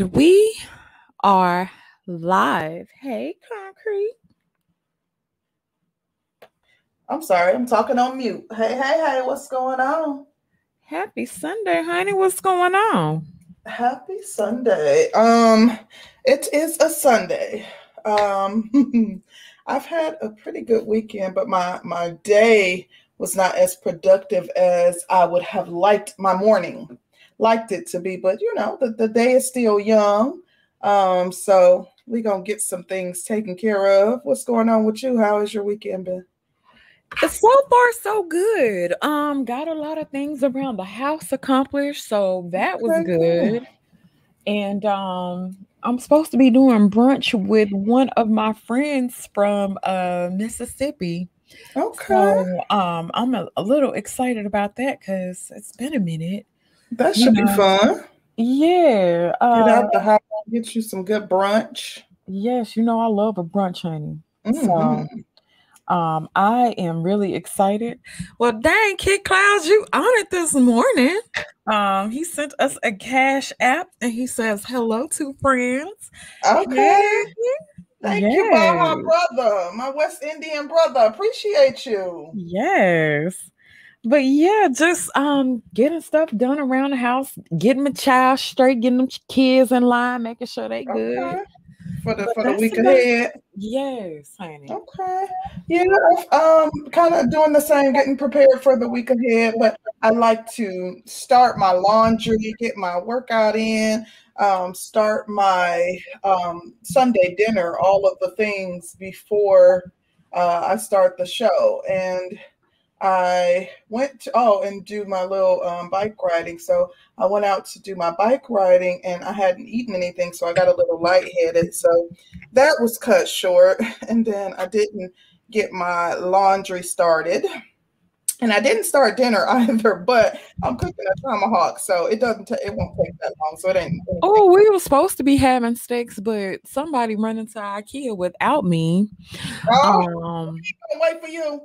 And we are live. Hey, Concrete. I'm sorry, I'm talking on mute. Hey, hey, hey, what's going on? Happy Sunday, honey. What's going on? Happy Sunday. Um, it is a Sunday. Um, I've had a pretty good weekend, but my my day was not as productive as I would have liked my morning, liked it to be. But you know, the, the day is still young. Um, so we're gonna get some things taken care of. What's going on with you? How has your weekend been? So far, so good. Um, got a lot of things around the house accomplished, so that was good. And um, I'm supposed to be doing brunch with one of my friends from uh Mississippi. Okay, So um, I'm a, a little excited about that because it's been a minute. That You should be fun. yeah. Get Uh, out the house, get you some good brunch. yes, you know I love a brunch, honey. hmm So um, I am really excited. Well, dang, Kid Clouds, you on it this morning. Um, he sent us a cash app and he says hello to friends. Okay. Thank you, Baja yes, brother, my West Indian brother. Appreciate you. yes. But yeah, just um getting stuff done around the house, getting my child straight, getting them kids in line, making sure they good. Okay. For the But for the week ahead. yes, honey. Okay. Yeah, um, kind of doing the same, getting prepared for the week ahead. But I like to start my laundry, get my workout in, um, start my um, Sunday dinner, all of the things before uh, I start the show. And I went to, oh, and do my little um, bike riding. So I went out to do my bike riding and I hadn't eaten anything. So I got a little lightheaded. So that was cut short. And then I didn't get my laundry started. And I didn't start dinner either, but I'm cooking a tomahawk. So it doesn't, ta- it won't take that long. So it ain't. Oh, we were supposed to be having steaks, but somebody run into IKEA without me. Oh, Um, wait for you.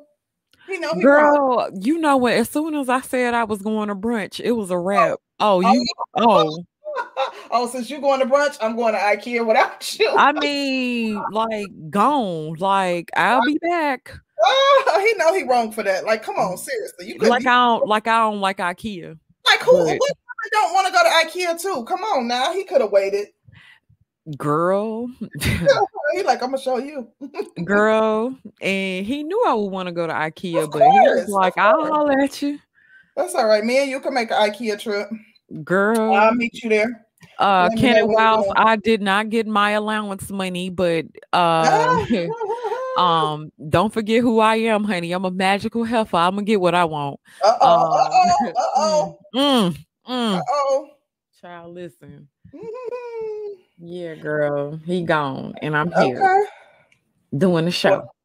He know girl, you know what? As soon as I said I was going to brunch, it was a Oh, wrap. Oh, oh, you, oh, oh, since you're going to brunch, I'm going to IKEA without you. I mean, like gone. Like I'll be back. Oh, he know he wrong for that. Like, come on, mm. seriously. You could Like you, I don't, like I don't like IKEA. like who But who don't want to go to IKEA too? Come on now. He could have waited. Girl, He like, I'm gonna show you. girl, and he knew I would want to go to IKEA, Of but he was like, "I'll course. holler at you, That's all right. Me and you can make an IKEA trip. girl." I'll meet you there. Uh, Let me Kenny when Wiles. I did not get my allowance money, but uh, um, don't forget who I am, honey. I'm a magical heifer. I'm gonna get what I want. Uh oh, uh Um, oh, uh oh, mm, mm, uh mm. oh. Child, listen. Yeah, girl, he gone, and I'm here Okay. doing the show. Well,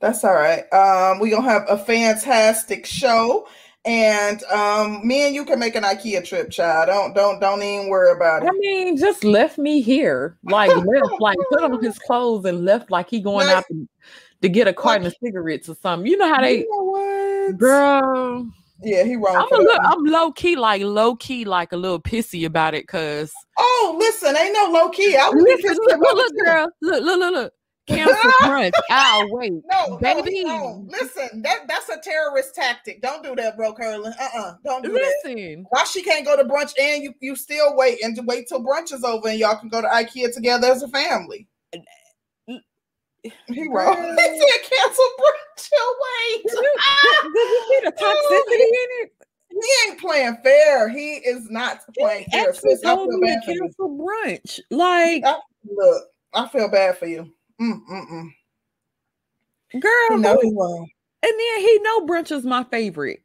that's all right. Um, we gonna have a fantastic show. And um, me and you can make an IKEA trip, child. Don't don't don't even worry about it. I mean, just left me here, like left, like put on his clothes and left, like he going out to, to get a carton of cigarettes or something. You know how you they, know what? girl. Yeah, he wrong I'm little. I'm low key, like low key, like a little pissy about it, cause Oh, listen, ain't no low key. I would listen, look, look, look, girl, look, look, look, look, cancel brunch. I'll wait, No, no, he baby. Listen, that that's a terrorist tactic. Don't do that, bro, Curlin. Uh-uh. Don't do that. Why she can't go to brunch and you you still wait and wait till brunch is over and y'all can go to IKEA together as a family. He wrote. He said cancel brunch. Wait. did you, did, did you see the toxicity in it? he ain't playing fair. He is not He playing fair. actually Sis, I feel bad for you. brunch. Like, I, look, I feel bad for you. Mm, mm, mm. He girl, who? he wrong. And then he know brunch is my favorite.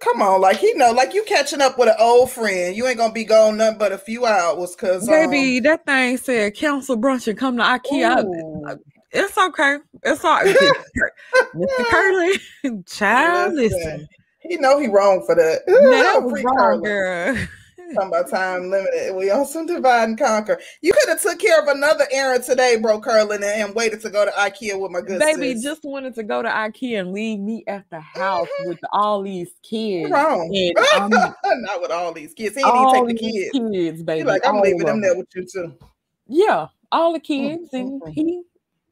Come on, like he know, like you catching up with an old friend. You ain't gonna be gone nothing but a few hours, cause um, Baby, that thing said cancel brunch and come to IKEA. It's okay. It's all Mr. Curly. Child, listen, he know he wrong for that. No, that was wrong, girl. Talking about time limited. We on some divide and conquer. You could have took care of another errand today, bro, Curlin, and, and waited to go to IKEA with my good Baby sis. just wanted to go to IKEA and leave me at the house Mhm. with all these kids. Wrong. And I'm Not with all these kids. He all take the kids. kids, baby. He like, I'm leaving them there with you too. Yeah, all the kids, and mm, he.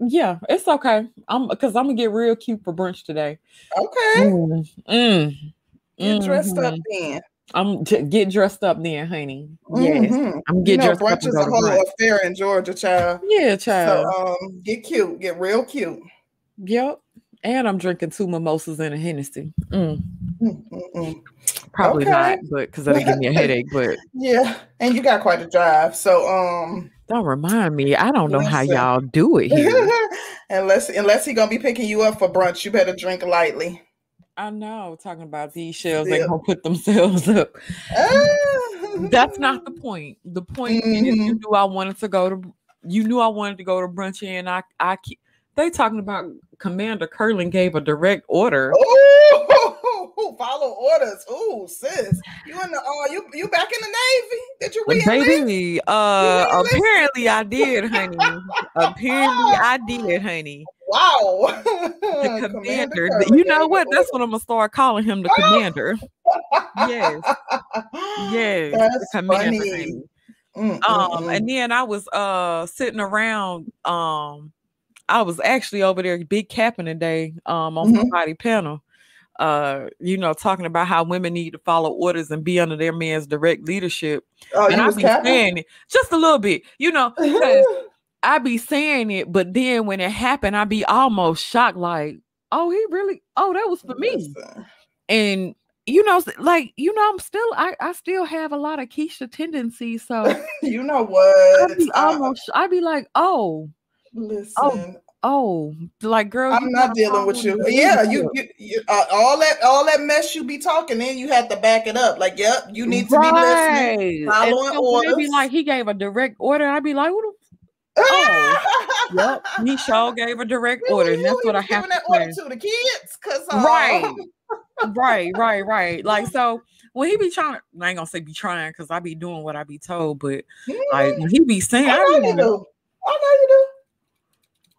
Yeah, it's okay. I'm because I'm gonna get real cute for brunch today. Okay. Mm, mm, Get dressed up mhm. then. I'm get dressed up then, honey. Yes, Mhm. I'm You get know, dressed up brunch is a whole brunch. affair in Georgia, child. Yeah, So child. um, get cute, get real cute. yep. And I'm drinking two mimosas and a Hennessy. Mm. probably Okay. not, but because that'll give me a headache. But Yeah, and you got quite a drive. So um, don't remind me. I don't know how y'all do it here. unless unless he gonna be picking you up for brunch, you better drink lightly. I know. Talking about these shells, they Yeah. gonna put themselves up. That's not the Ah. point. The point is you Mhm. knew I wanted to go to you knew I wanted to go to brunch and I I they talking about Commander Curling gave a direct order. Oh, follow orders. Ooh, sis, you in the uh, you you back in the navy? Did you re-enlist? baby, uh apparently I did, honey. apparently I did, honey. Wow, The Commander commander. You know what? That's what I'm gonna start calling him the commander. Yes. Yes. the That's commander, funny. Mm, mm, Um, mm. and then I was uh sitting around. Um, I was actually over there big capping today um on Mhm. somebody panel. Uh, you know, talking about how women need to follow orders and be under their man's direct leadership. oh, and you I be saying it just a little bit, you know, I be saying it, but then when it happened, I be almost shocked, like, oh, he really, oh, that was for me. Listen. And you know, like, you know, I'm still I, I still have a lot of Keisha tendencies. So You know I'd what? be I- almost I'd be like, oh, listen, oh, like girl, I'm not dealing with you. Yeah, you, you, you uh, all that, all that mess you be talking, then you have to back it up. Like, yep, you need to be listening. Following so they be like, he gave a direct order. I'd be like, what the Oh, Yep, he sure gave a direct order, and that's what I have to that order to the kids, cause uh, Right, right, right, right. Like so, when he be trying, I ain't gonna say be trying because I be doing what I be told, but like when he be saying, I I know you do. I know you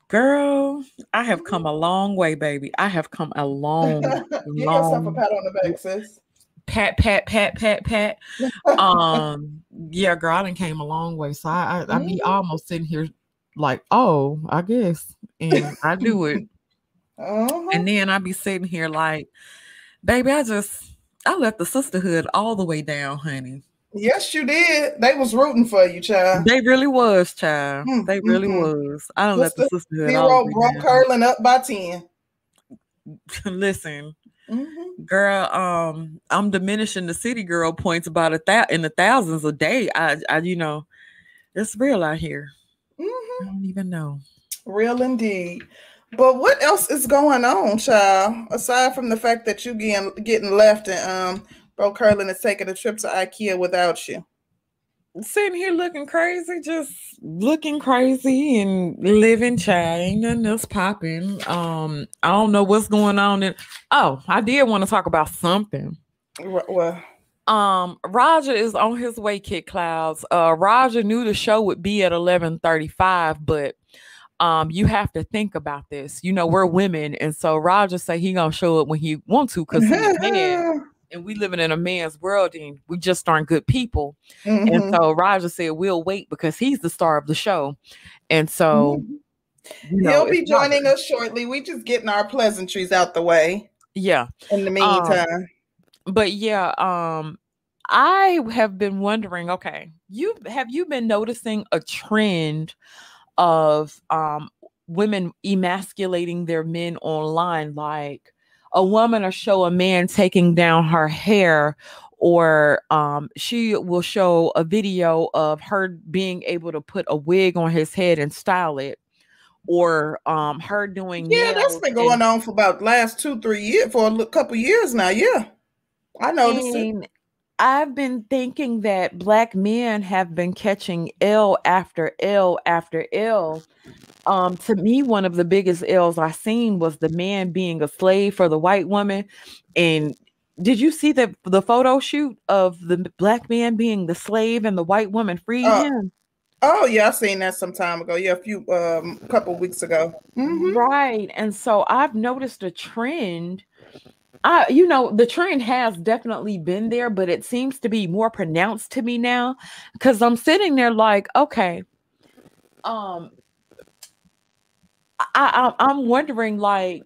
girl, I have come a long way, baby. I have come a long. Give yourself a pat on the back, sis. pat, pat, pat, pat, pat. Um, yeah, girl, I done came a long way. So I, I, I be Mhm. almost sitting here like, oh, I guess, and I do it. Uh-huh. And then I be sitting here like, baby, I just I let the sisterhood all the way down, honey. Yes, you did. They was rooting for you, child. They really was, child. Mm, They really mm, was. I don't let the sisterhood Zero broke curling up by ten. Listen, Mhm. girl, um, I'm diminishing the city girl points about a thou in the thousands a day. I, I, you know, it's real out here. Mhm. I don't even know. Real indeed. But what else is going on, child? Aside from the fact that you getting getting left and um Bro Curlin is taking a trip to IKEA without you. Sitting here looking crazy, just looking crazy and living child. Ain't nothing else popping. Um, I don't know what's going on. In, oh, I did want to talk about something. Ro- Well, Um, Roger is on his way, Kid Clouds. Uh, Roger knew the show would be at eleven thirty-five, but um, you have to think about this. You know, we're women, and so Roger say he gonna show up when he want to because he's man, and we living in a man's world, and we just aren't good people. And Mhm. so Roger said, "We'll wait because he's the star of the show." And so you know, he'll be joining us shortly. We just getting our pleasantries out the way Yeah, in the meantime. but yeah, um, I have been wondering. Okay, you have you been noticing a trend of um women emasculating their men online, like a woman will show a man taking down her hair or um, she will show a video of her being able to put a wig on his head and style it or um, her doing yeah, that's been and- going on for about last two, three years for a couple years now. Yeah, I noticed it. And I've been thinking that black men have been catching ill after ill after ill. Um, to me, one of the biggest ills I seen was the man being a slave for the white woman, and did you see the the photo shoot of the black man being the slave and the white woman freeing Uh, him? Oh yeah, I seen that some time ago. Yeah, a few um couple weeks ago. Mhm. Right. And so I've noticed a trend. I, you know, the trend has definitely been there, but it seems to be more pronounced to me now because I'm sitting there like, okay, um, I, I I'm wondering like,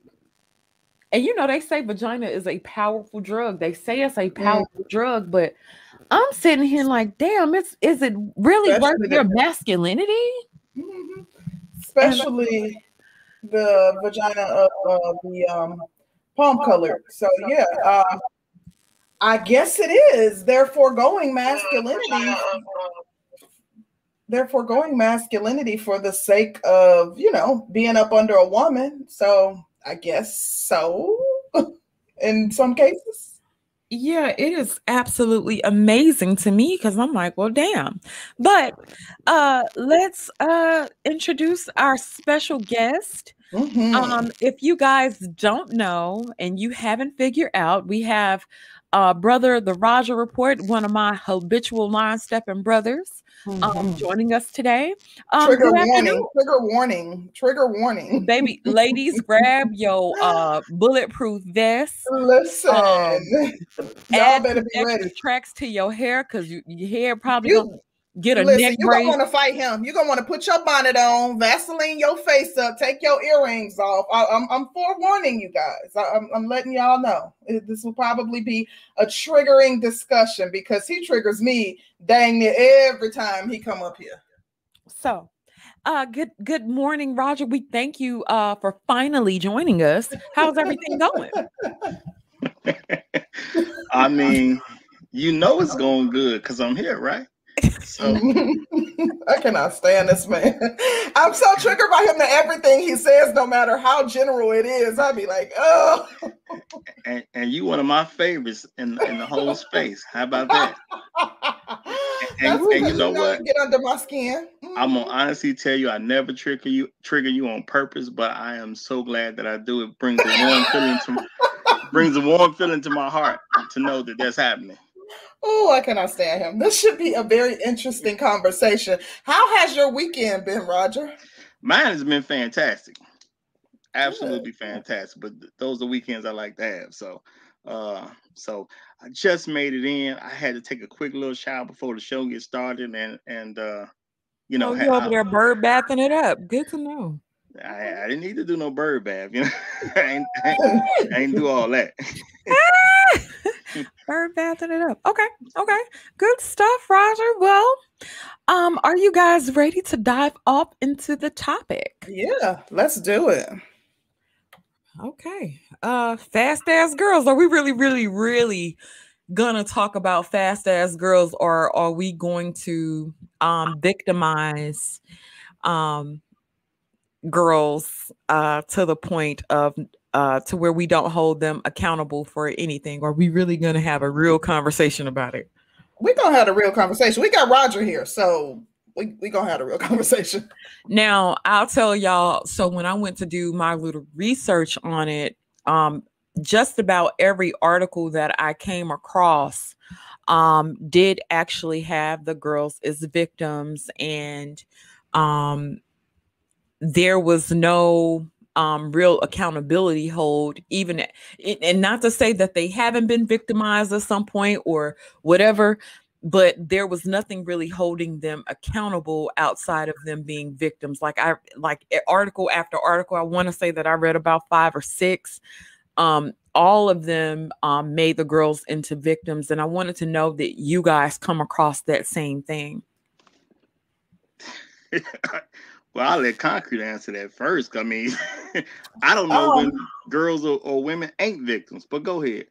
and you know, they say vagina is a powerful drug. They say it's a powerful drug, but I'm sitting here like, damn, it's is it really worth Especially the- your masculinity? Mhm. Especially the vagina of uh, the um palm color. So yeah, uh, I guess it is. They're foregoing masculinity. They're foregoing masculinity for the sake of, you know, being up under a woman. So I guess so in some cases. Yeah, it is absolutely amazing to me because I'm like, well, damn. But uh let's uh introduce our special guest. Mhm. Um, if you guys don't know and you haven't figured out, we have uh brother the Roger Report, one of my habitual line stepping brothers, um, Mhm. joining us today. Um, trigger warning, trigger warning, trigger warning. baby ladies, grab your uh bulletproof vest. Listen, Um, y'all add better be ready. tracks to your hair because you, your hair probably You- get a Listen, neck you're gonna want to fight him. You're gonna want to put your bonnet on, Vaseline your face up, take your earrings off. I, am I'm forewarning you guys. I, am I'm letting y'all know this will probably be a triggering discussion because he triggers me dang near every time he come up here. So, uh, good good morning, Roger. We thank you uh for finally joining us. How's everything going? I mean, you know it's going good because I'm here, right? So I cannot stand this man. I'm so triggered by him that everything he says, no matter how general it is, I'd be like, oh. and, and you one of my favorites in in the whole space. How about that? That's and you know what? Get under my skin. I'm gonna mm-hmm. honestly tell you, I never trigger you trigger you on purpose, but I am so glad that I do. It brings a warm feeling to brings a warm feeling to my heart to know that that's happening. Oh, I cannot stand him. This should be a very interesting conversation. How has your weekend been, Roger? Mine has been fantastic, absolutely fantastic. But th- those are weekends I like to have. So, uh, so I just made it in. I had to take a quick little shower before the show gets started, and and uh, you know, oh, ha- you over I- there bird bathing it up. Good to know. I, I didn't need to do no bird bath, you know. I, ain't, I, ain't, I ain't do all that. bird bathing it up. Okay, okay, good stuff, Roger. Well, um, are you guys ready to dive off into the topic? Yeah, let's do it. Okay. Uh fast ass girls. Are we really, really, really gonna talk about fast ass girls or are we going to um victimize um girls uh to the point of uh to where we don't hold them accountable for anything? Are we really gonna have a real conversation about it? We're gonna have a real conversation. We got Roger here, so we we gonna have a real conversation. Now, I'll tell y'all. So when I went to do my little research on it, um, just about every article that I came across um, did actually have the girls as victims, and um, there was no um, real accountability hold, even and not to say that they haven't been victimized at some point or whatever, but there was nothing really holding them accountable outside of them being victims. Like i like article after article i want to say that i read about five or six um all of them um made the girls into victims and i wanted to know that you guys come across that same thing well, I'll let Concrete answer that first. I mean, I don't know when Um, girls or, or women ain't victims, but go ahead.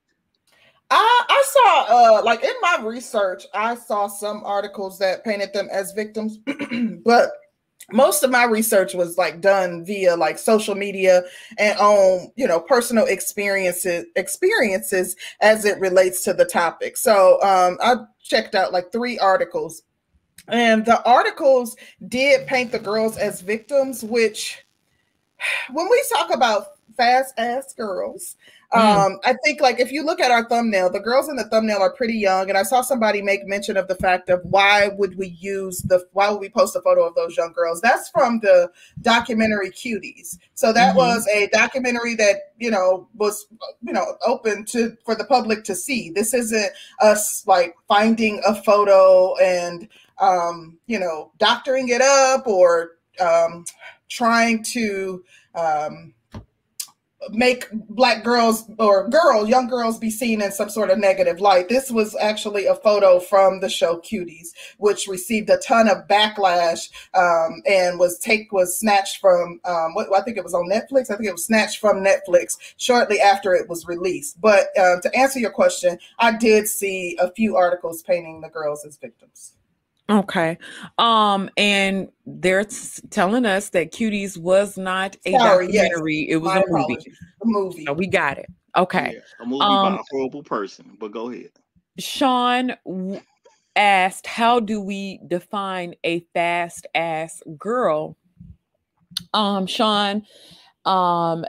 I I saw uh like in my research, I saw some articles that painted them as victims, but most of my research was like done via like social media and on you know personal experiences experiences as it relates to the topic so um i checked out like three articles and the articles did paint the girls as victims which when we talk about fast ass girls Mm. Um, I think like if you look at our thumbnail, the girls in the thumbnail are pretty young, and I saw somebody make mention of the fact of why would we use the why would we post a photo of those young girls? That's from the documentary Cuties. So that mm-hmm. was a documentary that you know was you know open to for the public to see. This isn't us like finding a photo and um, you know doctoring it up or um, trying to um, make black girls or girls, young girls, be seen in some sort of negative light. This was actually a photo from the show Cuties, which received a ton of backlash um, and was take was snatched from um, what I think it was on Netflix. I think it was snatched from Netflix shortly after it was released. But uh, to answer your question, I did see a few articles painting the girls as victims. Okay. Um, and they're t- telling us that Cuties was not a Sorry, documentary. Yes. It was My a movie. apologies. A movie. So we got it. Okay. Yeah, a movie Um, by a horrible person, but go ahead. Sean w- asked, "How do we define a fast ass girl?" Um, Sean, um,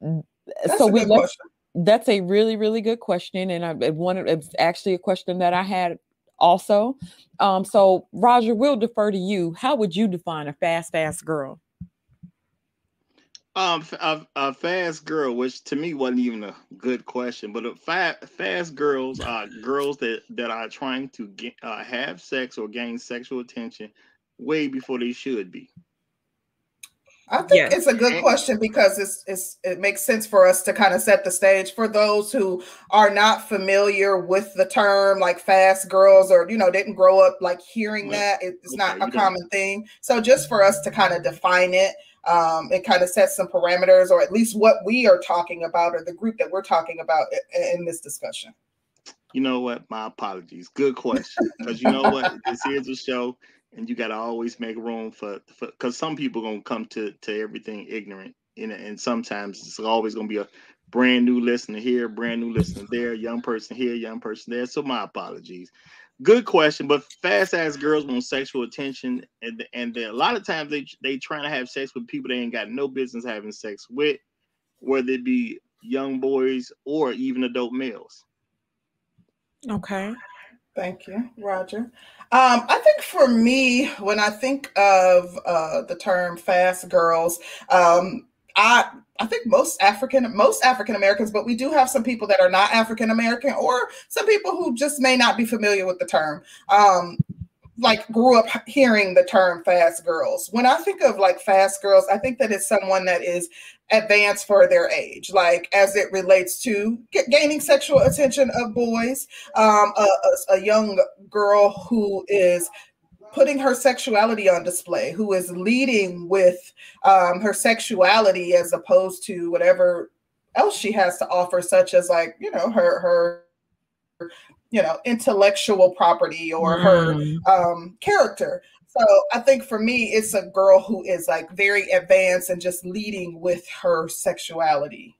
That's so we left. Question. That's a really, really good question, and I it wanted it's actually a question that I had also. Um, so Roger, we'll defer to you. How would you define a fast ass girl? Um, a fast girl, which to me wasn't even a good question, but a fa- fast girls are girls that that are trying to get uh, have sex or gain sexual attention way before they should be. I think Yes. it's a good question because it's, it's it makes sense for us to kind of set the stage for those who are not familiar with the term like fast girls or you know didn't grow up like hearing Right. that it's not a common thing. So just for us to kind of define it um, and kind of set some parameters or at least what we are talking about or the group that we're talking about i- in this discussion. You know what? My apologies. Good question. Because you know what? This is a show, and you got to always make room for because some people gonna come to to everything ignorant, and and sometimes it's always gonna be a brand new listener here, brand new listener there, young person here, young person there. So my apologies. Good question, but fast ass girls want sexual attention, and and a lot of times they they trying to have sex with people they ain't got no business having sex with, whether it be young boys or even adult males. Okay. Thank you, Roger. Um, I think for me, when I think of uh, the term "fast girls," um, I I think most African most African Americans, but we do have some people that are not African American, or some people who just may not be familiar with the term. Um, like grew up hearing the term fast girls. When I think of like fast girls, I think that it's someone that is advanced for their age, like as it relates to get, gaining sexual attention of boys, um, a, a, a young girl who is putting her sexuality on display, who is leading with um, her sexuality as opposed to whatever else she has to offer, such as like you know her her you know intellectual property or her Mm. um, character. So I think for me, it's a girl who is like very advanced and just leading with her sexuality.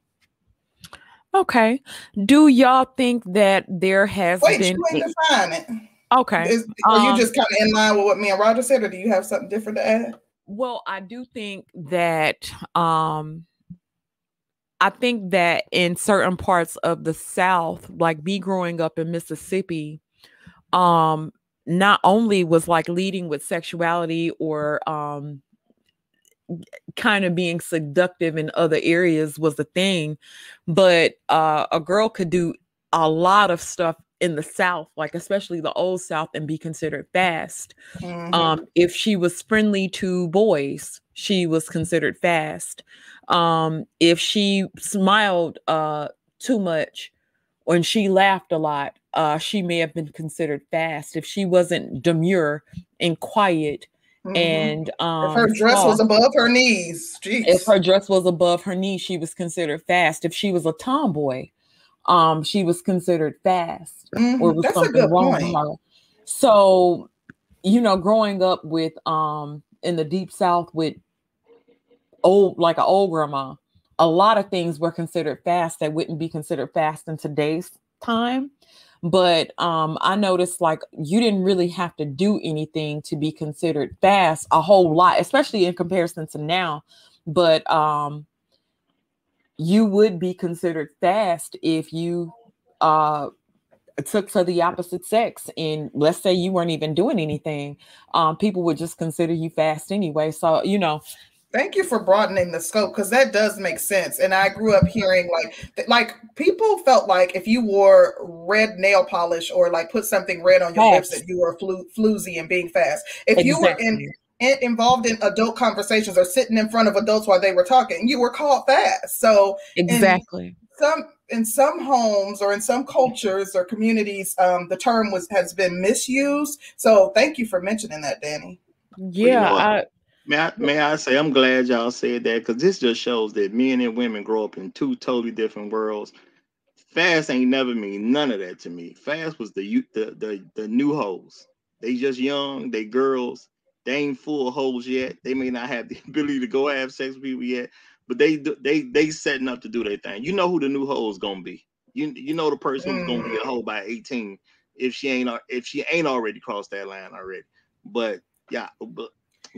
Okay. Do y'all think that there has Wait, been you ain't define it. okay? Is, are Um, you just kind of in line with what me and Roger said, or do you have something different to add? Well, I do think that um I think that in certain parts of the South, like me growing up in Mississippi, um, not only was like leading with sexuality or um kind of being seductive in other areas was the thing, but uh a girl could do a lot of stuff in the South, like especially the old South, and be considered fast. Mhm. Um, if she was friendly to boys, she was considered fast. Um, if she smiled uh too much when she laughed a lot, uh, she may have been considered fast. If she wasn't demure and quiet Mhm. and um if her dress was above her knees, jeez. if her dress was above her knees, she was considered fast. If she was a tomboy, um, she was considered fast Mhm. or was That's something wrong with her. So, you know, growing up with um in the deep south with old like an old grandma, a lot of things were considered fast that wouldn't be considered fast in today's time. But um I noticed like you didn't really have to do anything to be considered fast a whole lot, especially in comparison to now. But um you would be considered fast if you uh took to the opposite sex and let's say you weren't even doing anything um people would just consider you fast anyway so you know Thank you for broadening the scope because that does make sense. And I grew up hearing like like people felt like if you wore red nail polish or like put something red on your lips that you were flu- floozy and being fast. If exactly. you were in, in, involved in adult conversations or sitting in front of adults while they were talking, you were called fast. So exactly some in some homes or in some cultures or communities, um, the term was has been misused. So thank you for mentioning that, Danny. Yeah, May I, may I say I'm glad y'all said that because this just shows that men and women grow up in two totally different worlds. Fast ain't never mean none of that to me. Fast was the the the, the new hoes. They just young, they girls, they ain't full hoes yet. They may not have the ability to go have sex with people yet, but they they they setting up to do their thing. You know who the new hoe is gonna be. You you know the person who's gonna be a hoe by 18 if she ain't if she ain't already crossed that line already. But yeah, but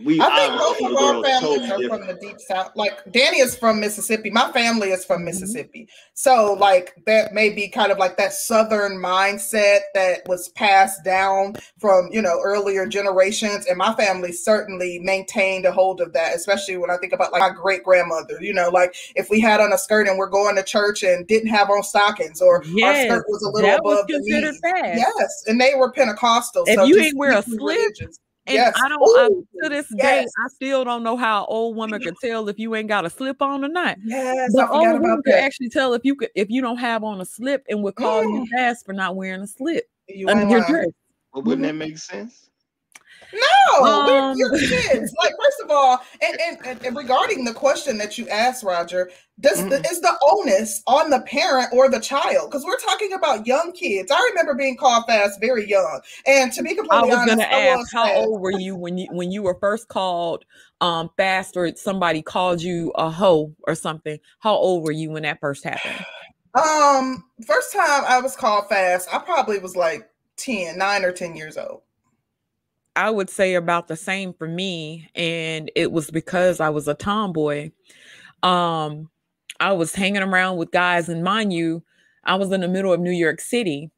we I think both of our families totally are from the deep south. Like Danny is from Mississippi. My family is from mm-hmm. Mississippi. Mm-hmm. So like that may be kind of like that southern mindset that was passed down from you know earlier generations. And my family certainly maintained a hold of that, especially when I think about like my great grandmother. You know, like if we had on a skirt and we're going to church and didn't have on stockings or yes, our skirt was a little above the knee. Yes, and they were Pentecostal. If so you ain't wear a slip, religions. And yes. I don't Ooh, I, to this yes. day, I still don't know how an old woman could tell if you ain't got a slip on or not. Yes, but old woman could actually tell if you could if you don't have on a slip and would call mm. you fast for not wearing a slip you under your dress. Well, wouldn't mm-hmm. that make sense? No, um, you're kids. like, first of all, and, and, and, regarding the question that you asked, Roger, does mm-hmm. the, is the onus on the parent or the child? Because we're talking about young kids. I remember being called fast very young, and to be completely I was going to ask, how fast. old were you when you when you were first called um fast, or somebody called you a hoe or something? How old were you when that first happened? Um, first time I was called fast, I probably was like 10, 9 or 10 years old. I would say about the same for me. And it was because I was a tomboy. Um, I was hanging around with guys, and mind you, I was in the middle of New York City.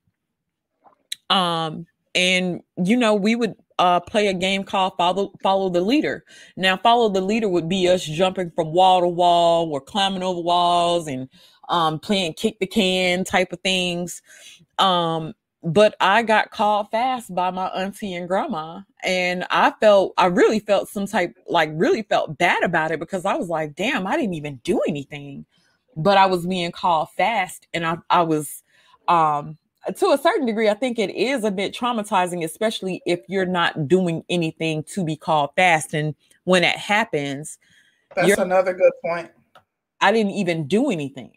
Um, and you know, we would uh, play a game called follow follow the leader. Now, follow the leader would be us jumping from wall to wall or climbing over walls and um, playing kick the can type of things. Um, but I got called fast by my auntie and grandma. And I felt, I really felt some type, like, really felt bad about it because I was like, damn, I didn't even do anything. But I was being called fast. And I, I was, um, to a certain degree, I think it is a bit traumatizing, especially if you're not doing anything to be called fast. And when it happens, that's another good point. I didn't even do anything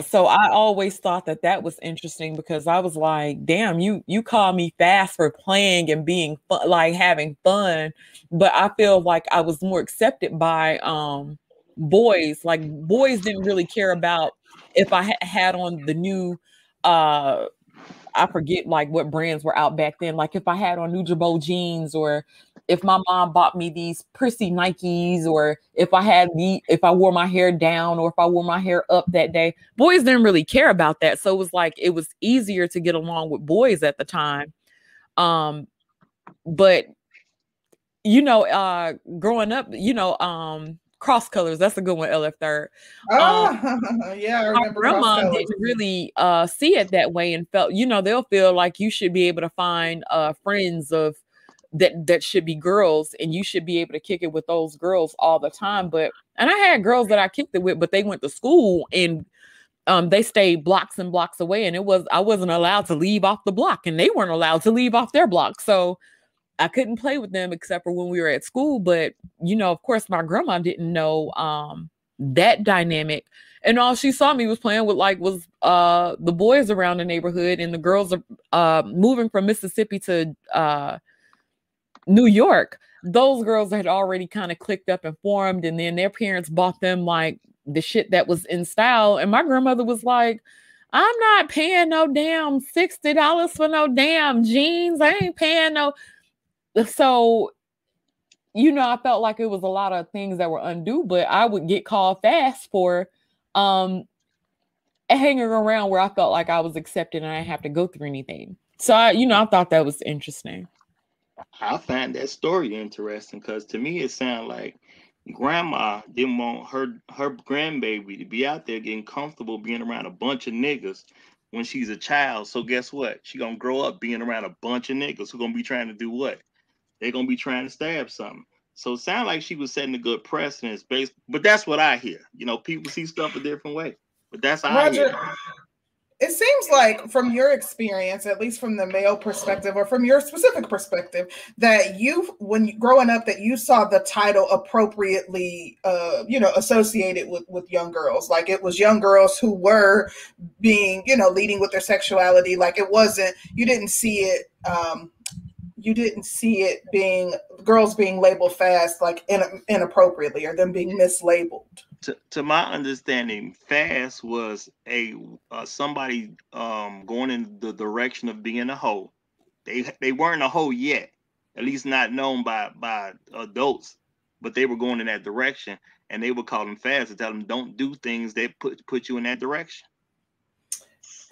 so I always thought that that was interesting because I was like, damn, you you call me fast for playing and being fun, like having fun, but I feel like I was more accepted by um boys. Like boys didn't really care about if I ha- had on the new uh I forget like what brands were out back then. Like if I had on Nutribullet jeans or if my mom bought me these prissy Nikes or if I had the if I wore my hair down or if I wore my hair up that day. Boys didn't really care about that. So it was like it was easier to get along with boys at the time. Um but you know, uh growing up, you know, um cross colors. That's a good one, LF third. Oh, um, yeah, I remember. grandma didn't really uh, see it that way and felt, you know, they'll feel like you should be able to find uh, friends of that that should be girls and you should be able to kick it with those girls all the time but and i had girls that i kicked it with but they went to school and um, they stayed blocks and blocks away and it was i wasn't allowed to leave off the block and they weren't allowed to leave off their block so i couldn't play with them except for when we were at school but you know of course my grandma didn't know um, that dynamic and all she saw me was playing with like was uh the boys around the neighborhood and the girls are uh moving from mississippi to uh New York, those girls had already kind of clicked up and formed, and then their parents bought them like the shit that was in style. And my grandmother was like, I'm not paying no damn $60 for no damn jeans. I ain't paying no. So you know, I felt like it was a lot of things that were undue, but I would get called fast for um hanging around where I felt like I was accepted and I didn't have to go through anything. So I, you know, I thought that was interesting. I find that story interesting because to me it sounded like grandma didn't want her her grandbaby to be out there getting comfortable being around a bunch of niggas when she's a child. So guess what? She gonna grow up being around a bunch of niggas who gonna be trying to do what? They're gonna be trying to stab something. So it sounded like she was setting a good precedence based, but that's what I hear. You know, people see stuff a different way. But that's how Roger, I hear it seems like from your experience at least from the male perspective or from your specific perspective that you when you growing up that you saw the title appropriately uh you know associated with with young girls like it was young girls who were being you know leading with their sexuality like it wasn't you didn't see it um you didn't see it being girls being labeled fast like in, inappropriately or them being mislabeled to, to my understanding, fast was a uh, somebody um, going in the direction of being a hoe. They they weren't a hoe yet, at least not known by by adults, but they were going in that direction, and they would call them fast to tell them don't do things that put put you in that direction.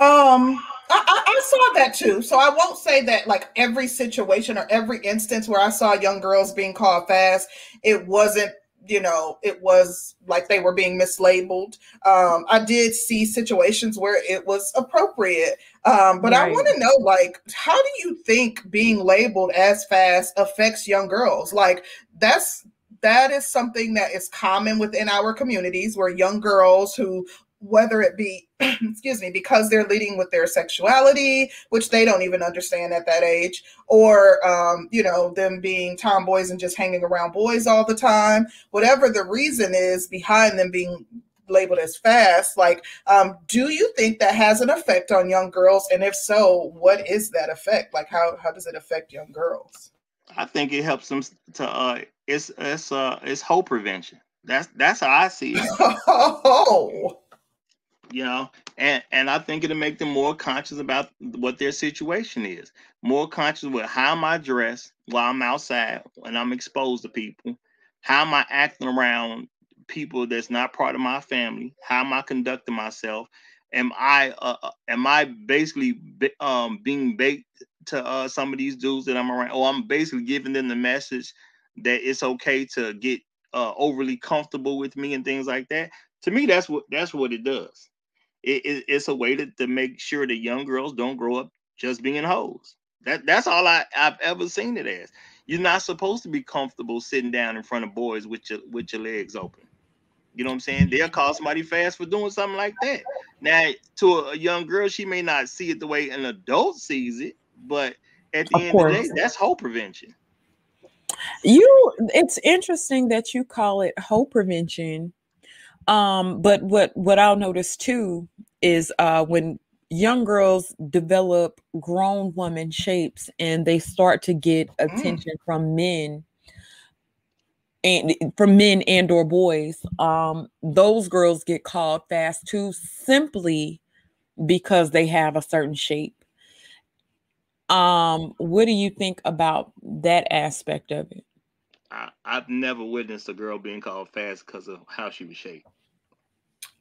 Um, I, I, I, saw that too. So I won't say that like every situation or every instance where I saw young girls being called fast, it wasn't you know, it was like they were being mislabeled. Um, I did see situations where it was appropriate. Um, but right. I want to know, like, how do you think being labeled as fast affects young girls? Like, that's that is something that is common within our communities where young girls who whether it be excuse me because they're leading with their sexuality which they don't even understand at that age or um, you know them being tomboys and just hanging around boys all the time whatever the reason is behind them being labeled as fast like um, do you think that has an effect on young girls? And if so what is that effect? Like how, how does it affect young girls? I think it helps them to uh it's it's uh it's hope prevention. That's that's how i see it. Oh you know and and i think it'll make them more conscious about what their situation is. More conscious with how am i dressed while i'm outside and i'm exposed to people? How am i acting around people that's not part of my family? How am i conducting myself? Am i uh, uh am i basically um being baked to uh some of these dudes that i'm around? Or i'm basically giving them the message that it's okay to get uh overly comfortable with me and things like that? To me that's what that's what it does it, it, it's a way to, to make sure that young girls don't grow up just being hoes. That that's all I, I've ever seen it as. You're not supposed to be comfortable sitting down in front of boys with your with your legs open. You know what I'm saying? They'll call somebody fast for doing something like that. Now, to a, young girl, she may not see it the way an adult sees it, but at the of end course. of the day, that's hoe prevention. You, it's interesting that you call it hoe prevention um, but what what I'll notice too is uh, when young girls develop grown woman shapes and they start to get mm. attention mm. from men and from men and or boys um those girls get called fast too simply because they have a certain shape um what do you think about that aspect of it I, have never witnessed a girl being called fast because of how she was shaped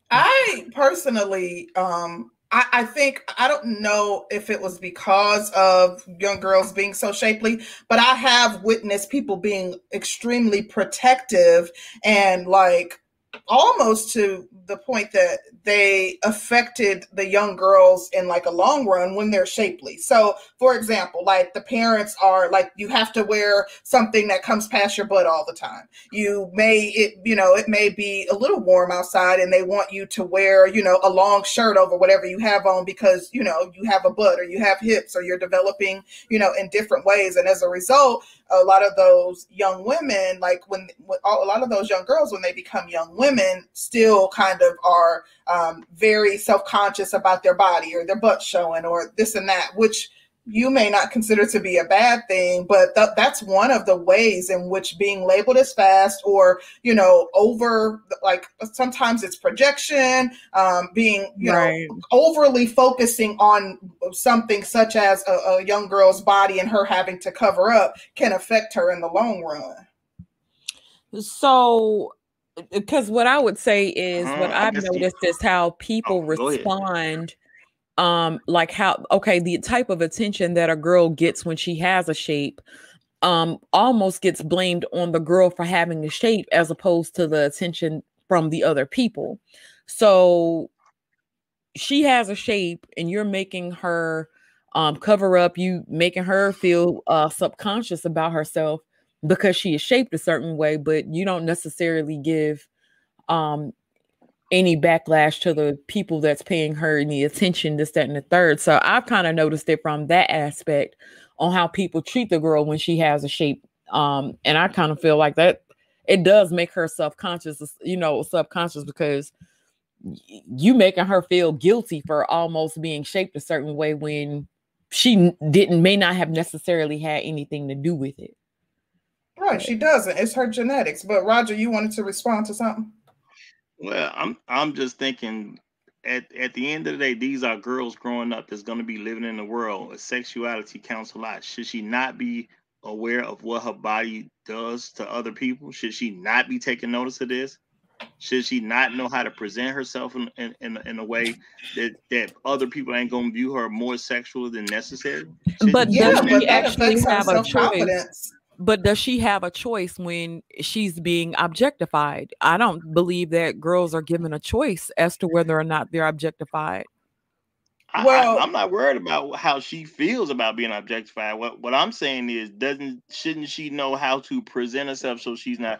I personally, um, I, I, think I don't know if it was because of young girls being so shapely, but I have witnessed people being extremely protective and like almost to the point that they affected the young girls in like a long run when they're shapely. So, for example, like the parents are like you have to wear something that comes past your butt all the time. You may it you know, it may be a little warm outside and they want you to wear, you know, a long shirt over whatever you have on because, you know, you have a butt or you have hips or you're developing, you know, in different ways and as a result, a lot of those young women like when, when a lot of those young girls when they become young women still kind of are um, very self-conscious about their body or their butt showing or this and that which you may not consider to be a bad thing, but th- that's one of the ways in which being labeled as fast or, you know, over like sometimes it's projection, um, being, you right. know, overly focusing on something such as a, a young girl's body and her having to cover up can affect her in the long run. So, because what I would say is uh, what I've noticed is how people oh, respond. Um, like how okay, the type of attention that a girl gets when she has a shape um almost gets blamed on the girl for having a shape as opposed to the attention from the other people. So she has a shape and you're making her um, cover up, you making her feel uh, subconscious about herself because she is shaped a certain way, but you don't necessarily give um, any backlash to the people that's paying her any attention, this, that, and the third. So I've kind of noticed it from that aspect on how people treat the girl when she has a shape. Um, and I kind of feel like that it does make her self-conscious, you know, subconscious because you making her feel guilty for almost being shaped a certain way when she didn't may not have necessarily had anything to do with it. Right, she doesn't. It's her genetics. But Roger, you wanted to respond to something? Well, I'm I'm just thinking at at the end of the day, these are girls growing up that's going to be living in the world. Sexuality counts a lot. Should she not be aware of what her body does to other people? Should she not be taking notice of this? Should she not know how to present herself in, in, in, in a way that, that other people ain't going to view her more sexual than necessary? Should but does she actually have a choice? But does she have a choice when she's being objectified? I don't believe that girls are given a choice as to whether or not they're objectified. Well, I, am not worried about how she feels about being objectified. What what I'm saying is, doesn't shouldn't she know how to present herself so she's not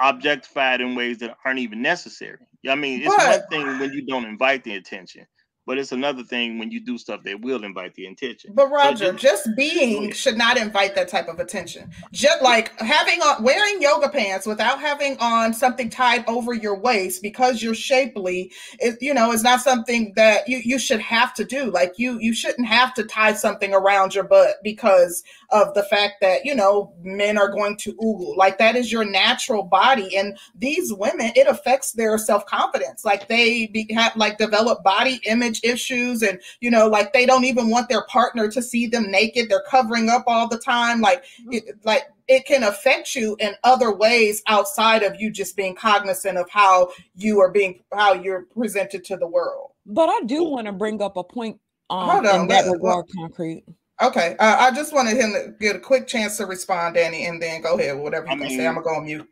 objectified in ways that aren't even necessary. I mean, it's but, one thing when you don't invite the attention, but it's another thing when you do stuff that will invite the attention. But Roger, just, just, being should not invite that type of attention. Just like having on wearing yoga pants without having on something tied over your waist because you're shapely, it, you know, is not something that you you should have to do. Like you you shouldn't have to tie something around your butt because of the fact that you know men are going to oogle. Like that is your natural body, and these women it affects their self confidence. Like they be, have like develop body image issues and you know like they don't even want their partner to see them naked. They're covering up all the time. Like it, like it can affect you in other ways outside of you just being cognizant of how you are being how you're presented to the world. But i do want to bring up a point um, Hold on, in that regard concrete. Okay uh, i just wanted him to get a quick chance to respond danny and then go ahead whatever you I mean, say. I'm gonna go on mute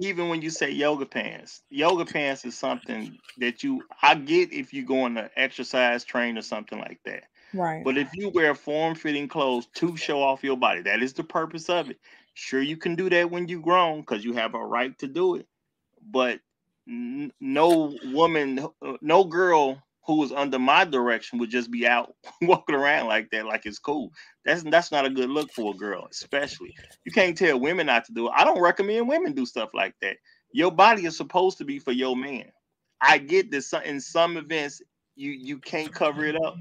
even when you say yoga pants, yoga pants is something that you I get if you go on to exercise train or something like that. Right. But if you wear form fitting clothes to show off your body, that is the purpose of it. Sure, you can do that when you grown because you have a right to do it. But n- no woman, uh, no girl who was under my direction would just be out walking around like that, like it's cool. That's that's not a good look for a girl, especially. You can't tell women not to do it. I don't recommend women do stuff like that. Your body is supposed to be for your man. I get this in some events you you can't cover it up.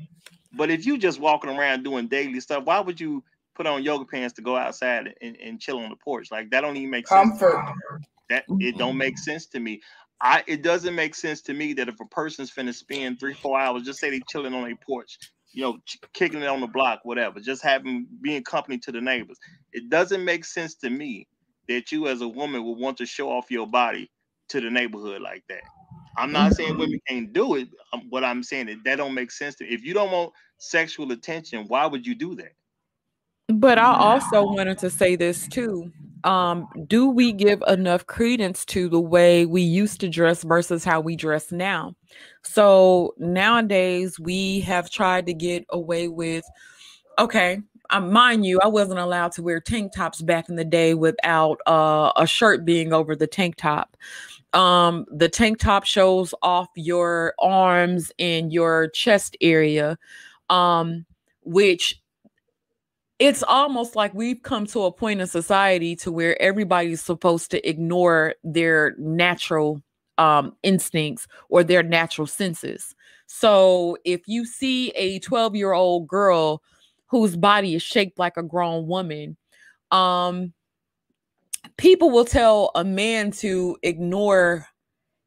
But if you just walking around doing daily stuff, why would you put on yoga pants to go outside and, and chill on the porch? Like that don't even make Comfort. sense. That it don't make sense to me. I it doesn't make sense to me that if a person's finna spend three, four hours, just say they chilling on a porch, you know, ch- kicking it on the block, whatever, just having being company to the neighbors. It doesn't make sense to me that you as a woman would want to show off your body to the neighborhood like that. I'm not saying women can't do it. Um, what I'm saying is that don't make sense to. me. If you don't want sexual attention, why would you do that? But I also wanted to say this too. Um, do we give enough credence to the way we used to dress versus how we dress now? So nowadays we have tried to get away with, okay, um, mind you, I wasn't allowed to wear tank tops back in the day without uh, a shirt being over the tank top. Um, the tank top shows off your arms and your chest area, um, which it's almost like we've come to a point in society to where everybody's supposed to ignore their natural um, instincts or their natural senses. So if you see a 12 year old girl whose body is shaped like a grown woman, um, people will tell a man to ignore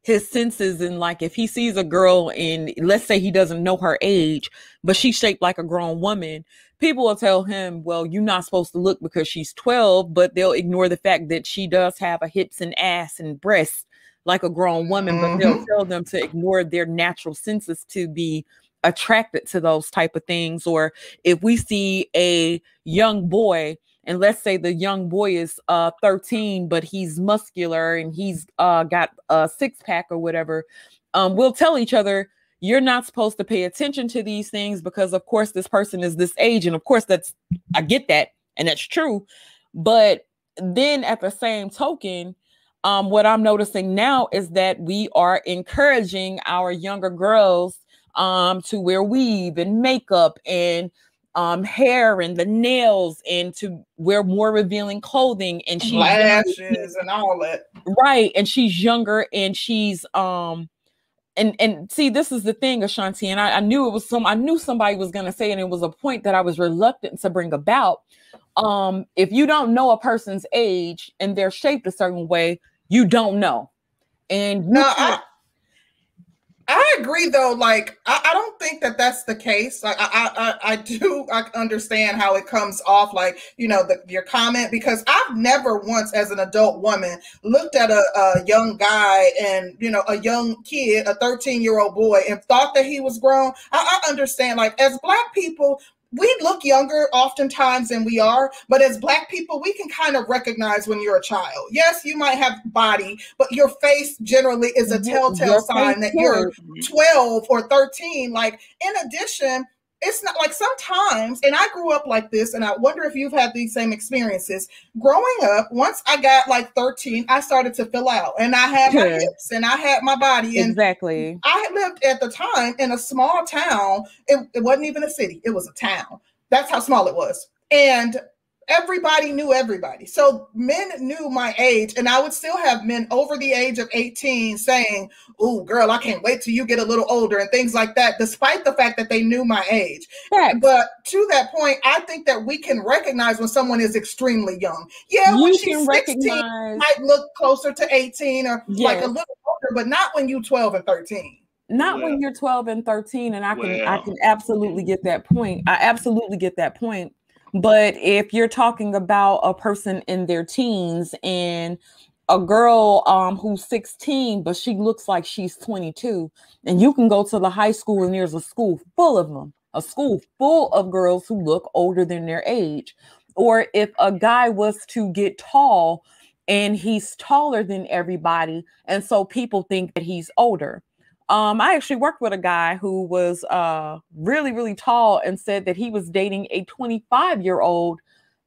his senses and like if he sees a girl and let's say he doesn't know her age but she's shaped like a grown woman people will tell him, well, you're not supposed to look because she's 12, but they'll ignore the fact that she does have a hips and ass and breasts like a grown woman, mm-hmm. but they'll mm-hmm. tell them to ignore their natural senses to be attracted to those type of things. Or if we see a young boy, and let's say the young boy is uh 13, but he's muscular and he's uh got a six pack or whatever, um, we'll tell each other you're not supposed to pay attention to these things because of course this person is this age and of course that's i get that and that's true but then at the same token um, what i'm noticing now is that we are encouraging our younger girls um, to wear weave and makeup and um, hair and the nails and to wear more revealing clothing and she's lashes and all that. Right and she's younger and she's um and and see this is the thing ashanti and I, I knew it was some i knew somebody was going to say and it was a point that i was reluctant to bring about. Um if you don't know a person's age and they're shaped a certain way you don't know. And no, I, I agree though. Like I, I, don't think that that's the case. Like I, I, I do I understand how it comes off. Like you know the, your comment because I've never once, as an adult woman, looked at a, a young guy and you know a young kid, a thirteen year old boy, and thought that he was grown. I, I understand. Like as black people, we look younger oftentimes than we are, but as black people, we can kind of recognize when you're a child. Yes, you might have body, but your face generally is a telltale your sign that you're 12 or 13. Like, in addition, it's not like sometimes, and I grew up like this, and I wonder if you've had these same experiences. Growing up, once I got like 13, I started to fill out, and I had my hips and I had my body. And exactly. I lived at the time in a small town. It, it wasn't even a city, it was a town. That's how small it was. And everybody knew everybody. So men knew my age, and I would still have men over the age of 18 saying, Oh, girl, I can't wait till you get a little older, and things like that, despite the fact that they knew my age. Right. But to that point, I think that we can recognize when someone is extremely young. Yeah, you when she's 16, recognize... might look closer to 18 or yes. like a little older, but not when you're 12 and 13 not well, when you're 12 and 13 and i can well, i can absolutely get that point i absolutely get that point but if you're talking about a person in their teens and a girl um, who's 16, but she looks like she's 22, and you can go to the high school and there's a school full of them, a school full of girls who look older than their age. Or if a guy was to get tall and he's taller than everybody, and so people think that he's older. Um, I actually worked with a guy who was uh, really, really tall and said that he was dating a 25 year old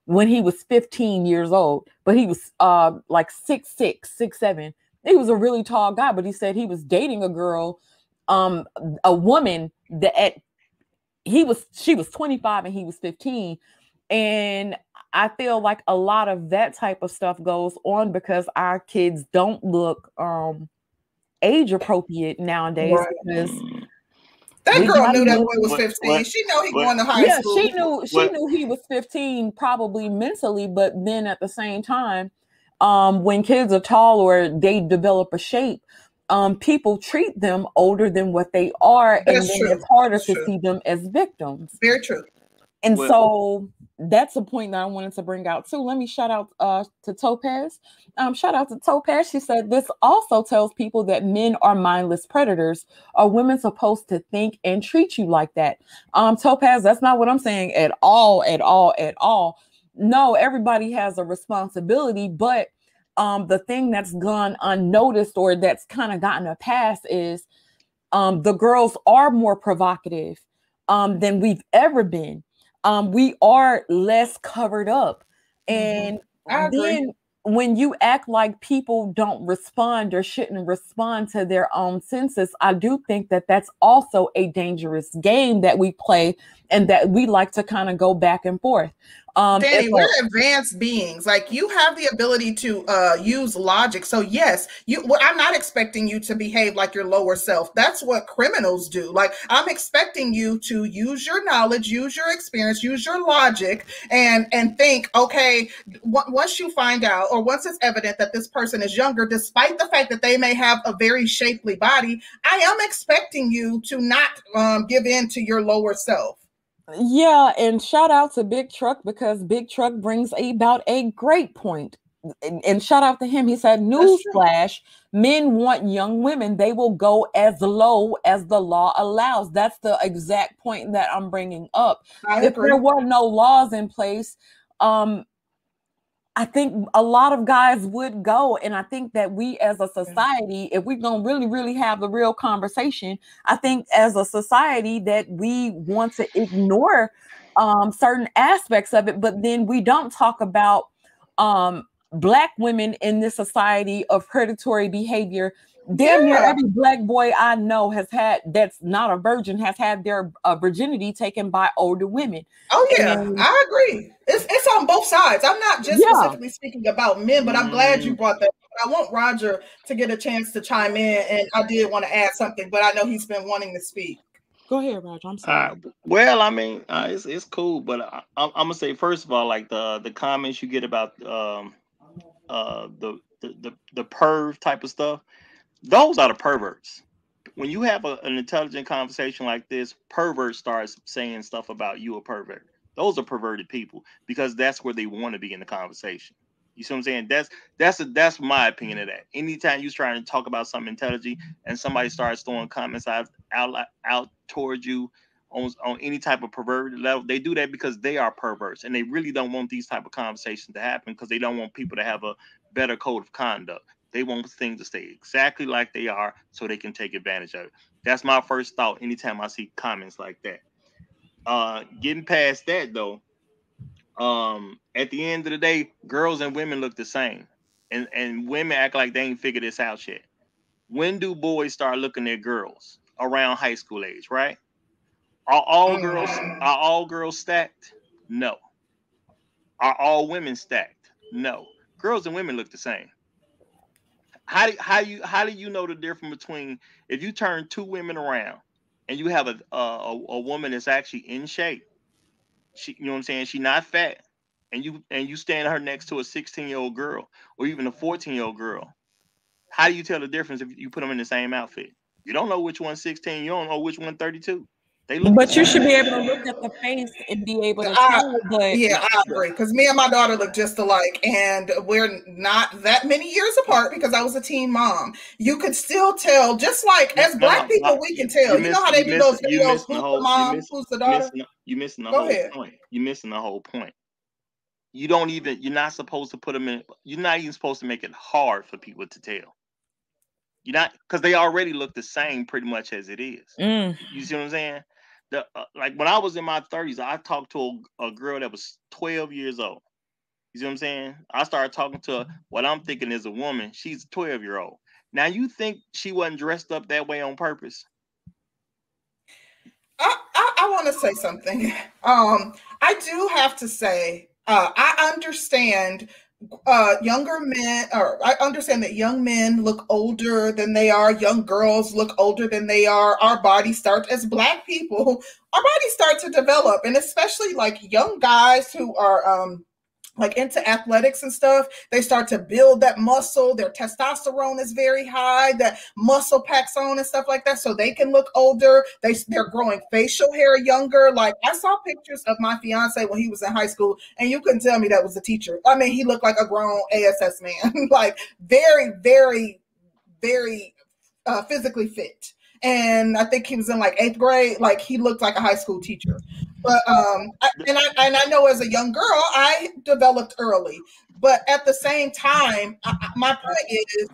when he was 15 years old, but he was uh, like six, six, six, seven. He was a really tall guy, but he said he was dating a girl, um, a woman that at he was she was 25 and he was 15. And I feel like a lot of that type of stuff goes on because our kids don't look um age appropriate nowadays right. because that girl knew that boy was 15. What, she know he what, going to high yeah, school. she knew she what? knew he was 15 probably mentally, but then at the same time, um, when kids are tall or they develop a shape, um, people treat them older than what they are, That's and then true. it's harder That's to true. see them as victims. Very true. And so that's a point that I wanted to bring out too. Let me shout out uh, to Topaz. Um, shout out to Topaz. She said this also tells people that men are mindless predators. Are women supposed to think and treat you like that? Um, Topaz, that's not what I'm saying at all, at all, at all. No, everybody has a responsibility, but um, the thing that's gone unnoticed or that's kind of gotten a pass is um, the girls are more provocative um, than we've ever been um, we are less covered up. Mm-hmm. And then when you act like people don't respond or shouldn't respond to their own senses, I do think that that's also a dangerous game that we play and that we like to kind of go back and forth. Um, Danny, we're advanced beings. Like you have the ability to uh, use logic. So yes, you. Well, I'm not expecting you to behave like your lower self. That's what criminals do. Like I'm expecting you to use your knowledge, use your experience, use your logic, and and think. Okay, w- once you find out, or once it's evident that this person is younger, despite the fact that they may have a very shapely body, I am expecting you to not um, give in to your lower self. Yeah, and shout out to Big Truck because Big Truck brings about a great point. And, and shout out to him. He said, Newsflash, men want young women. They will go as low as the law allows. That's the exact point that I'm bringing up. I if agree. there were no laws in place, um, I think a lot of guys would go. And I think that we as a society, if we're going to really, really have the real conversation, I think as a society that we want to ignore um, certain aspects of it, but then we don't talk about um, black women in this society of predatory behavior. Damn near Yeah. every black boy I know has had that's not a virgin has had their uh, virginity taken by older women. Oh yeah, And- I agree. It's it's on both sides. I'm not just Yeah. specifically speaking about men, but I'm glad you brought that. up. I want Roger to get a chance to chime in, and I did want to add something, but I know he's been wanting to speak. Go ahead, Roger. I'm sorry. right. Well, I mean, uh, it's it's cool, but I, I'm, I'm gonna say first of all, like the the comments you get about um uh the the the, the perv type of stuff, those are the perverts. When you have a, an intelligent conversation like this, pervert starts saying stuff about you a pervert. Those are perverted people because that's where they want to be in the conversation. You see what I'm saying? That's that's a, that's my opinion of that. Anytime you're trying to talk about something intelligent and somebody starts throwing comments out out out towards you on, on any type of perverted level, they do that because they are perverts and they really don't want these type of conversations to happen because they don't want people to have a better code of conduct. They want things to stay exactly like they are so they can take advantage of it. That's my first thought anytime I see comments like that. Uh getting past that though, um, at the end of the day, girls and women look the same. And and women act like they ain't figured this out yet. When do boys start looking at girls? Around high school age, right? Are all girls are all girls stacked? No. Are all women stacked? No. Girls and women look the same. How do how you how do you know the difference between if you turn two women around and you have a a, a, woman that's actually in shape, she you know what I'm saying, she not fat, and you and you stand her next to a 16 year old girl or even a 14 year old girl, how do you tell the difference if you put them in the same outfit? You don't know which one's 16, you don't know which one 32. They look But you should be able to look at the face and be able to I- tell. But Yeah, I agree. Because me and my daughter look just alike, and we're not that many years apart because I was a teen mom. You could still tell, just like as No, black people, no, we can tell. you You, know how they you do those you videos? missing the whole- the you mom? miss- Who's the daughter? missing, you missing the Go whole ahead. point. You missing the whole point. You don't even. You're not supposed to put them in. You're not even supposed to make it hard for people to tell. You're not because they already look the same pretty much as it is. Mm. You see what I'm saying? The uh, like when I was in my 30s, I talked to a, a girl that was 12 years old. You see what I'm saying? I started talking to. What I'm thinking is a woman. She's a 12 year old. Now you think she wasn't dressed up that way on purpose? I, I, I want to say something. Um, I do have to say, uh, I understand uh, younger men, or I understand that young men look older than they are. Young girls look older than they are. Our bodies start as Black people. Our bodies start to develop, and especially like young guys who are um, like into athletics and stuff, they start to build that muscle. Their testosterone is very high. That muscle packs on and stuff like that, so they can look older. They they're growing facial hair younger. Like I saw pictures of my fiance when he was in high school, and you couldn't tell me that was a teacher. I mean, he looked like a grown ASS man, like very, very, very uh, physically fit. And I think he was in like eighth grade. Like he looked like a high school teacher. But um, I, and I and I know as a young girl, I developed early. But at the same time, I, my point is,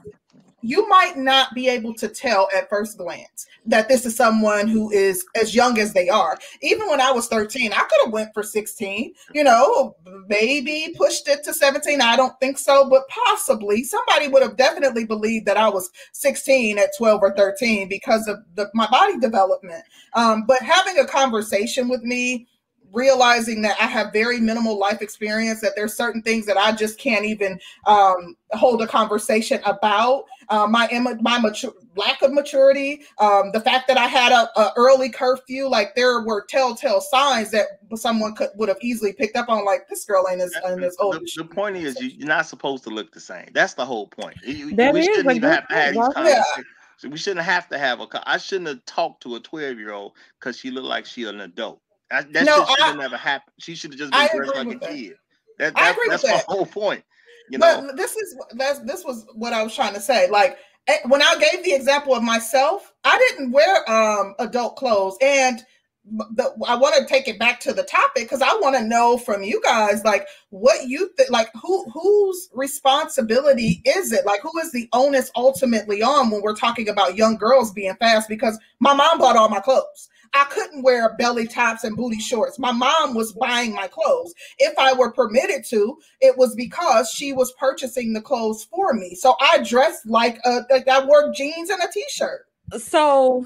you might not be able to tell at first glance that this is someone who is as young as they are. Even when I was 13, I could have went for 16, you know, maybe pushed it to 17. I don't think so, but possibly somebody would have definitely believed that I was 16 at 12 or 13 because of the, my body development. Um, but having a conversation with me, realizing that I have very minimal life experience, that there's certain things that I just can't even um, hold a conversation about. Uh, my imma- my mature, lack of maturity, um, the fact that I had a, a early curfew, like there were telltale signs that someone could would have easily picked up on. Like this girl ain't as, ain't as old. The, the point is, you, you're not supposed to look the same. That's the whole point. You- That we is shouldn't a even have to have these point, Yeah. conversations. So we shouldn't have to have a. co- I shouldn't have talked to a 12 year old because she looked like she an adult. That, that no, shit should have never happened. She should have just been dressed like a that. kid. That, that, I agree that's with that. whole point. You know? But this is that's this was what I was trying to say. Like eh, when I gave the example of myself, I didn't wear um adult clothes and the, I want to take it back to the topic because I want to know from you guys like what you think like who whose responsibility is it like who is the onus ultimately on when we're talking about young girls being fast because my mom bought all my clothes I couldn't wear belly tops and booty shorts. My mom was buying my clothes. If I were permitted to, it was because she was purchasing the clothes for me. So I dressed like a like I wore jeans and a t-shirt. So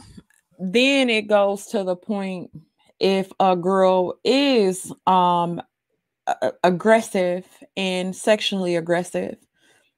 then it goes to the point if a girl is um aggressive and sexually aggressive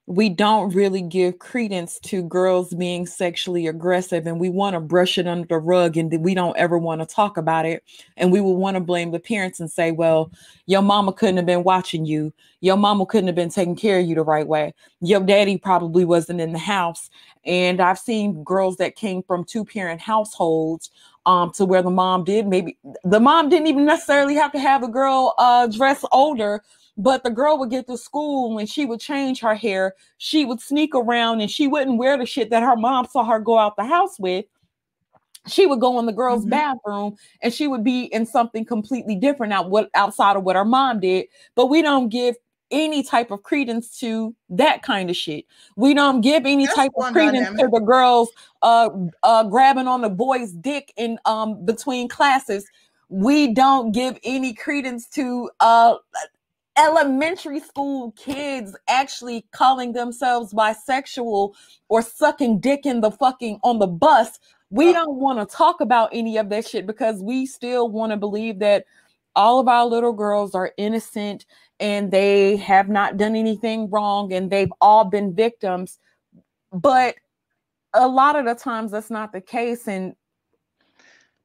we don't really give credence to girls being sexually aggressive and we want to brush it under the rug and we don't ever want to talk about it and we will want to blame the parents and say well your mama couldn't have been watching you. Your mama couldn't have been taking care of you the right way. Your daddy probably wasn't in the house. And i've seen girls that came from two parent households um, to where the mom did maybe the mom didn't even necessarily have to have a girl uh, dress older but the girl would get to school and she would change her hair. She would sneak around and she wouldn't wear the shit that her mom saw her go out the house with. She would go in the girl's mm-hmm. bathroom and she would be in something completely different out what outside of what her mom did. But we don't give any type of credence to that kind of shit. We don't give any That's type of credence dynamic. to the girls uh uh grabbing on the boy's dick in um between classes. We don't give any credence to uh elementary school kids actually calling themselves bisexual or sucking dick in the fucking on the bus. We don't want to talk about any of that shit because we still want to believe that all of our little girls are innocent and they have not done anything wrong and they've all been victims. But a lot of the times that's not the case. And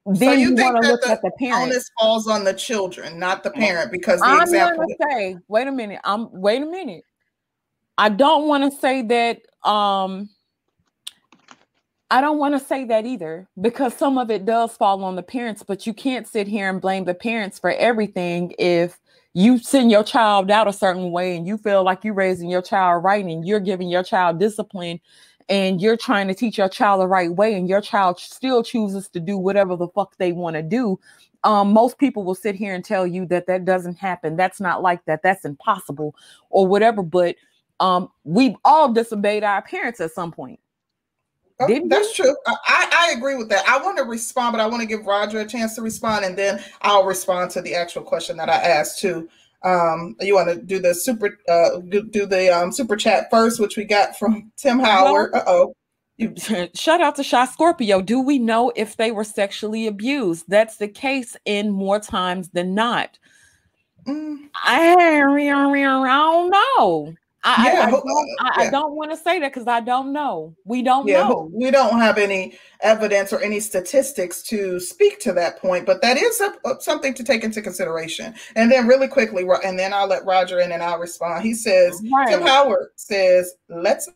then so you, you think that the, at the parent. onus falls on the children, not the parent, because the I'm example. Gonna say, wait a minute. I'm wait a minute. I don't want to say that. Um, I don't want to say that either because some of it does fall on the parents, but you can't sit here and blame the parents for everything if you send your child out a certain way and you feel like you're raising your child right and you're giving your child discipline and you're trying to teach your child the right way and your child still chooses to do whatever the fuck they want to do um, most people will sit here and tell you that that doesn't happen that's not like that that's impossible or whatever but um, we've all disobeyed our parents at some point Oh, that's true. I, I agree with that. I want to respond, but I want to give Roger a chance to respond, and then I'll respond to the actual question that I asked too. Um, you want to do the super uh, do the um, super chat first, which we got from Tim Howard. Uh oh. Shout out to Shot Scorpio. Do we know if they were sexually abused? That's the case in more times than not. Mm. I, I don't know. I, yeah, I, I, don't, yeah. I, don't, want to say that because I don't know. We don't yeah, know. We don't have any evidence or any statistics to speak to that point, but that is a, a, something to take into consideration. And then, really quickly, and then I'll let Roger in and I'll respond. He says, right. Tim Howard says, let's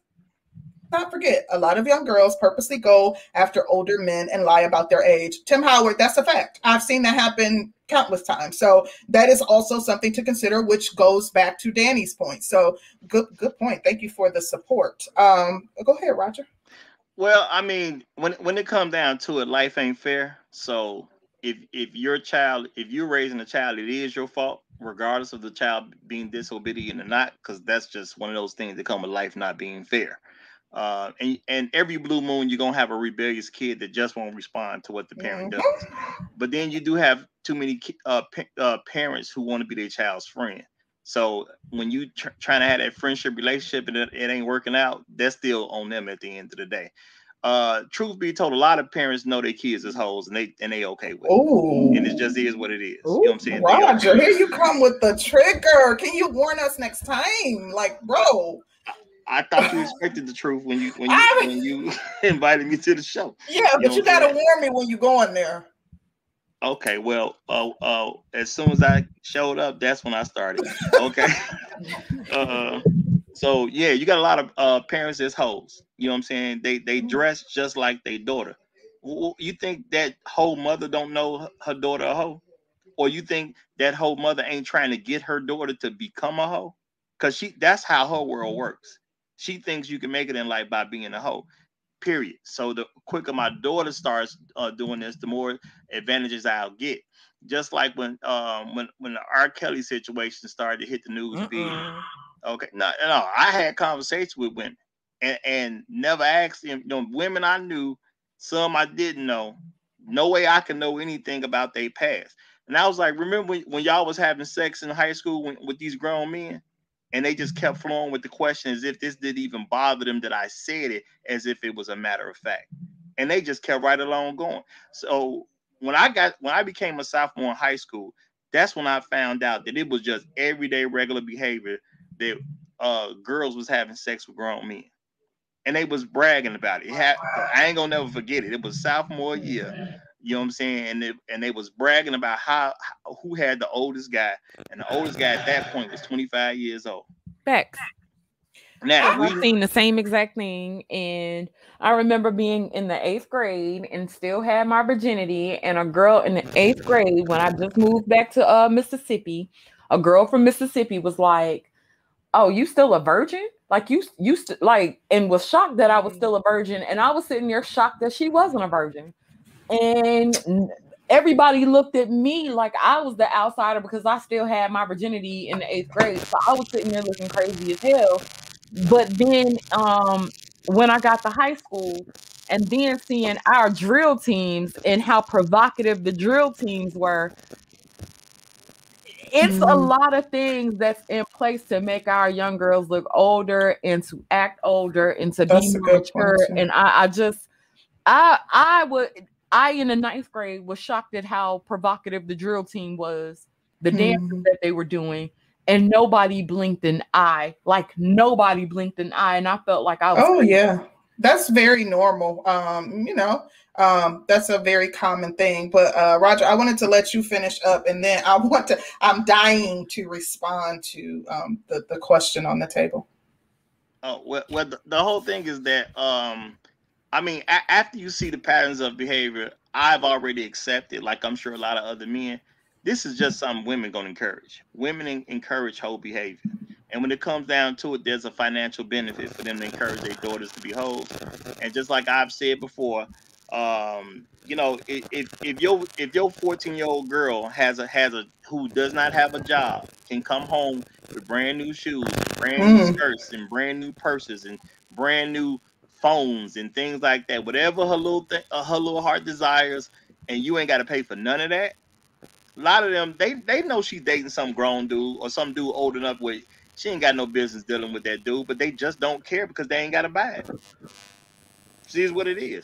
not forget, a lot of young girls purposely go after older men and lie about their age. Tim Howard, that's a fact. I've seen that happen countless times. So that is also something to consider, which goes back to Danny's point. So good, good point. Thank you for the support. Um, go ahead, Roger. Well, I mean, when when it comes down to it, life ain't fair. So if if your child, if you're raising a child, it is your fault, regardless of the child being disobedient or not, because that's just one of those things that come with life not being fair. Uh, and, and every blue moon, you're gonna have a rebellious kid that just won't respond to what the parent mm-hmm. does. But then you do have too many uh, uh, parents who want to be their child's friend. So when you tr- trying to have that friendship relationship and it, it, ain't working out, that's still on them at the end of the day. Uh, truth be told, a lot of parents know their kids as hoes and they and they okay with Ooh. it. And it just is what it is. Ooh, you know what I'm saying? Roger, okay. here you come with the trigger. Can you warn us next time? Like, bro. I thought you expected the truth when you when you I when you invited me to the show. Yeah, you but you gotta warn me when you go in there. Okay, well, uh, uh, as soon as I showed up, that's when I started. Okay. uh, so yeah, you got a lot of uh parents as hoes. You know what I'm saying? They they mm-hmm. dress just like their daughter. You think that whole mother don't know her daughter a hoe? or you think that whole mother ain't trying to get her daughter to become a hoe? Cause she that's how her world mm-hmm. works. She thinks you can make it in life by being a hoe. Period. So the quicker my daughter starts uh, doing this, the more advantages I'll get. Just like when um when when the R. Kelly situation started to hit the news feed. Okay, no, no, I had conversations with women and, and never asked them. You know, women I knew, some I didn't know. No way I can know anything about their past. And I was like, remember when, when y'all was having sex in high school when, with these grown men? And they just kept flowing with the question as if this didn't even bother them that I said it, as if it was a matter of fact. And they just kept right along going. So when I got when I became a sophomore in high school, that's when I found out that it was just everyday regular behavior that uh, girls was having sex with grown men and they was bragging about it. it I ain't gonna never forget it. It was sophomore year. You know what I'm saying? And they, and they was bragging about how, how, who had the oldest guy, and the oldest guy at that point was 25 years old. Facts. Now I've seen the same exact thing, and I remember being in the eighth grade and still had my virginity. And a girl in the eighth grade, when I just moved back to uh, Mississippi, a girl from Mississippi was like, "Oh, you still a virgin?" Like you used to like, and was shocked that I was still a virgin, and I was sitting there shocked that she wasn't a virgin, and everybody looked at me like I was the outsider because I still had my virginity in the eighth grade. So I was sitting there looking crazy as hell. But then um, when I got to high school, and then seeing our drill teams and how provocative the drill teams were, it's mm-hmm. a lot of things that's in place to make our young girls look older and to act older and to that's be mature. And I, I just, I, I would, I in the ninth grade was shocked at how provocative the drill team was, the mm-hmm. dances that they were doing, and nobody blinked an eye. Like nobody blinked an eye, and I felt like I was. Oh crazy. yeah, that's very normal. Um, you know, um, that's a very common thing. But uh, Roger, I wanted to let you finish up, and then I want to. I'm dying to respond to um, the the question on the table. Oh well, well the, the whole thing is that um, I mean, a- after you see the patterns of behavior, I've already accepted, like I'm sure a lot of other men. This is just something women gonna encourage. Women encourage whole behavior. And when it comes down to it, there's a financial benefit for them to encourage their daughters to be hoes. And just like I've said before, um, you know, if if your if your 14 year old girl has a has a who does not have a job can come home with brand new shoes, brand mm. new skirts, and brand new purses and brand new phones and things like that, whatever her little th- uh, her little heart desires, and you ain't got to pay for none of that. A lot of them they they know she's dating some grown dude or some dude old enough where she ain't got no business dealing with that dude, but they just don't care because they ain't got to buy it. Is what it is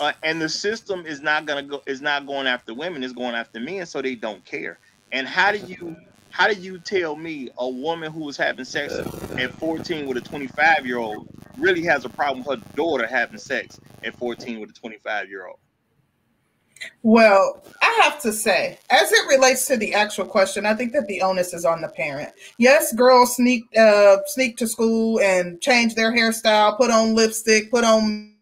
uh, and the system is not gonna go is not going after women it's going after men so they don't care and how do you how do you tell me a woman who was having sex at 14 with a 25 year old really has a problem with her daughter having sex at 14 with a 25 year old well, I have to say, as it relates to the actual question, I think that the onus is on the parent. Yes, girls sneak uh, sneak to school and change their hairstyle, put on lipstick, put on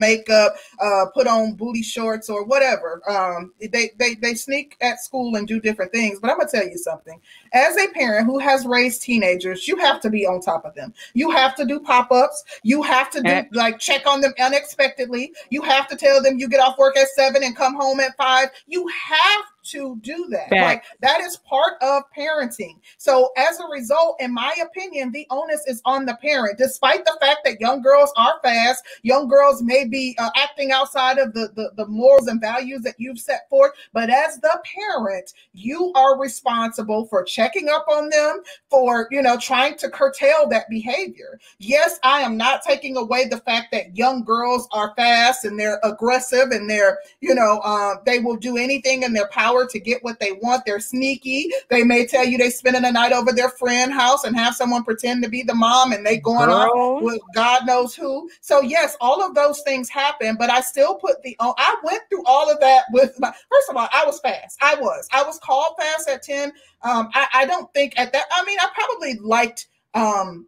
makeup, uh, put on booty shorts or whatever. Um, they, they, they sneak at school and do different things. But I'm going to tell you something. As a parent who has raised teenagers, you have to be on top of them. You have to do pop ups. You have to do like check on them unexpectedly. You have to tell them you get off work at seven and come home at five. You have to do that. Like that is part of parenting. So as a result, in my opinion, the onus is on the parent. Despite the fact that young girls are fast, young girls may be uh, acting outside of the, the the morals and values that you've set forth. But as the parent, you are responsible for checking up on them, for you know trying to curtail that behavior. Yes, I am not taking away the fact that young girls are fast and they're aggressive and they're you know uh, they will do anything in their power to get what they want. They're sneaky. They may tell you they're spending the night over their friend house and have someone pretend to be the mom and they going Girl. on with God knows who. So yes, all of those things happen, but I still put the on. I went through all of that with my first of all, I was fast. I was. I was called fast at 10. Um, I, I don't think at that, I mean, I probably liked um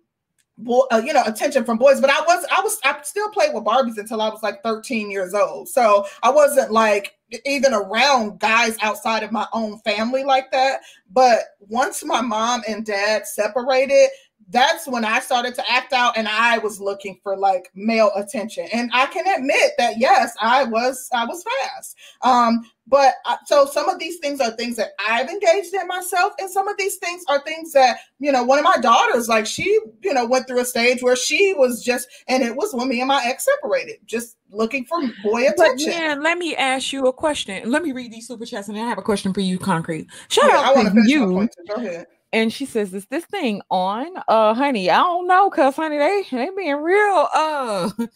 boy, uh, you know, attention from boys. But I was, I was, I still played with Barbies until I was like 13 years old. So I wasn't like even around guys outside of my own family like that. But once my mom and dad separated, that's when I started to act out and I was looking for like male attention. And I can admit that yes, I was I was fast. Um, but uh, so some of these things are things that I've engaged in myself, and some of these things are things that you know one of my daughters, like she, you know, went through a stage where she was just, and it was when me and my ex separated, just looking for boy attention. But man, let me ask you a question. Let me read these super chats, and then I have a question for you, concrete. Shout yeah, out I to you. Go ahead and she says, "Is this thing on?" Uh, honey, I don't know, cause honey, they they being real uh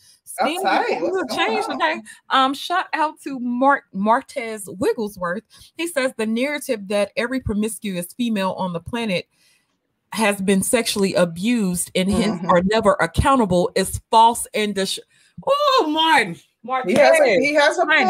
change today. Um, shout out to Mark Martez Wigglesworth. He says the narrative that every promiscuous female on the planet has been sexually abused and mm-hmm. hence are never accountable is false and dis- oh my Martez. He has a, he has a point.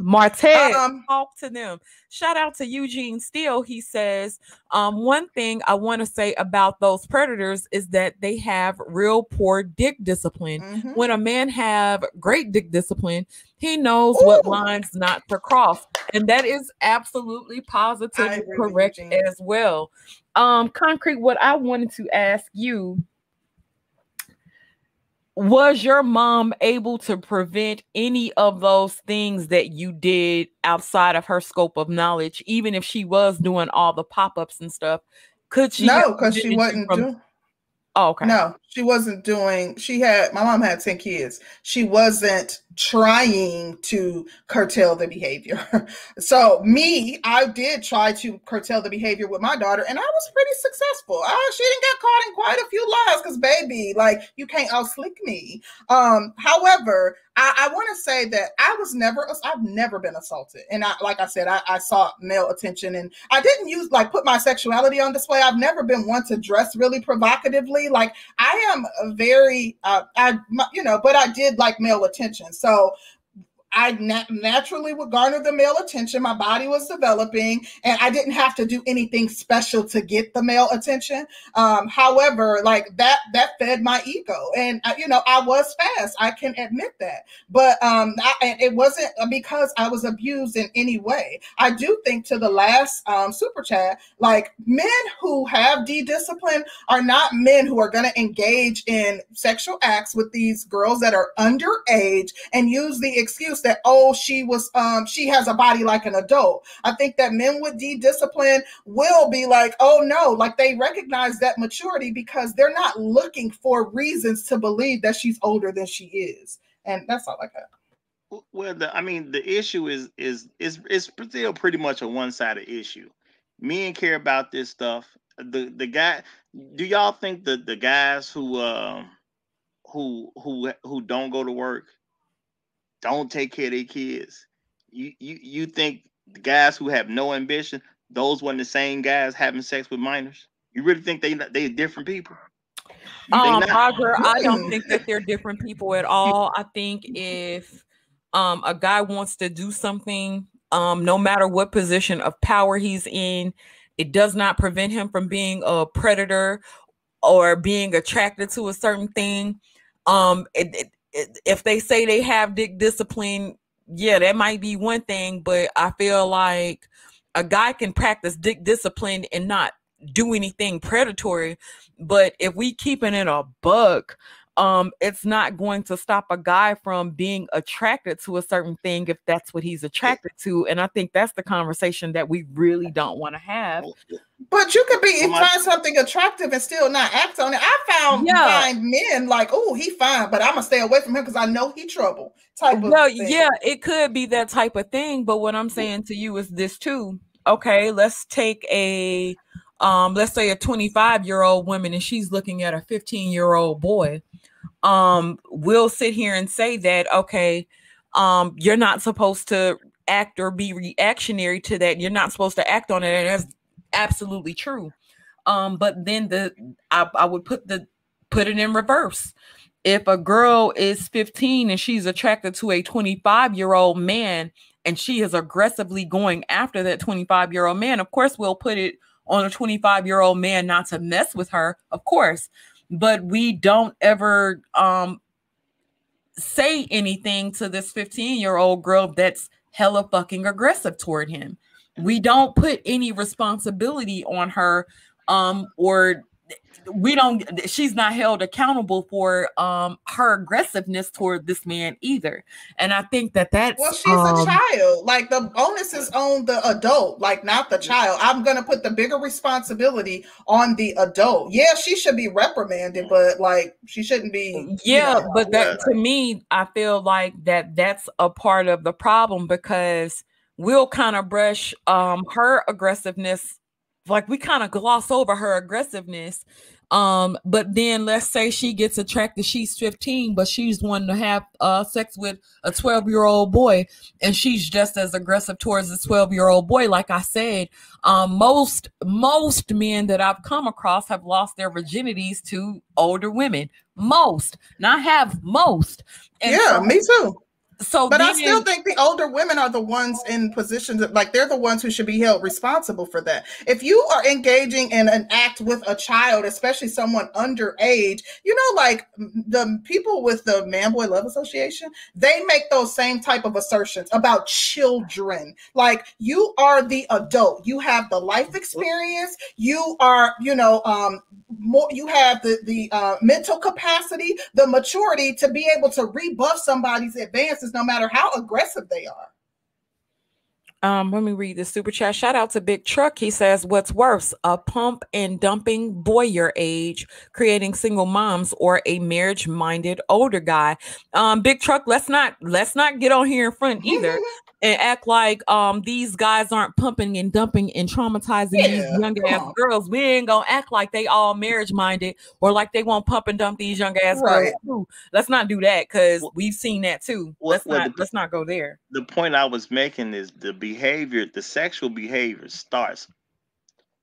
Martez, um, talk to them. Shout out to Eugene Steele. He says, um, one thing I want to say about those predators is that they have real poor dick discipline. Mm-hmm. When a man have great dick discipline, he knows Ooh. what lines not to cross. And that is absolutely positive correct as well. Um, concrete, what I wanted to ask you was your mom able to prevent any of those things that you did outside of her scope of knowledge even if she was doing all the pop-ups and stuff could she no because she wasn't from- doing Oh, okay. No, she wasn't doing. She had my mom had ten kids. She wasn't trying to curtail the behavior. so me, I did try to curtail the behavior with my daughter, and I was pretty successful. Uh, she didn't get caught in quite a few lies because, baby, like you can't out slick me. Um, however, I, I want to say that I was never, I've never been assaulted. And I, like I said, I, I sought male attention and I didn't use like put my sexuality on display. I've never been one to dress really provocatively. Like I am a very, uh, I, you know, but I did like male attention. So I nat- naturally would garner the male attention. My body was developing, and I didn't have to do anything special to get the male attention. Um, however, like that that fed my ego, and uh, you know I was fast. I can admit that, but um, I, it wasn't because I was abused in any way. I do think to the last um, super chat, like men who have de discipline are not men who are going to engage in sexual acts with these girls that are underage and use the excuse that oh she was um she has a body like an adult. I think that men with d-discipline will be like oh no like they recognize that maturity because they're not looking for reasons to believe that she's older than she is. And that's all i got. Well the, i mean the issue is is is is still pretty much a one-sided issue. Men care about this stuff. The the guy do y'all think that the guys who uh who who who don't go to work don't take care of their kids. You you you think the guys who have no ambition, those weren't the same guys having sex with minors? You really think they they different people? Um, Roger, I don't think that they're different people at all. I think if um a guy wants to do something, um, no matter what position of power he's in, it does not prevent him from being a predator or being attracted to a certain thing. Um, it, it, if they say they have dick discipline, yeah, that might be one thing, but I feel like a guy can practice dick discipline and not do anything predatory. But if we keeping it a buck, um, it's not going to stop a guy from being attracted to a certain thing if that's what he's attracted to. And I think that's the conversation that we really don't want to have. But you could be find something attractive and still not act on it. I found yeah. find men like, oh, he fine, but I'm gonna stay away from him because I know he trouble. Type of well, thing. yeah, it could be that type of thing. But what I'm saying to you is this too. Okay, let's take a um, let's say a 25 year old woman and she's looking at a 15 year old boy um, we'll sit here and say that, okay, um, you're not supposed to act or be reactionary to that. You're not supposed to act on it. And that's absolutely true. Um, but then the I, I would put the put it in reverse. If a girl is 15 and she's attracted to a 25 year old man and she is aggressively going after that 25 year old man, of course, we'll put it on a 25 year old man not to mess with her, of course but we don't ever um say anything to this 15 year old girl that's hella fucking aggressive toward him. We don't put any responsibility on her um or we don't she's not held accountable for um her aggressiveness toward this man either. And i think that that's well she's um, a child. Like the onus is on the adult like not the child. I'm gonna put the bigger responsibility on the adult. Yeah she should be reprimanded but like she shouldn't be yeah you know, but that to me i feel like that that's a part of the problem because we'll kind of brush um her aggressiveness like we kind of gloss over her aggressiveness um but then let's say she gets attracted she's 15 but she's wanting to have uh sex with a 12 year old boy and she's just as aggressive towards the 12 year old boy. Like i said um most most men that i've come across have lost their virginities to older women. Most not have most. And yeah so, me too so but I still think the older women are the ones in positions that, like they're the ones who should be held responsible for that. If you are engaging in an act with a child, especially someone underage, you know, like the people with the Man Boy Love Association, they make those same type of assertions about children. Like you are the adult, you have the life experience, you are, you know, um, more you have the the uh, mental capacity, the maturity to be able to rebuff somebody's advances, no matter how aggressive they are. Um, let me read the super chat. Shout out to Big Truck. He says, "What's worse, a pump and dumping boy your age, creating single moms, or a marriage-minded older guy?" Um, Big Truck. Let's not let's not get on here in front either. and act like um these guys aren't pumping and dumping and traumatizing yeah, these young ass on. girls. We ain't gonna act like they all marriage minded or like they won't pump and dump these young ass right. girls too. Let's not do that because well, we've seen that too. Well, let's well, not the, let's not go there. The point I was making is the behavior, the sexual behavior starts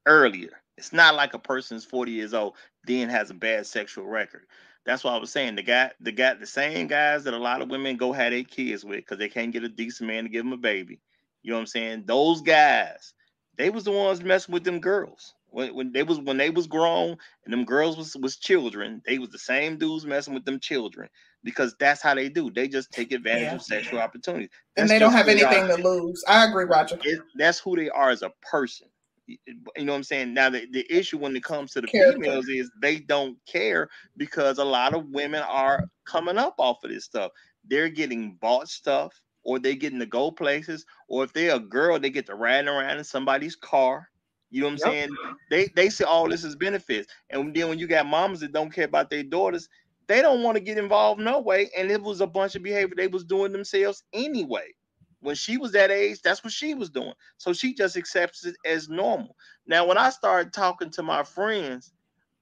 earlier. It's not like a person's 40 years old, then has a bad sexual record. That's why I was saying the guy, the guy, the same guys that a lot of women go have their kids with because they can't get a decent man to give them a baby. You know what I'm saying? Those guys, they was the ones messing with them girls. When, when they was when they was grown and them girls was was children, they was the same dudes messing with them children because that's how they do. They just take advantage yeah. of sexual opportunities. That's and they don't have anything to lose. I agree, Roger. It, that's who they are as a person you know what I'm saying? Now the, the issue when it comes to the Character. females is they don't care because a lot of women are coming up off of this stuff. They're getting bought stuff or they're getting to go places, or if they're a girl, they get to riding around in somebody's car. You know what I'm yep. saying? They they see all this as benefits. And then when you got moms that don't care about their daughters, they don't want to get involved no way. And it was a bunch of behavior they was doing themselves anyway when she was that age, that's what she was doing. So she just accepts it as normal. Now, when I started talking to my friends,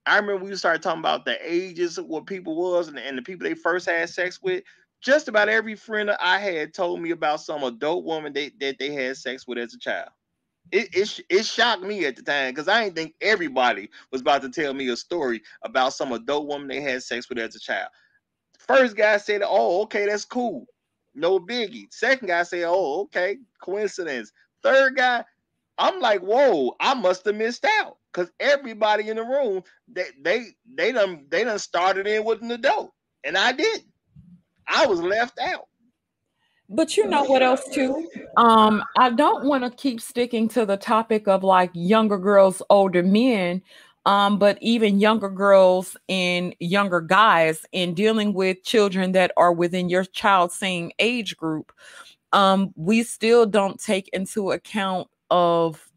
I remember we started talking about the ages of what people was and, and the people they first had sex with. Just about every friend I had told me about some adult woman they, that they had sex with as a child. It, it, it shocked me at the time because I didn't think everybody was about to tell me a story about some adult woman they had sex with as a child. First guy said, Oh, okay, that's cool no biggie. Second guy say, oh, okay, coincidence. Third guy, I'm like, whoa, I must have missed out. Cause everybody in the room, they they they done they done started in with an adult. And I didn't. I was left out. But you know what else too? Um, I don't want to keep sticking to the topic of like younger girls, older men, um, but even younger girls and younger guys in dealing with children that are within your child's same age group, um, we still don't take into account of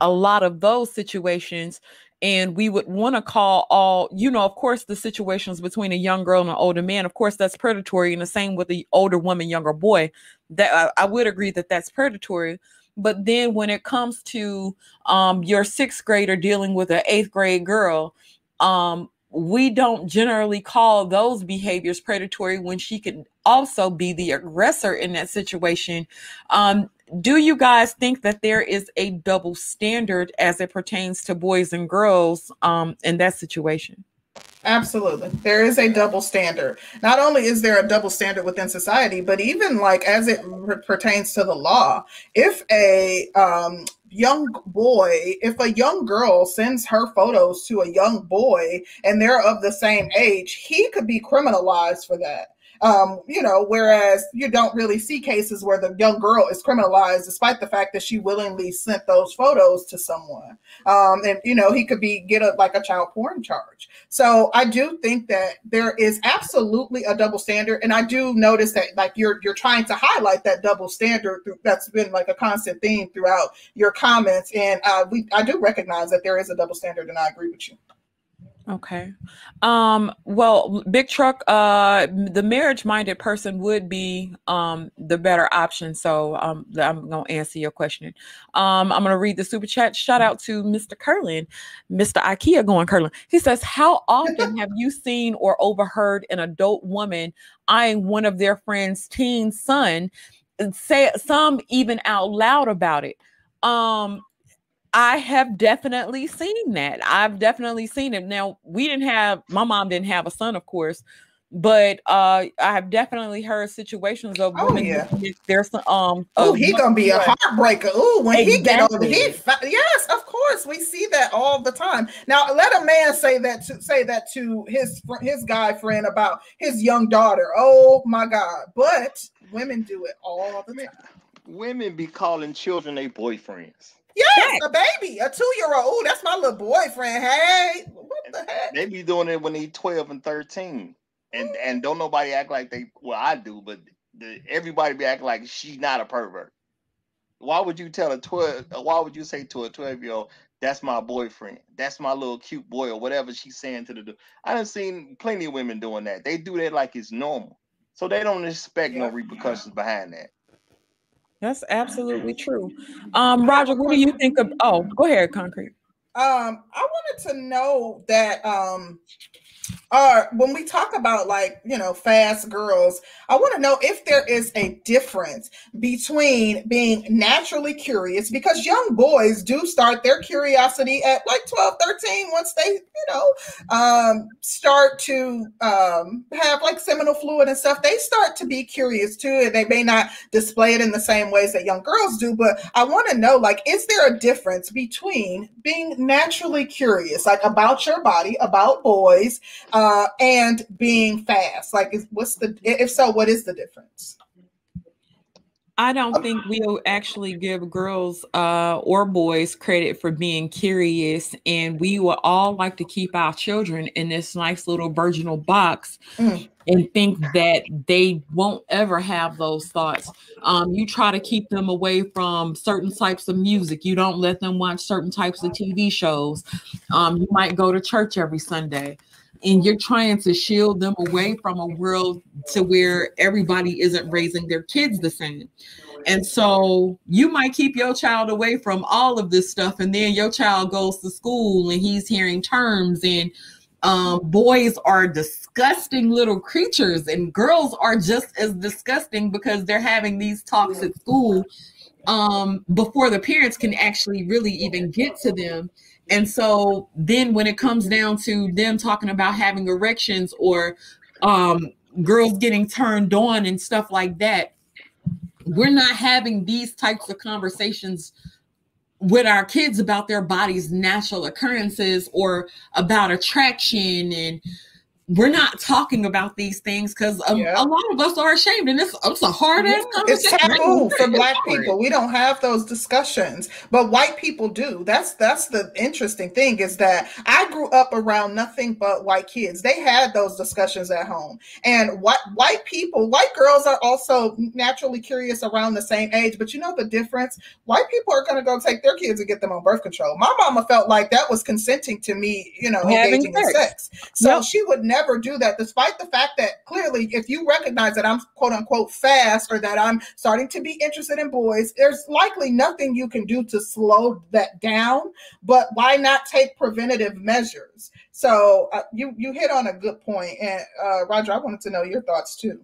a lot of those situations. And we would want to call all you know of course the situations between a young girl and an older man of course that's predatory and the same with the older woman younger boy. That I, I would agree that that's predatory but then when it comes to um, your sixth grader dealing with an eighth grade girl, um, we don't generally call those behaviors predatory when she could also be the aggressor in that situation. Um, do you guys think that there is a double standard as it pertains to boys and girls um, in that situation? Absolutely. There is a double standard. Not only is there a double standard within society, but even like as it pertains to the law, if a um, young boy, if a young girl sends her photos to a young boy and they're of the same age, he could be criminalized for that. Um, you know, whereas you don't really see cases where the young girl is criminalized despite the fact that she willingly sent those photos to someone. Um, and you know, he could be get a like a child porn charge. So I do think that there is absolutely a double standard, and I do notice that like you're you're trying to highlight that double standard that's been like a constant theme throughout your comments, and uh, we I do recognize that there is a double standard, and I agree with you. Okay. Um, well, big truck, uh, the marriage minded person would be um, the better option. So um, I'm going to answer your question. Um, I'm going to read the super chat. Shout out to Mr. Curlin, Mr. IKEA going Curlin. He says, How often have you seen or overheard an adult woman eyeing one of their friends' teen son? Say some even out loud about it. Um, I have definitely seen that. I've definitely seen it. Now, we didn't have my mom didn't have a son, of course, but uh I have definitely heard situations of oh, women yeah. there's some. um oh he gonna be a heartbreaker. Oh, when exactly. he get older, he yes, of course, we see that all the time. Now let a man say that to say that to his his guy friend about his young daughter. Oh my god, but women do it all the time. Women be calling children their boyfriends. Yes, a baby, a two year old. Oh, that's my little boyfriend. Hey, what the heck? They be doing it when they 12 and 13. And mm. and don't nobody act like they well, I do, but the, everybody be acting like she's not a pervert. Why would you tell a 12 why would you say to a 12 year old, that's my boyfriend, that's my little cute boy, or whatever she's saying to the I done seen plenty of women doing that. They do that like it's normal. So they don't expect yeah. no repercussions behind that. That's absolutely true. Um, Roger, what do you think of? Oh, go ahead, Concrete. Um, I wanted to know that um, uh, when we talk about like you know fast girls i want to know if there is a difference between being naturally curious because young boys do start their curiosity at like 12 13 once they you know um, start to um, have like seminal fluid and stuff. They start to be curious too and they may not display it in the same ways that young girls do but i want to know like is there a difference between being naturally curious like about your body about boys uh, and being fast? Like, is, what's the if so? What is the difference? I don't think we'll actually give girls uh, or boys credit for being curious, and we will all like to keep our children in this nice little virginal box mm. and think that they won't ever have those thoughts. Um, you try to keep them away from certain types of music. You don't let them watch certain types of TV shows. Um, you might go to church every Sunday and you're trying to shield them away from a world to where everybody isn't raising their kids the same. And so you might keep your child away from all of this stuff, and then your child goes to school and he's hearing terms and um, boys are disgusting little creatures, and girls are just as disgusting because they're having these talks at school um, before the parents can actually really even get to them. And so then when it comes down to them talking about having erections or um, girls getting turned on and stuff like that, we're not having these types of conversations with our kids about their body's natural occurrences or about attraction and we're not talking about these things because a, um, yeah. a, lot of us are ashamed, and it's, it's a hard ass conversation. It's taboo for Black people. We don't have those discussions, but white people do. That's that's the interesting thing is that I grew up around nothing but white kids. They had those discussions at home, and white white people, white girls are also naturally curious around the same age. But you know the difference? White people are going to go take their kids and get them on birth control. My mama felt like that was consenting to me, you know, Having engaging sex. in sex. So yep. she would never do that, despite the fact that clearly, if you recognize that I'm quote unquote fast or that I'm starting to be interested in boys, there's likely nothing you can do to slow that down. But why not take preventative measures? So uh, you you hit on a good point, and uh, Roger, I wanted to know your thoughts too.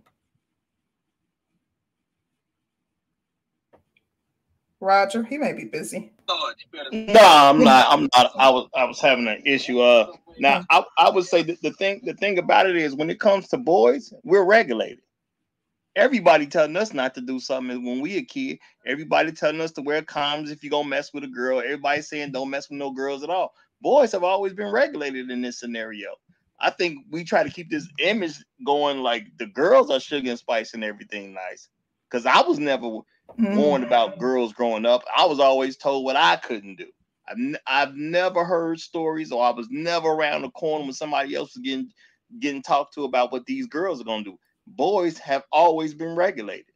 Roger, he may be busy. No, I'm not. I'm not. I was I was having an issue. Uh, now I, I would say the thing the thing about it is when it comes to boys, we're regulated. Everybody telling us not to do something when we a kid. Everybody telling us to wear condoms if you gonna mess with a girl. Everybody saying don't mess with no girls at all. Boys have always been regulated in this scenario. I think we try to keep this image going like the girls are sugar and spice and everything nice. Cause I was never mm-hmm. warned about girls growing up. I was always told what I couldn't do. I've, n- I've never heard stories or I was never around the corner when somebody else was getting getting talked to about what these girls are gonna do. Boys have always been regulated.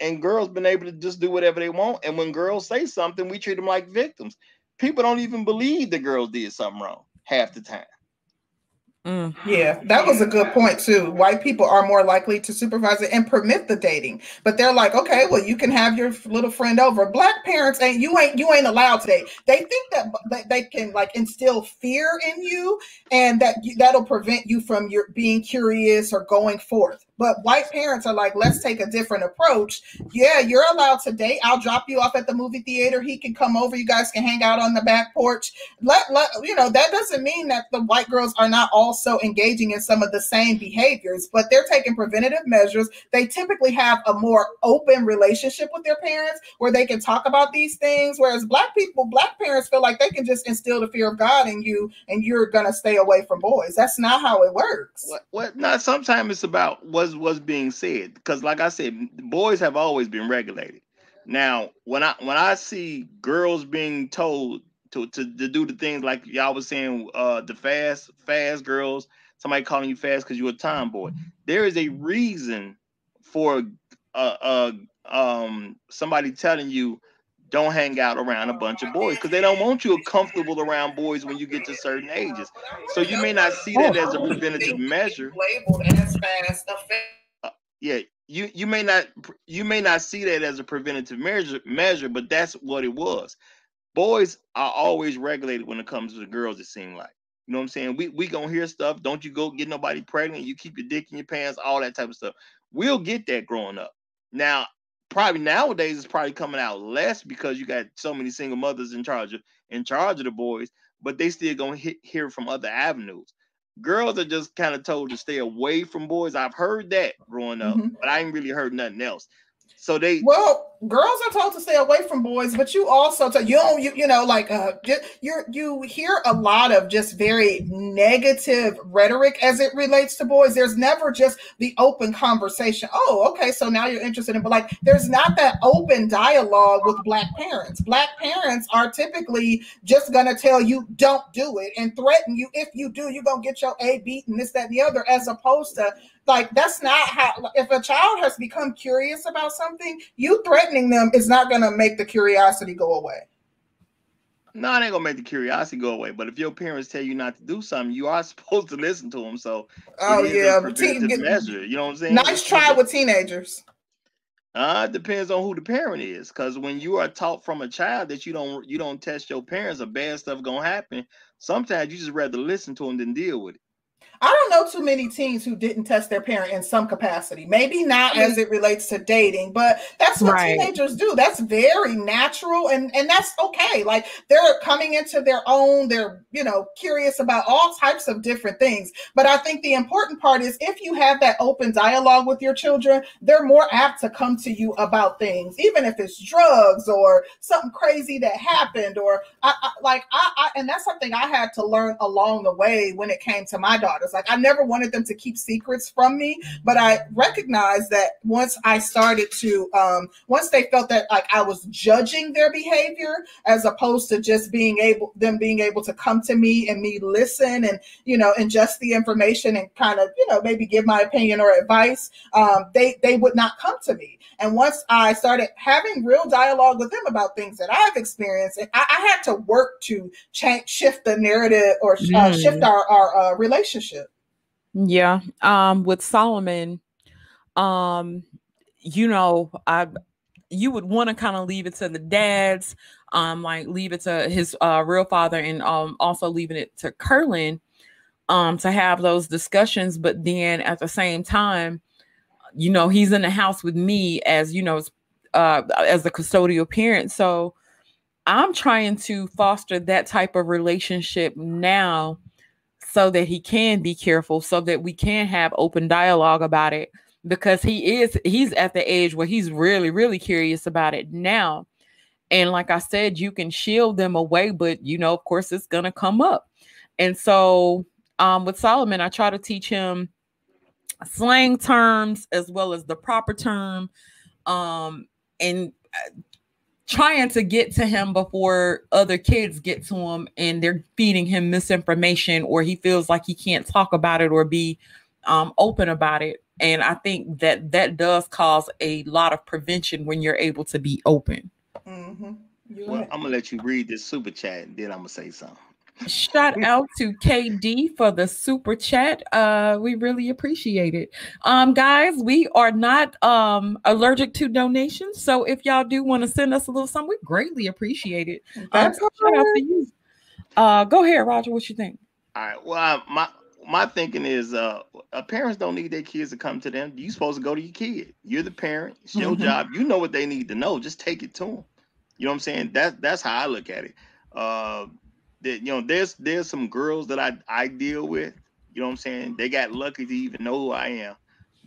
And girls been able to just do whatever they want. And when girls say something, we treat them like victims. People don't even believe the girls did something wrong half the time. Mm. Yeah, that was a good point too. White people are more likely to supervise it and permit the dating, but they're like, okay, well, you can have your little friend over. Black parents ain't you ain't you ain't allowed to date. They think that they can like instill fear in you, and that that'll prevent you from your being curious or going forth. But white parents are like, let's take a different approach. Yeah, you're allowed to date. I'll drop you off at the movie theater. He can come over. You guys can hang out on the back porch. Let, let you know that doesn't mean that the white girls are not also engaging in some of the same behaviors, but they're taking preventative measures. They typically have a more open relationship with their parents where they can talk about these things. Whereas black people, black parents feel like they can just instill the fear of God in you and you're gonna stay away from boys. That's not how it works. What what not sometimes it's about what was was being said because like i said boys have always been regulated. Now when i when i see girls being told to to, to do the things like y'all was saying uh the fast fast girls somebody calling you fast because you're a tomboy there is a reason for uh uh um somebody telling you don't hang out around a bunch of boys because they don't want you comfortable around boys when you get to certain ages. So you may not see that as a preventative measure. As fast uh, yeah, you you may not you may not see that as a preventative measure measure, but that's what it was. Boys are always regulated when it comes to the girls. It seems like you know what I'm saying. We we gonna hear stuff. Don't you go get nobody pregnant. You keep your dick in your pants. All that type of stuff. We'll get that growing up. Now probably nowadays it's probably coming out less because you got so many single mothers in charge of in charge of the boys, but they still gonna hit, hear from other avenues. Girls are just kind of told to stay away from boys. I've heard that growing up, mm-hmm. but I ain't really heard nothing else. So they well, girls are told to stay away from boys, but you also tell you don't you, you know like uh you're you hear a lot of just very negative rhetoric as it relates to boys. There's never just the open conversation. Oh, okay, so now you're interested in, but like there's not that open dialogue with black parents. Black parents are typically just gonna tell you don't do it and threaten you if you do, you're gonna get your A beat and this, that, and the other, as opposed to like that's not how if a child has become curious about something, you threatening them is not gonna make the curiosity go away. No, it ain't gonna make the curiosity go away. But if your parents tell you not to do something, you are supposed to listen to them. So, oh yeah, teen, get, measure. You know what I'm saying? Nice try with teenagers. Uh, it depends on who the parent is. Because when you are taught from a child that you don't you don't test your parents, or bad stuff gonna happen. Sometimes you just rather listen to them than deal with it. I don't know too many teens who didn't test their parent in some capacity. Maybe not as it relates to dating, but that's what right. teenagers do. That's very natural and and that's okay. Like they're coming into their own, they're, you know, curious about all types of different things. But I think the important part is if you have that open dialogue with your children, they're more apt to come to you about things, even if it's drugs or something crazy that happened or I, I like I, I and that's something I had to learn along the way when it came to my daughter Like I never wanted them to keep secrets from me, but I recognized that once I started to, um, once they felt that like I was judging their behavior as opposed to just being able, them being able to come to me and me listen and you know ingest the information and kind of you know maybe give my opinion or advice, um, they they would not come to me. And once I started having real dialogue with them about things that I've experienced, I, I had to work to change, shift the narrative or uh, mm. shift our our uh, relationship. Yeah. Um, with Solomon, um, you know, I you would want to kind of leave it to the dads, um, like leave it to his uh real father and um also leaving it to Curlin um to have those discussions, but then at the same time, you know, he's in the house with me as you know, uh as the custodial parent. So I'm trying to foster that type of relationship now so that he can be careful, so that we can have open dialogue about it because he is he's at the age where he's really really curious about it now. And like I said, you can shield them away, but you know, of course, it's gonna come up. And so um, with Solomon, I try to teach him slang terms as well as the proper term, um, and uh, trying to get to him before other kids get to him and they're feeding him misinformation or he feels like he can't talk about it or be um, open about it. And i think that that does cause a lot of prevention when you're able to be open. Mm-hmm. well i'm gonna let you read this super chat and then i'm gonna say something Shout out to KD for the super chat. Uh, we really appreciate it. Um, guys, we are not um allergic to donations, so if y'all do want to send us a little something, we greatly appreciate it. Um, shout out to you. Uh, go ahead, Roger. What you think? All right. Well, my my thinking is, uh, uh, parents don't need their kids to come to them. You supposed to go to your kid. You're the parent. It's your mm-hmm. job. You know what they need to know. Just take it to them. You know what I'm saying? That that's how I look at it. Uh, that you know there's there's some girls that I I deal with. You know what I'm saying? They got lucky to even know who I am,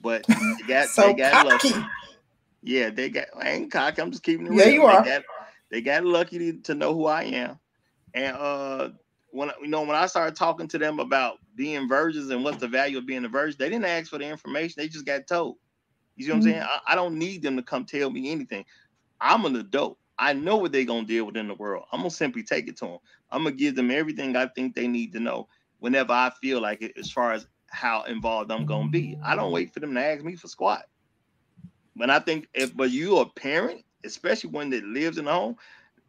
but they got so they got cocky. lucky. Yeah, they got. I ain't cocky. I'm just keeping it real. Yeah, you are. They got, they got lucky to, to know who I am, and uh, when you know when I started talking to them about being virgins and what's the value of being a virgin, they didn't ask for the information. They just got told. You see what mm-hmm. I'm saying? I, I, don't need them to come tell me anything. I'm an adult. I know what they're gonna deal with in the world. I'm gonna simply take it to them. I'm gonna give them everything I think they need to know whenever I feel like it, as far as how involved I'm gonna be. I don't wait for them to ask me for squat. But I think if but you a parent, especially one that lives in the home,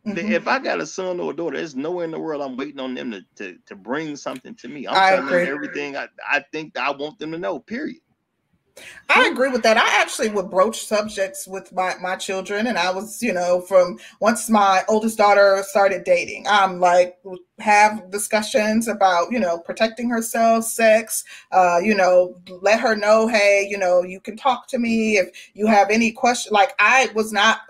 mm-hmm. if I got a son or a daughter, there's nowhere in the world I'm waiting on them to to, to bring something to me. I'm I telling agree. them everything I, I think I want them to know, period. I agree with that. I actually would broach subjects with my, my children. And I was, you know, from once my oldest daughter started dating, I'm like, have discussions about you know protecting herself sex uh you know let her know hey you know you can talk to me if you have any question like i was not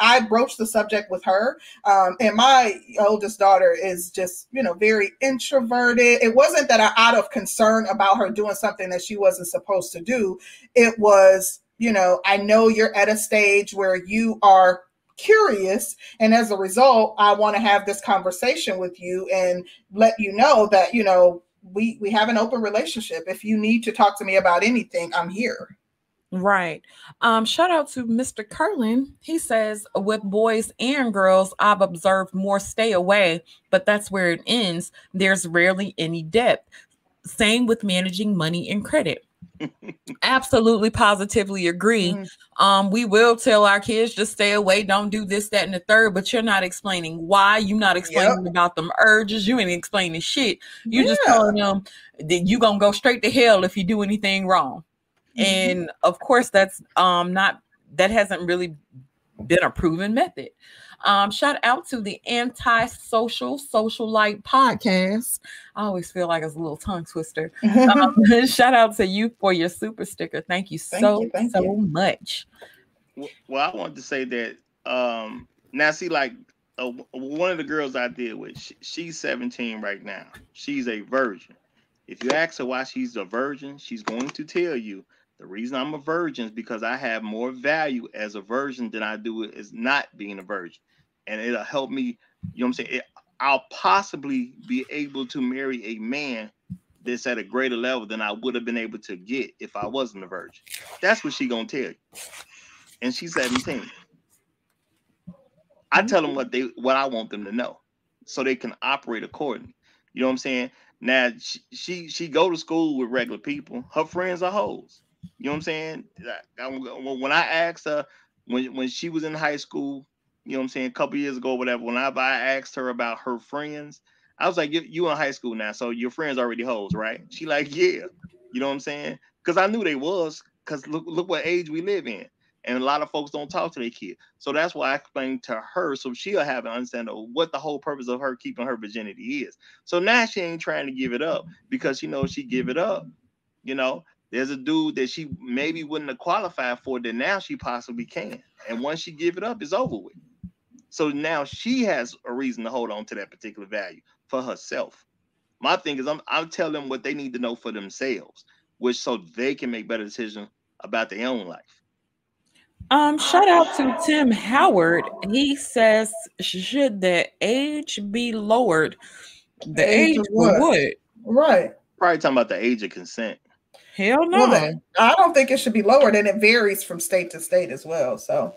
i broached the subject with her um and my oldest daughter is just you know very introverted. It wasn't that i out of concern about her doing something that she wasn't supposed to do. It was you know i know you're at a stage where you are curious. And as a result, I want to have this conversation with you and let you know that, you know, we, we have an open relationship. If you need to talk to me about anything, I'm here. Right. Um, shout out to Mr. Curlin. He says, with boys and girls, I've observed more stay away, but that's where it ends. There's rarely any depth. Same with managing money and credit. Absolutely, positively agree. Mm-hmm. Um, we will tell our kids just stay away, don't do this, that, and the third, but you're not explaining why. You're not explaining yep. about them urges. You ain't explaining shit. You're yeah. just telling them that you're gonna go straight to hell if you do anything wrong. Mm-hmm. And of course, that's um not that hasn't really been a proven method. Um, shout out to the Anti-Social Socialite podcast. I always feel like it's a little tongue twister. um, shout out to you for your super sticker. Thank you thank so you, so you. much. Well, I want to say that um, now see like uh, one of the girls I deal with, she, she's 17 right now. She's a virgin. If you ask her why she's a virgin, she's going to tell you the reason I'm a virgin is because I have more value as a virgin than I do as not being a virgin. And it'll help me, you know what I'm saying? It, I'll possibly be able to marry a man that's at a greater level than I would have been able to get if I wasn't a virgin. That's what she gonna tell you. And she's 17. I tell them what they what I want them to know so they can operate accordingly. You know what I'm saying? Now she she, she go to school with regular people. Her friends are hoes. You know what I'm saying? When I asked her when when she was in high school, you know what I'm saying, a couple years ago, or whatever. When I, I asked her about her friends, I was like, you, you in high school now, so your friends already hoes, right? She like, yeah. You know what I'm saying? Because I knew they was, because look, look what age we live in. And a lot of folks don't talk to their kids. So that's why I explained to her so she'll have an understanding of what the whole purpose of her keeping her virginity is. So now she ain't trying to give it up because she knows she give it up, you know, there's a dude that she maybe wouldn't have qualified for that now she possibly can. And once she give it up, it's over with. So now she has a reason to hold on to that particular value for herself. My thing is I'm I'm telling them what they need to know for themselves, which so they can make better decisions about their own life. Um, shout out to Tim Howard. He says, should the age be lowered? The age, age for what? Right. probably talking about the age of consent. Hell no. Well, then, I don't think it should be lowered, and it varies from state to state as well. So,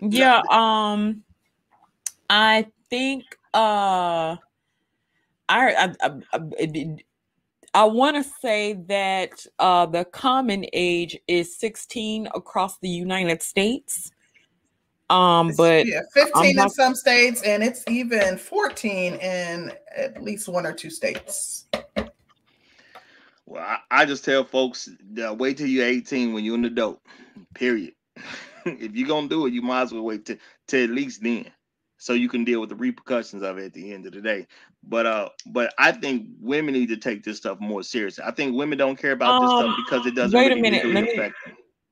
yeah, um, I think uh, I I I, I, I want to say that uh, the common age is 16 across the United States. Um, but yeah, 15 in some states, and it's even 14 in at least one or two states. Well, I, I just tell folks, uh, wait till you're 18 when you're an adult. Period. if you're gonna do it, you might as well wait to, to at least then, so you can deal with the repercussions of it at the end of the day. But uh, but I think women need to take this stuff more seriously. I think women don't care about this stuff um, because it doesn't. Wait really a minute. Let me,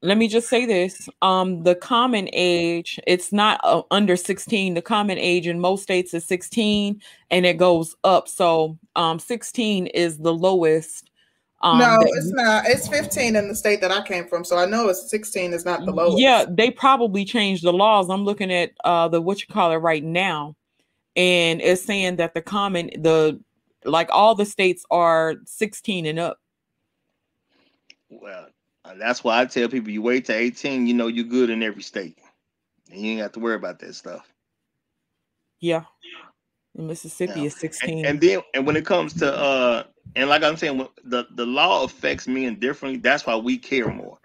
let me just say this um the common age it's not uh, under 16 the common age in most states is 16 and it goes up so um 16 is the lowest um, no, it's not. It's 15 in the state that I came from, so I know it's 16 is not the lowest. Yeah, they probably changed the laws. I'm looking at uh the what you call it right now, and it's saying that the common the like all the states are 16 and up. Well, uh, that's why I tell people you wait to 18, you know you're good in every state. And you ain't got to worry about that stuff. Yeah. In Mississippi yeah. is 16. And, and, then and when it comes to uh and like I'm saying the the law affects men differently. That's why we care more.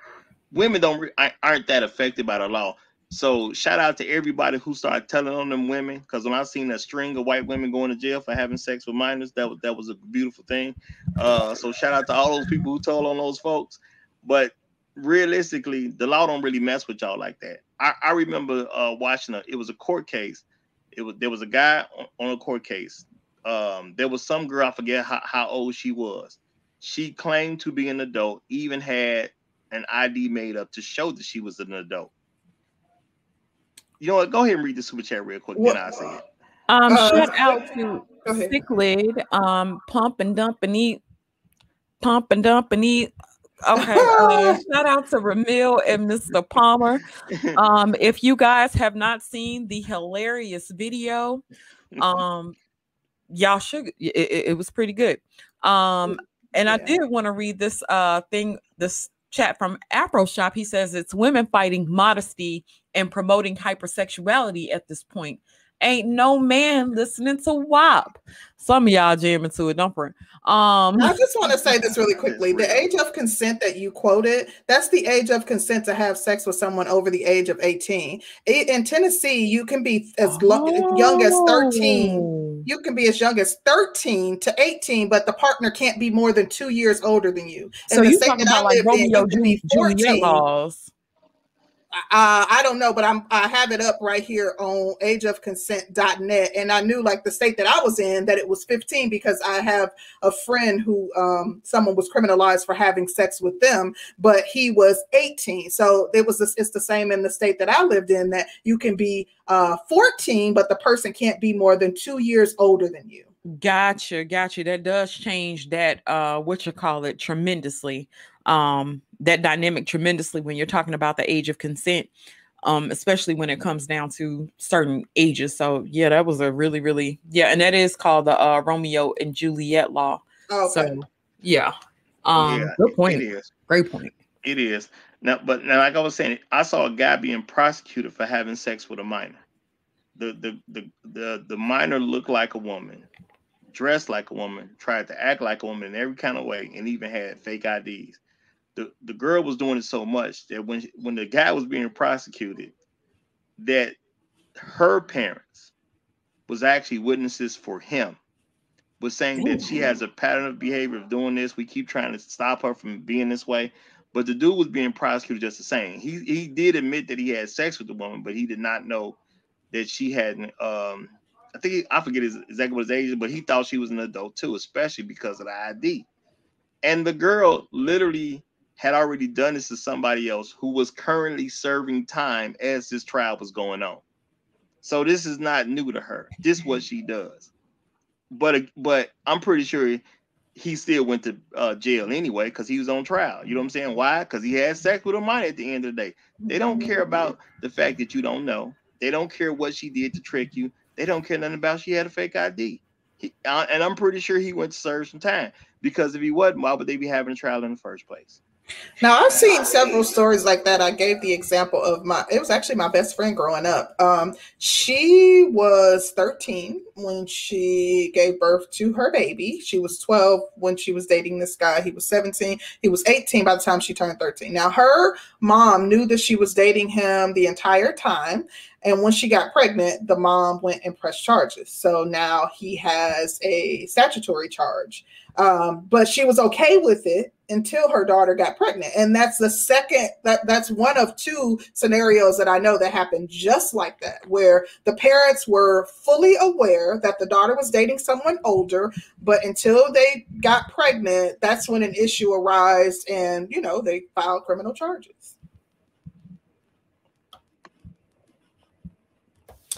Women don't re- aren't that affected by the law. So shout out to everybody who started telling on them women because when I seen that string of white women going to jail for having sex with minors, that was that was a beautiful thing. Uh, so shout out to all those people who told on those folks. But realistically, the law don't really mess with y'all like that. I, I remember uh, watching a it was a court case. It was there was a guy on, on a court case. Um, there was some girl, I forget how, how old she was. She claimed to be an adult, even had an ID made up to show that she was an adult. You know what? Go ahead and read the super chat real quick, what? then I say it. Um, uh, shout out to Cichlid, um, pump and dump and eat, pump and dump and eat Okay. Uh, shout out to Ramil and Mr. Palmer. Um, if you guys have not seen the hilarious video, um, y'all should. It, it was pretty good. Um, and I did want to read this uh thing, this chat from Afro Shop. He says it's women fighting modesty and promoting hypersexuality at this point. Ain't no man listening to WAP. Some of y'all jamming to it, don't worry. Um, I just want to say this really quickly. The age of consent that you quoted, that's the age of consent to have sex with someone over the age of 18. In Tennessee, you can be as oh. young as 13. You can be as young as 13 to 18, but the partner can't be more than two years older than you. And so you're talking about like Romeo Juliet laws uh, I don't know, but I'm I have it up right here on ageofconsent.net. And I knew like the state that I was in that it was 15 because I have a friend who um, someone was criminalized for having sex with them, but he was 18. So it was this, it's the same in the state that I lived in that you can be uh, 14, but the person can't be more than two years older than you. Gotcha, gotcha. That does change that uh what you call it tremendously um, that dynamic tremendously when you're talking about the age of consent, um, especially when it comes down to certain ages. So yeah, that was a really, really yeah, and that is called the uh, Romeo and Juliet law. okay. So yeah, um, yeah, good point. It is great point. It is now, but now, like I was saying, I saw a guy being prosecuted for having sex with a minor. The the the the, the minor looked like a woman, dressed like a woman, tried to act like a woman in every kind of way, and even had fake IDs the, the girl was doing it so much that when when the guy was being prosecuted, that her parents was actually witnesses for him, was saying that she has a pattern of behavior of doing this. We keep trying to stop her from being this way. But the dude was being prosecuted just the same. He he did admit that he had sex with the woman, but he did not know that she hadn't um I think he, I forget his, exactly what his age but he thought she was an adult too, especially because of the ID. And the girl literally had already done this to somebody else who was currently serving time as this trial was going on. So this is not new to her. This is what she does. But but I'm pretty sure he still went to uh, jail anyway because he was on trial. You know what I'm saying? Why? Because he had sex with a minor at the end of the day. They don't care about the fact that you don't know. They don't care what she did to trick you. They don't care nothing about she had a fake ID. He, uh, and I'm pretty sure he went to serve some time because if he wasn't, why would they be having a trial in the first place? Now I've seen several stories like that. I gave the example of my it was actually my best friend growing up. Um, she was 13 when she gave birth to her baby. She was 12 when she was dating this guy. He was 17. He was 18 by the time she turned 13. Now her mom knew that she was dating him the entire time. And when she got pregnant, the mom went and pressed charges. So now he has a statutory charge. Um, but she was okay with it until her daughter got pregnant. And that's the second that that's one of two scenarios that i know that happened just like that where the parents were fully aware that the daughter was dating someone older but until they got pregnant that's when an issue arose and you know they filed criminal charges.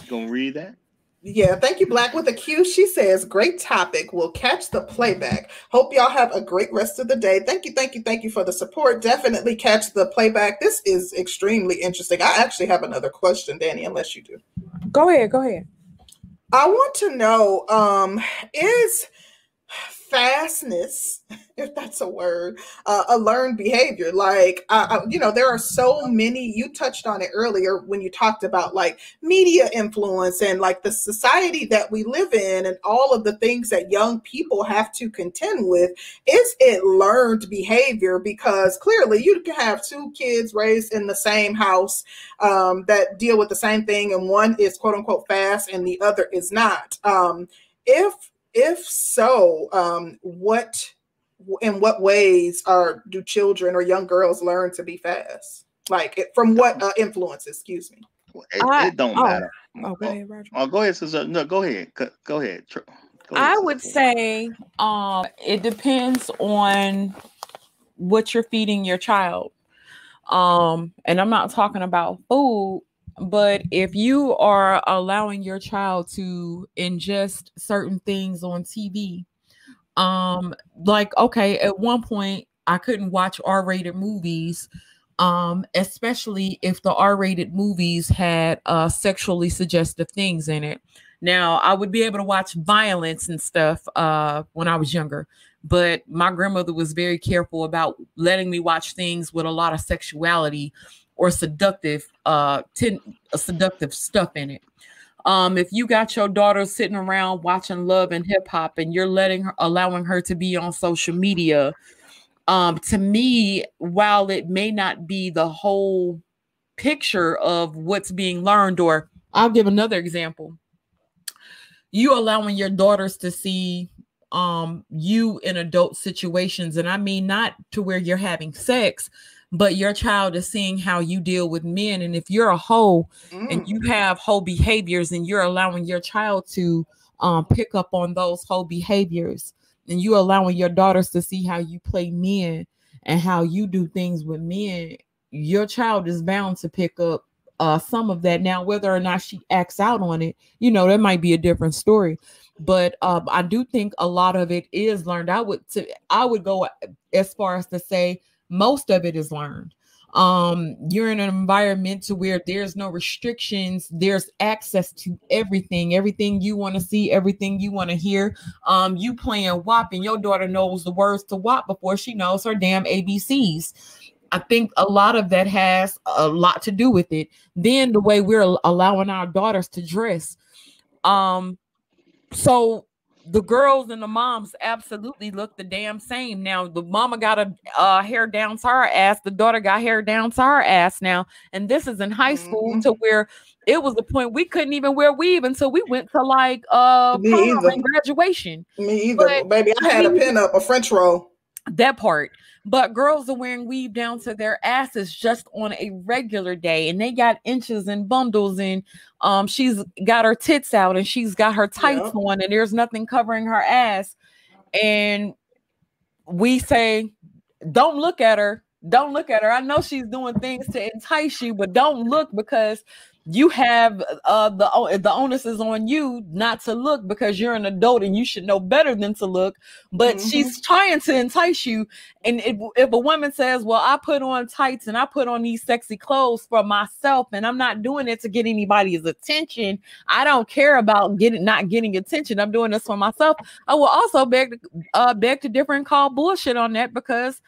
You gonna read that yeah, thank you, Black with a Q. She says, great topic. We'll catch the playback. Hope y'all have a great rest of the day. Thank you, thank you, thank you for the support. Definitely catch the playback. This is extremely interesting. I actually have another question, Danny, unless you do. Go ahead, go ahead. I want to know um, is fastness, if that's a word, uh, a learned behavior. Like, you know, there are so many, you touched on it earlier when you talked about like media influence and like the society that we live in and all of the things that young people have to contend with. Is it learned behavior? Because clearly you can have two kids raised in the same house um, that deal with the same thing, and one is quote unquote fast and the other is not. Um, if if so, um, what in what ways are do children or young girls learn to be fast? Like it, from what uh, influence? Excuse me. It, I, it don't oh, matter. Oh, go ahead, Roger. Oh, go ahead, sister. No, go ahead. Go, go ahead. Go ahead I would say um, it depends on what you're feeding your child. Um, and I'm not talking about food, but if you are allowing your child to ingest certain things on TV, um, like okay, at one point I couldn't watch R-rated movies, um, especially if the R-rated movies had uh sexually suggestive things in it. Now I would be able to watch violence and stuff uh when I was younger, but my grandmother was very careful about letting me watch things with a lot of sexuality or seductive uh ten, seductive stuff in it. Um, if you got your daughter sitting around watching love and hip hop and you're letting her allowing her to be on social media, um, to me, while it may not be the whole picture of what's being learned, or I'll give another example. You allowing your daughters to see um you in adult situations, and I mean not to where you're having sex, but your child is seeing how you deal with men. And if you're a hoe mm. and you have hoe behaviors and you're allowing your child to um, pick up on those hoe behaviors and you allowing your daughters to see how you play men and how you do things with men, your child is bound to pick up uh, some of that. Now, whether or not she acts out on it, you know, that might be a different story. But um, I do think a lot of it is learned. I would to, I would go as far as to say most of it is learned. Um you're in an environment to where there's no restrictions there's access to everything everything you want to see everything you want to hear. Um you playing WAP and your daughter knows the words to WAP before she knows her damn abcs i think a lot of that has a lot to do with it. Then the way we're allowing our daughters to dress. Um so the girls and the moms absolutely look the damn same. Now the mama got a uh, hair down to her ass, the daughter got hair down to her ass now, and this is in high school mm-hmm. to where it was the point we couldn't even wear weave until we went to like uh graduation. Me either, but, baby. I had a pin up, a French roll. That part. But girls are wearing weave down to their asses just on a regular day, and they got inches and bundles, and um, she's got her tits out, and she's got her tights yeah. on, and there's nothing covering her ass. And we say, don't look at her. Don't look at her. I know she's doing things to entice you, but don't look because you have uh the the onus is on you not to look because you're an adult and you should know better than to look but mm-hmm. she's trying to entice you and if, if a woman says well i put on tights and i put on these sexy clothes for myself and i'm not doing it to get anybody's attention i don't care about getting not getting attention i'm doing this for myself i will also beg to uh beg to differ and call bullshit on that because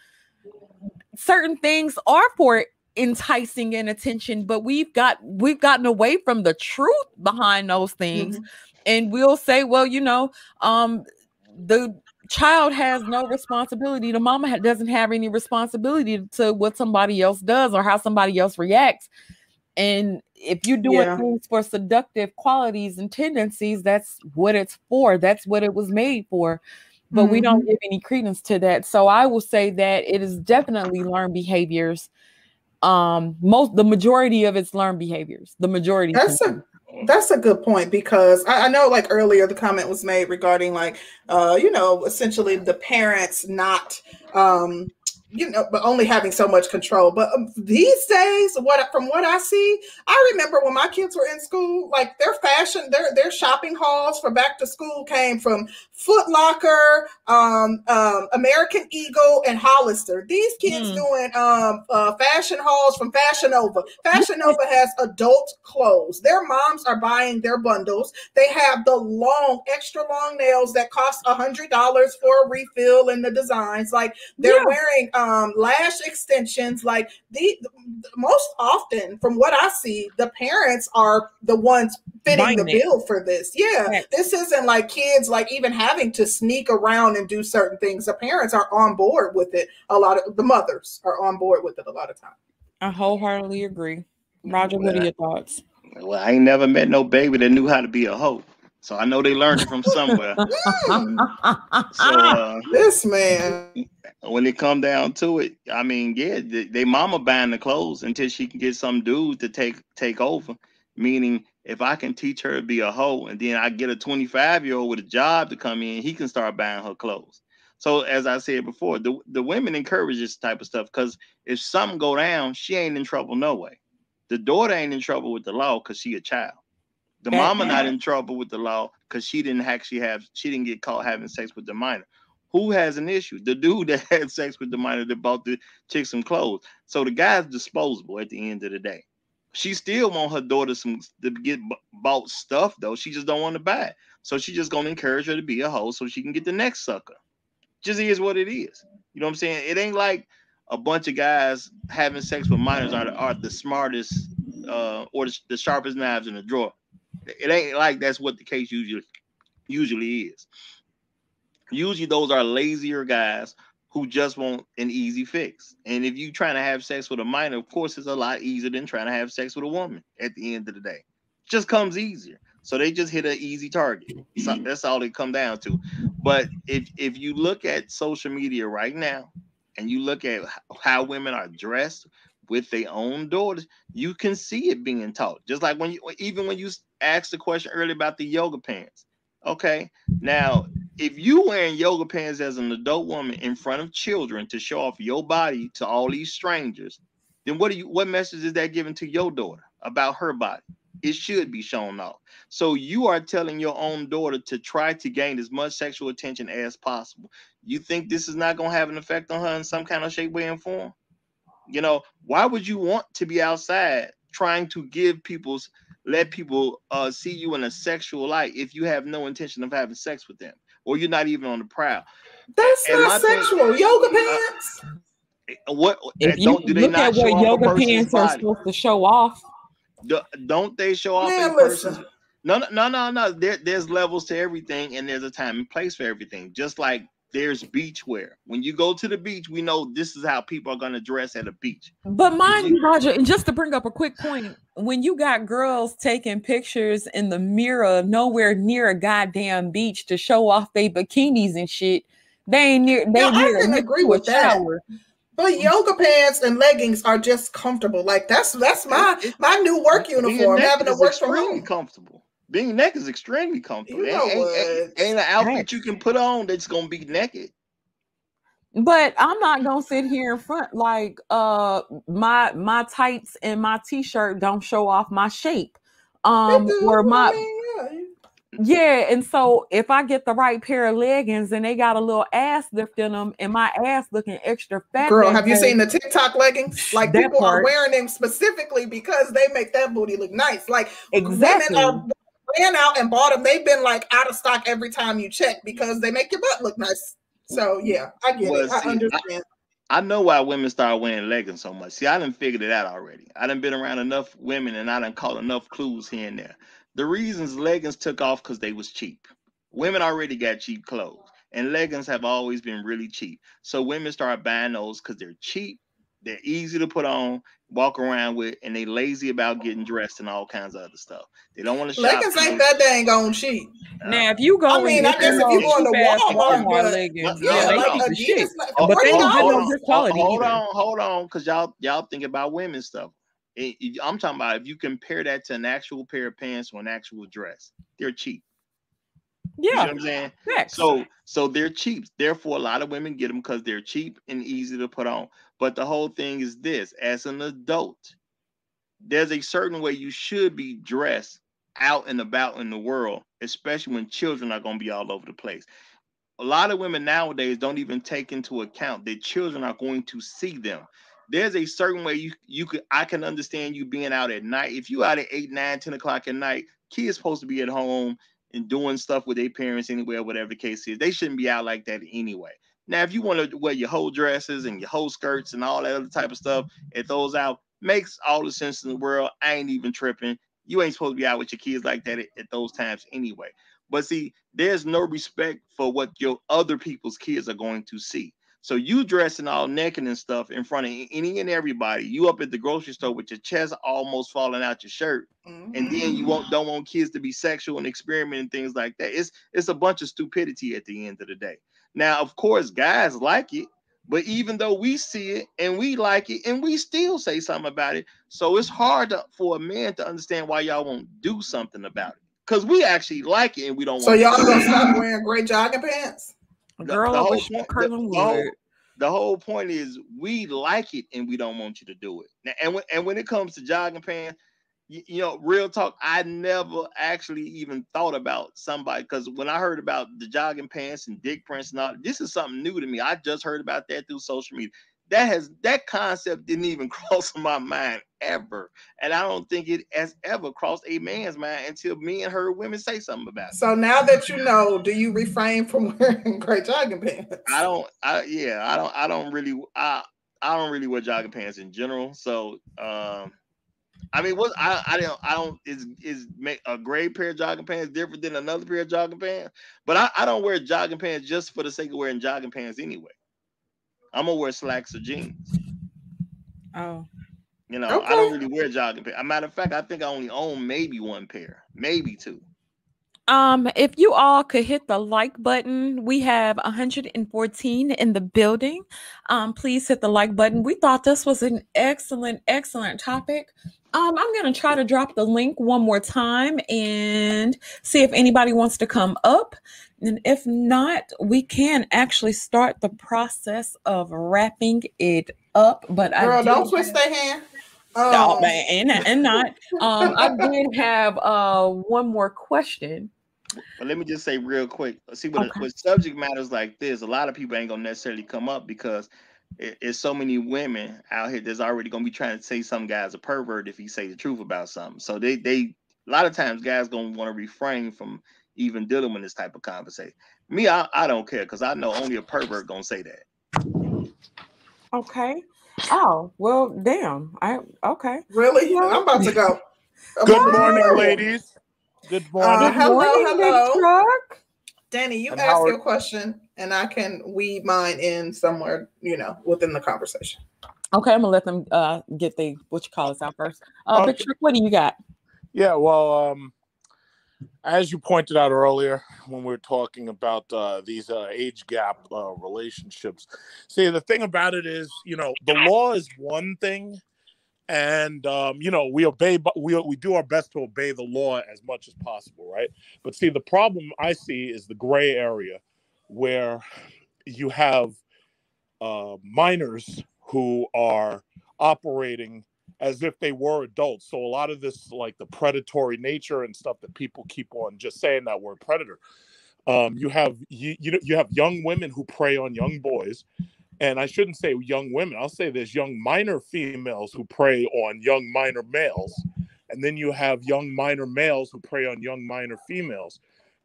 certain things are for enticing and attention but we've got we've gotten away from the truth behind those things mm-hmm. and we'll say well you know um the child has no responsibility the mama doesn't have any responsibility to what somebody else does or how somebody else reacts and if you're doing yeah. things for seductive qualities and tendencies that's what it's for that's what it was made for but mm-hmm. we don't mm-hmm. give any credence to that so i will say that it is definitely learned behaviors um most the majority of it's learned behaviors the majority that's a that's a good point because I, I, know like earlier the comment was made regarding like uh you know essentially the parents not um you know, but only having so much control. But um, these days, what from what I see, I remember when my kids were in school, like their fashion, their their shopping hauls for back to school came from Foot Locker, um, um, American Eagle, and Hollister. These kids mm. doing um, uh, fashion hauls from Fashion Nova. Fashion Nova has adult clothes. Their moms are buying their bundles. They have the long, extra long nails that cost a hundred dollars for a refill and the designs. Like they're yeah. wearing um, lash extensions. Like the, most often, from what I see, the parents are the ones fitting Buying the it. bill for this. Yeah, right. this isn't like kids like even having to sneak around and do certain things. The parents are on board with it. A lot of the mothers are on board with it a lot of times. I wholeheartedly agree. Roger, what are your thoughts? Well, I ain't never met no baby that knew how to be a hoe. So I know they learned it from somewhere. so uh, this man, when it come down to it, I mean, yeah, they, they mama buying the clothes until she can get some dude to take take over. Meaning, if I can teach her to be a hoe, and then I get a 25 year old with a job to come in, he can start buying her clothes. So as I said before, the, the women encourage this type of stuff because if something go down, she ain't in trouble no way. The daughter ain't in trouble with the law because she a child. The mama not in trouble with the law because she didn't actually have she didn't get caught having sex with the minor. Who has an issue? The dude that had sex with the minor that bought the chick some clothes. So the guy's disposable at the end of the day. She still want her daughter some to get bought stuff though. She just don't want to buy it. So she just gonna encourage her to be a hoe so she can get the next sucker. Just is what it is. You know what I'm saying? It ain't like a bunch of guys having sex with minors are the, are the smartest uh, or the, the sharpest knives in the drawer. It ain't like that's what the case usually usually is. Usually those are lazier guys who just want an easy fix. And if you trying to have sex with a minor, of course, it's a lot easier than trying to have sex with a woman at the end of the day. Just comes easier. So they just hit an easy target. So that's all it come down to. But if if you look at social media right now and you look at how women are dressed with their own daughters, you can see it being taught. Just like when you even when you asked the question earlier about the yoga pants. Okay. Now, if you wearing yoga pants as an adult woman in front of children to show off your body to all these strangers, then what do you what message is that giving to your daughter about her body? It should be shown off. So you are telling your own daughter to try to gain as much sexual attention as possible. You think this is not going to have an effect on her in some kind of shape, way, and form? You know, why would you want to be outside trying to give people's let people uh, see you in a sexual light if you have no intention of having sex with them or you're not even on the prowl. That's and not sexual. Thing, yoga uh, pants. Uh, what if you do they look at what yoga pants are supposed to show off? Do, don't they show off Man, person? No, no, no, no. There, there's levels to everything, and there's a time and place for everything. Just like there's beach wear. When you go to the beach, we know this is how people are going to dress at a beach. But mind you, Roger, and just to bring up a quick point, when you got girls taking pictures in the mirror nowhere near a goddamn beach to show off their bikinis and shit, they ain't near. They no, I can agree with that. But yoga pants and leggings are just comfortable. Like that's that's my my new work uniform. Having to work from home. Comfortable being naked is extremely comfortable. You know ain't, ain't, ain't, an outfit you can put on that's gonna be naked. but I'm not gonna sit here in front like uh my my tights and my t-shirt don't show off my shape. Um or my yeah, and so if I get the right pair of leggings and they got a little ass lift in them and my ass looking extra fat. Girl, have you seen the TikTok leggings? Like people part. are wearing them specifically because they make that booty look nice. Like exactly. women are ran out and bought them. They've been like out of stock every time you check because they make your butt look nice. So yeah, I get well, it. I understand. I, I, know why women start wearing leggings so much. See, I didn't figure it out already. I didn't been around enough women and I didn't caught enough clues here and there. The reasons leggings took off because they was cheap. Women already got cheap clothes, and leggings have always been really cheap. So women start buying those because they're cheap, they're easy to put on, walk around with, and they lazy about getting dressed and all kinds of other stuff. They don't want to shop. Leggings ain't that dang on cheap. Now, if you go, I mean, I guess if you go to Walmart, Walmart leggings, yeah, yeah, they like Adidas, shit. But they don't have no good quality. Hold on, hold on, because y'all y'all think about women's stuff. I'm talking about if you compare that to an actual pair of pants or an actual dress, they're cheap. Yeah, you know what I'm saying. Next. So so they're cheap. Therefore, a lot of women get them because they're cheap and easy to put on. But the whole thing is this: as an adult, there's a certain way you should be dressed out and about in the world, especially when children are going to be all over the place. A lot of women nowadays don't even take into account that children are going to see them there's a certain way you you could I can understand you being out at night. If you out at eight, nine, 10 o'clock at night, kids supposed to be at home and doing stuff with their parents anywhere, whatever the case is. They shouldn't be out like that anyway. Now, if you want to wear your whole dresses and your whole skirts and all that other type of stuff at those out, makes all the sense in the world. I ain't even tripping. You ain't supposed to be out with your kids like that at, at those times anyway. But see, there's no respect for what your other people's kids are going to see. So you dressing all naked and stuff in front of any and everybody. You up at the grocery store with your chest almost falling out your shirt, mm-hmm. and then you won't don't want kids to be sexual and experimenting things like that. It's it's a bunch of stupidity at the end of the day. Now, of course, guys like it, but even though we see it and we like it, and we still say something about it, so it's hard to, for a man to understand why y'all won't do something about it. Cause we actually like it and we don't. Want So y'all gonna stop wearing gray jogging pants? Girl, the, the, whole point, the, the, whole, the whole point is we like it and we don't want you to do it. Now, and when, and when it comes to jogging pants, you, you know, real talk, I never actually even thought about somebody because when I heard about the jogging pants and dick prints and all, this is something new to me. I just heard about that through social media. That has that concept didn't even cross my mind ever and i don't think it has ever crossed a man's mind until me and her women say something about it. So now that you know do you refrain from wearing gray jogging pants? I don't i yeah i don't i don't really i i don't really wear jogging pants in general so um I mean, what I I don't I don't is is make a gray pair of jogging pants different than another pair of jogging pants? But I, I don't wear jogging pants just for the sake of wearing jogging pants anyway. I'm gonna wear slacks or jeans. Oh. You know, okay. I don't really wear jogging pants. A matter of fact, I think I only own maybe one pair, maybe two. Um, if you all could hit the like button, we have 114 in the building. Um, please hit the like button. We thought this was an excellent, excellent topic. Um, I'm gonna try to drop the link one more time and see if anybody wants to come up. And if not, we can actually start the process of wrapping it up. But girl, I don't twist their hand. Oh, man, and, and not. Um, I did have uh one more question. But let me just say real quick. See, with, okay. with subject matters like this, a lot of people ain't gonna necessarily come up because it, it's so many women out here that's already gonna be trying to say some guy's a pervert if he say the truth about something. So they they a lot of times guys gonna want to refrain from even dealing with this type of conversation. Me, I, I don't care because I know only a pervert gonna say that. Okay. Oh well, damn. I okay. Really? I'm about to go. Good morning, ladies. Good uh, morning. Uh, hello, hello. Danny, you and ask Howard. your question, and I can weave mine in somewhere, you know, within the conversation. Okay, I'm gonna let them uh, get the what you call us out first. Uh, okay. Big Trick, what do you got? Yeah, well, um, as you pointed out earlier when we were talking about uh, these uh, age gap uh, relationships see the thing about it is you know the law is one thing and um, you know we obey but we, we do our best to obey the law as much as possible right but see the problem i see is the gray area where you have uh, minors who are operating as if they were adults. So a lot of this, like the predatory nature and stuff that people keep on just saying that word predator. Um, you have you, you you have young women who prey on young boys, and I shouldn't say young women. I'll say there's young minor females who prey on young minor males, and then you have young minor males who prey on young minor females,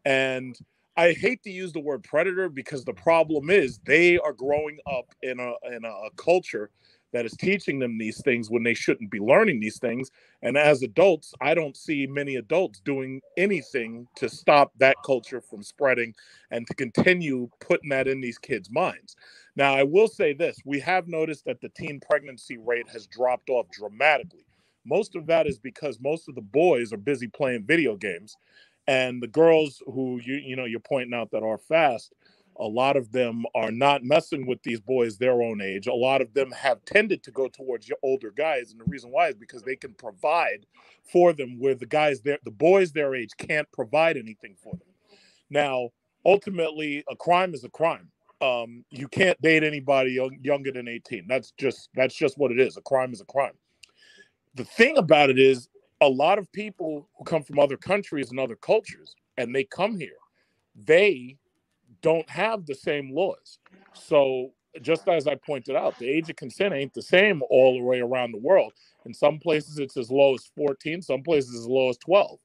and I hate to use the word predator because the mm-hmm. problem is they are growing up in a in a, a culture that is teaching them these things when they shouldn't be learning these things. And as adults, I don't see many adults doing anything to stop that culture from spreading and to continue putting that in these kids' minds. Now, I will say this we have noticed that the teen pregnancy rate has dropped off dramatically. Most of that is because most of the boys are busy playing video games. And the girls who you you know you're pointing out that are fast, a lot of them are not messing with these boys their own age. A lot of them have tended to go towards older guys, and the reason why is because they can provide for them where the guys there, the boys their age can't provide anything for them. Now, ultimately, a crime is a crime. Um, you can't date anybody young, younger than 18. That's just that's just what it is. A crime is a crime. The thing about it is, a lot of people who come from other countries and other cultures, and they come here, they don't have the same laws. So just as I pointed out, the age of consent ain't the same all the way around the world. In some places, it's as low as 14. Some places, as low as 12.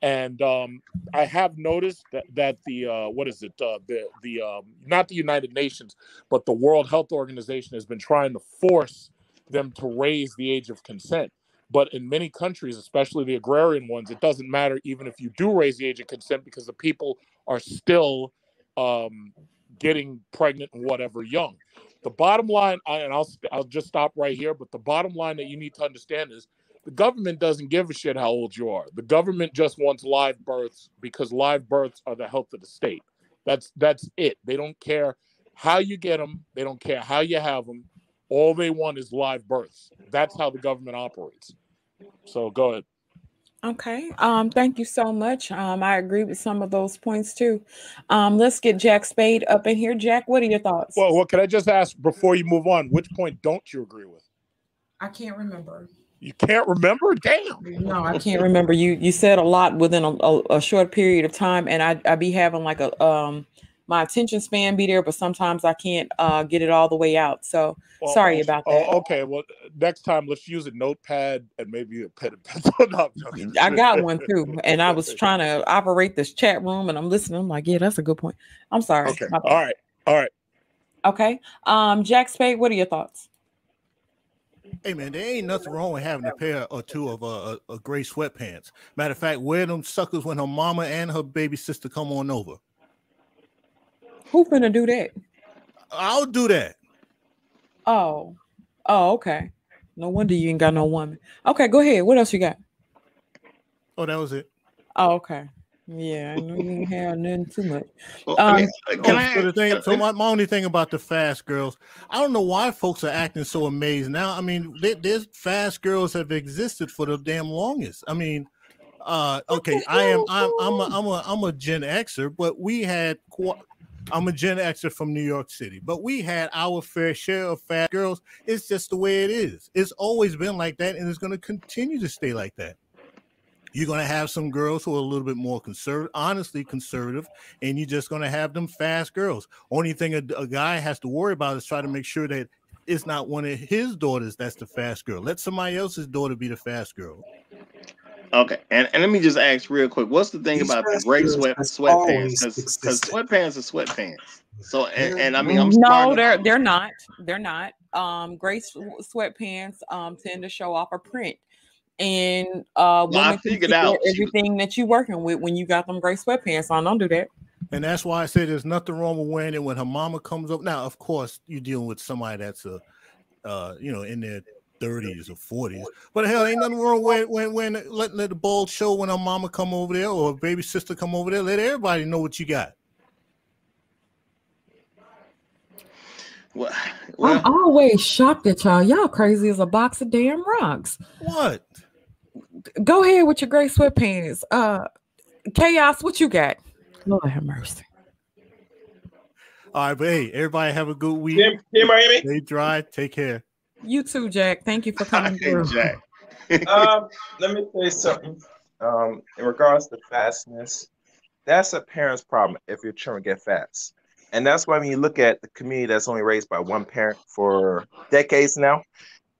And um, I have noticed that that the uh, what is it uh, the the um, not the United Nations, but the World Health Organization has been trying to force them to raise the age of consent. But in many countries, especially the agrarian ones, it doesn't matter even if you do raise the age of consent because the people are still um, getting pregnant and whatever young. The bottom line, and I'll I'll just stop right here. But the bottom line that you need to understand is the government doesn't give a shit how old you are. The government just wants live births because live births are the health of the state. That's that's it. They don't care how you get them. They don't care how you have them. All they want is live births. That's how the government operates. So go ahead. Okay. Um, thank you so much. Um, I agree with some of those points too. Um, let's get Jack Spade up in here. Jack, what are your thoughts? Well, well, can I just ask before you move on, which point don't you agree with? I can't remember. You can't remember? Damn. No, I can't remember. You you said a lot within a, a, a short period of time, and I I be having like a um my attention span be there, but sometimes I can't uh, get it all the way out. So well, sorry about that. Oh, okay, well next time let's use a notepad and maybe a pen and pencil. no, I got one too, and I was trying to operate this chat room, and I'm listening. I'm like, yeah, that's a good point. I'm sorry. Okay. All right. All right. Okay. Um, Jack Spade, what are your thoughts? Hey man, there ain't nothing wrong with having a pair or two of uh, a, a gray sweatpants. Matter of fact, wear them suckers when her mama and her baby sister come on over. Who finna do that? I'll do that. Oh, oh, okay. No wonder you ain't got no woman. Okay, go ahead. What else you got? Oh, that was it. Oh, okay. Yeah, I know you ain't have nothing too much. Well, um, can I, so, the thing, so my, my only thing about the fast girls, I don't know why folks are acting so amazed now. I mean, they, there's fast girls have existed for the damn longest. I mean, uh, okay, I am I'm I'm a, I'm a I'm a Gen Xer, but we had I'm a Gen Xer from New York City, but we had our fair share of fat girls. It's just the way it is. It's always been like that, and it's going to continue to stay like that. You're going to have some girls who are a little bit more conservative, honestly conservative, and you're just going to have them fast girls. Only thing a, a guy has to worry about is try to make sure that it's not one of his daughters that's the fast girl. Let somebody else's daughter be the fast girl. Okay, and, and let me just ask real quick: What's the thing These about the gray sweat sweatpants? Because sweatpants are sweatpants. So and, and I mean, I'm no, they're to... they're not. They're not. Um, gray sweatpants um tend to show off a print, and uh, well, women can out everything that you're working with when you got them gray sweatpants on. Don't do that. And that's why I say there's nothing wrong with wearing it when her mama comes up. Now, of course, you're dealing with somebody that's a, uh, you know, in their 30s or 40s. But hell, ain't nothing wrong when when when let, let the ball show when a mama come over there or a baby sister come over there. Let everybody know what you got. Well, well, I'm always shocked at y'all. Y'all crazy as a box of damn rocks. What? Go ahead with your gray sweatpants. Uh, chaos. What you got? Lord have mercy. All right, but hey, everybody have a good week. Team, team Miami. Stay dry. Take care. You too, Jack. Thank you for coming through. Jack. um, let me say something. Um, in regards to fastness, that's a parent's problem if your children get fast. And that's why when you look at the community that's only raised by one parent for decades now,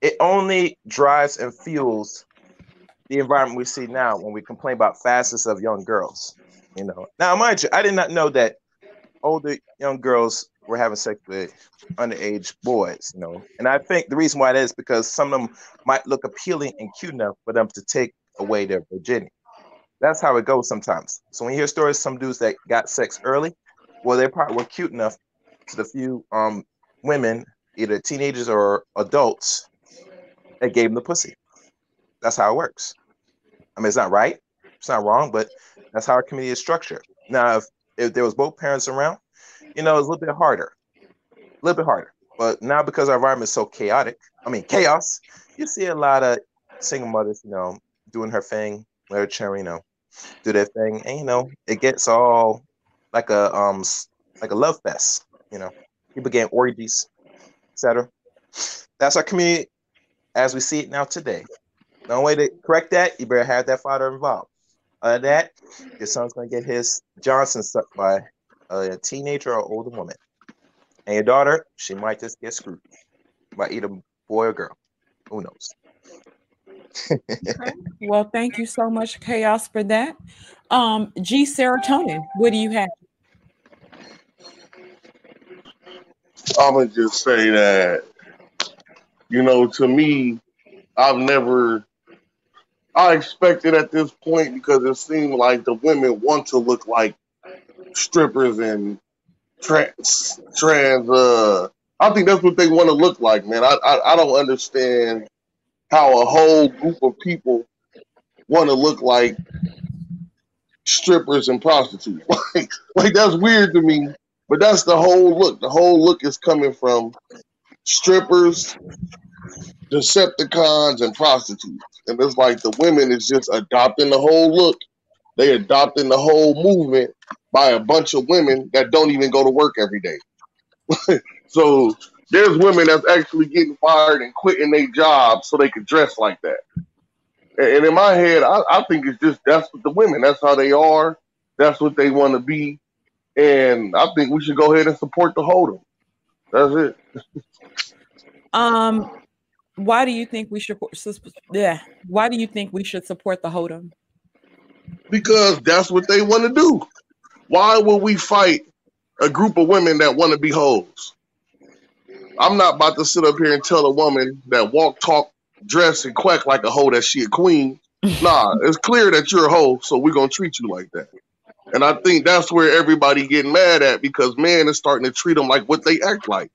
it only drives and fuels the environment we see now when we complain about fastness of young girls. You know, now mind you, I did not know that older young girls were having sex with underage boys. You know, and I think the reason why that is because some of them might look appealing and cute enough for them to take away their virginity. That's how it goes sometimes. So when you hear stories, some dudes that got sex early, well, they probably were cute enough to the few um women, either teenagers or adults, that gave them the pussy. That's how it works. I mean, it's not right, it's not wrong, but that's how our community is structured. Now, if, if there was both parents around, you know, it's a little bit harder, a little bit harder. But now because our environment is so chaotic, I mean chaos, you see a lot of single mothers, you know, doing her thing, cherry, you know, do their thing, and you know, it gets all like a um like a love fest, you know. People getting orgies, etc. That's our community as we see it now today. The only way to correct that, you better have that father involved. Other than that, your son's gonna get his Johnson sucked by a teenager or older woman. And your daughter, she might just get screwed by either boy or girl. Who knows? okay. Well, thank you so much, Chaos, for that. Um, G serotonin, what do you have? I'm gonna just say that, you know, to me, I've never I expected at this point because it seemed like the women want to look like strippers and trans trans uh I think that's what they want to look like, man. I, I I don't understand how a whole group of people want to look like strippers and prostitutes. like, like that's weird to me. But that's the whole look. The whole look is coming from strippers, Decepticons, and prostitutes. And it's like the women is just adopting the whole look. They adopting the whole movement by a bunch of women that don't even go to work every day. so there's women that's actually getting fired and quitting their jobs so they can dress like that. And in my head, I, I think it's just that's what the women, that's how they are, that's what they want to be. And I think we should go ahead and support the Hold'em. That's it. um, why do you think we should? Yeah, why do you think we should support the Hold'em? Because that's what they want to do. Why would we fight a group of women that want to be hoes? I'm not about to sit up here and tell a woman that walk, talk, dress, and quack like a hoe that she a queen. Nah, it's clear that you're a hoe, so we're gonna treat you like that. And I think that's where everybody getting mad at because man is starting to treat them like what they act like.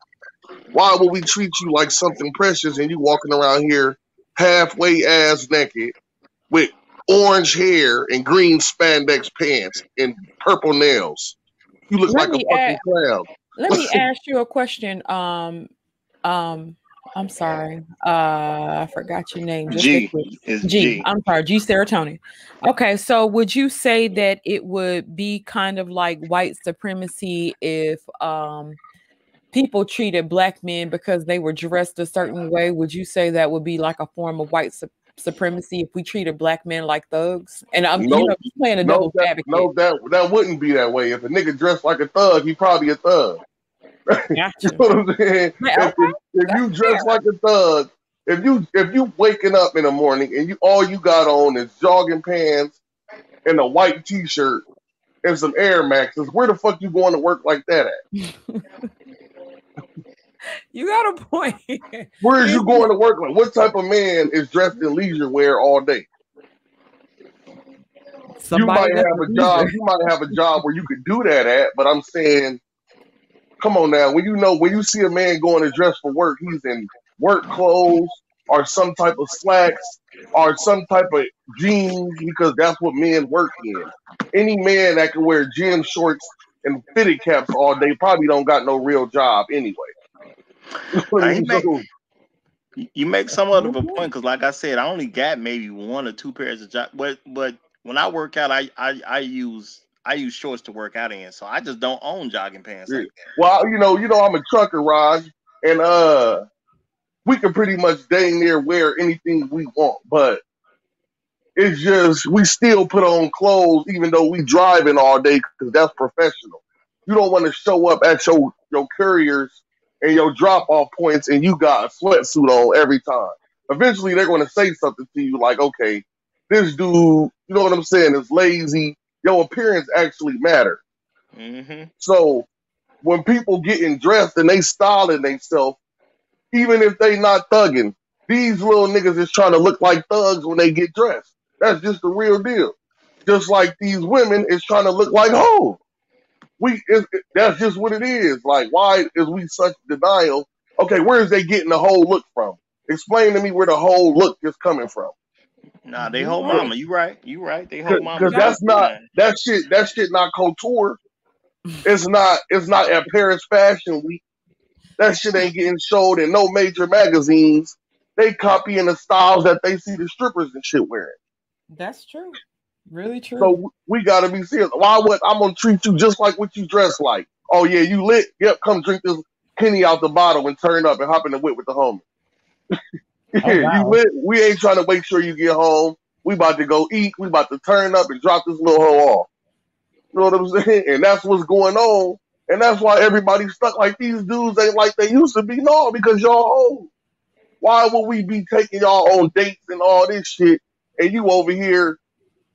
Why would we treat you like something precious and you walking around here halfway ass naked with orange hair and green spandex pants and purple nails? You look let like a fucking add, clown. Let me ask you a question. Um, um, I'm sorry. Uh, I forgot your name. Just G. G. G. I'm sorry. G serotonin. Okay. So would you say that it would be kind of like white supremacy if um people treated black men because they were dressed a certain way? Would you say that would be like a form of white su- supremacy if we treated black men like thugs? And I'm no, you know, playing a no, that, advocate. No, that that wouldn't be that way. If a nigga dressed like a thug, he probably a thug. Gotcha. you know what I'm saying? if, if, you dress fair. like a thug, if you if you waking up in the morning and you all you got on is jogging pants and a white t-shirt and some Air Maxes, where the fuck you going to work like that at? you got a point. Where is you going to work? Like, what type of man is dressed in leisure wear all day? Somebody you might have a job. You might have a job where you could do that at, but I'm saying come on now. When you know when you see a man going to dress for work, he's in work clothes or some type of slacks or some type of jeans because that's what men work in. Any man that can wear gym shorts and fitted caps all day probably don't got no real job anyway. you, make, you make somewhat of a point because, like I said, I only got maybe one or two pairs of jobs. But but when I work out, I I, I use I use shorts to work out in, so I just don't own jogging pants yeah. like Well, you know, you know, I'm a trucker, Raj, and uh, we can pretty much dang near wear anything we want, but it's just we still put on clothes even though we driving all day because that's professional. You don't want to show up at your your couriers and your drop off points and you got a sweatsuit on every time. Eventually, they're going to say something to you like, "Okay, this dude, you know what I'm saying, is lazy. Your appearance actually matters." Mm-hmm. So when people getting dressed and they styling themselves, even if they not thugging, these little niggas is trying to look like thugs when they get dressed. That's just the real deal. Just like these women is trying to look like hoes. We it, that's just what it is. Like, why is we such denial? Okay, where is they getting the whole look from? Explain to me where the whole look is coming from. Nah, they whole mama. You right. You right. They whole mama. Because that's not that shit. That shit not couture. It's not. It's not at Paris Fashion Week. That shit ain't getting sold in no major magazines. They copying the styles that they see the strippers and shit wearing. That's true. Really true. So we gotta be serious. Why would I'm gonna treat you just like what you dress like? Oh yeah, you lit. Yep, come drink this henny out the bottle and turn up and hop in the whip with the homie. oh, wow. You lit. We ain't trying to make sure you get home. We about to go eat. We about to turn up and drop this little hoe off. You know what I'm saying? And that's what's going on. And that's why everybody's stuck like these dudes ain't like they used to be. No, because y'all old. Why would we be taking y'all on dates and all this shit and you over here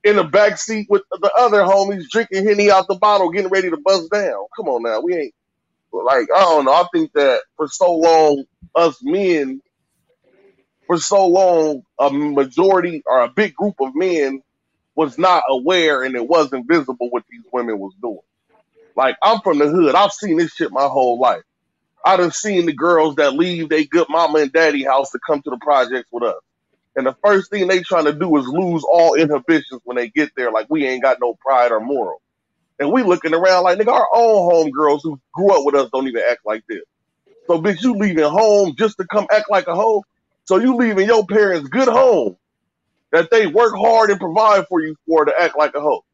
in the back seat with the other homies drinking henny out the bottle, getting ready to bust down. Come on now, we ain't like I don't know. I think that for so long, us men, for so long, a majority or a big group of men was not aware and it wasn't visible what these women was doing. Like I'm from the hood, I've seen this shit my whole life. I'd have seen the girls that leave their good mama and daddy house to come to the projects with us. And the first thing they trying to do is lose all inhibitions when they get there. Like we ain't got no pride or moral. And we looking around like nigga, our own homegirls who grew up with us don't even act like this. So bitch, you leaving home just to come act like a hoe. So you leaving your parents good home that they work hard and provide for you for to act like a hoe.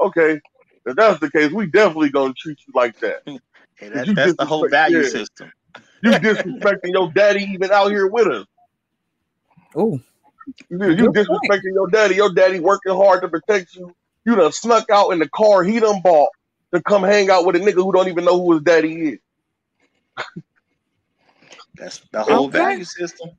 Okay, if that's the case, we definitely gonna treat you like that. Hey, that that's the whole value yeah. system. You disrespecting your daddy even out here with us. Oh, you, you disrespecting point. your daddy. Your daddy working hard to protect you. You done snuck out in the car he done bought to come hang out with a nigga who don't even know who his daddy is. That's the whole okay. value system.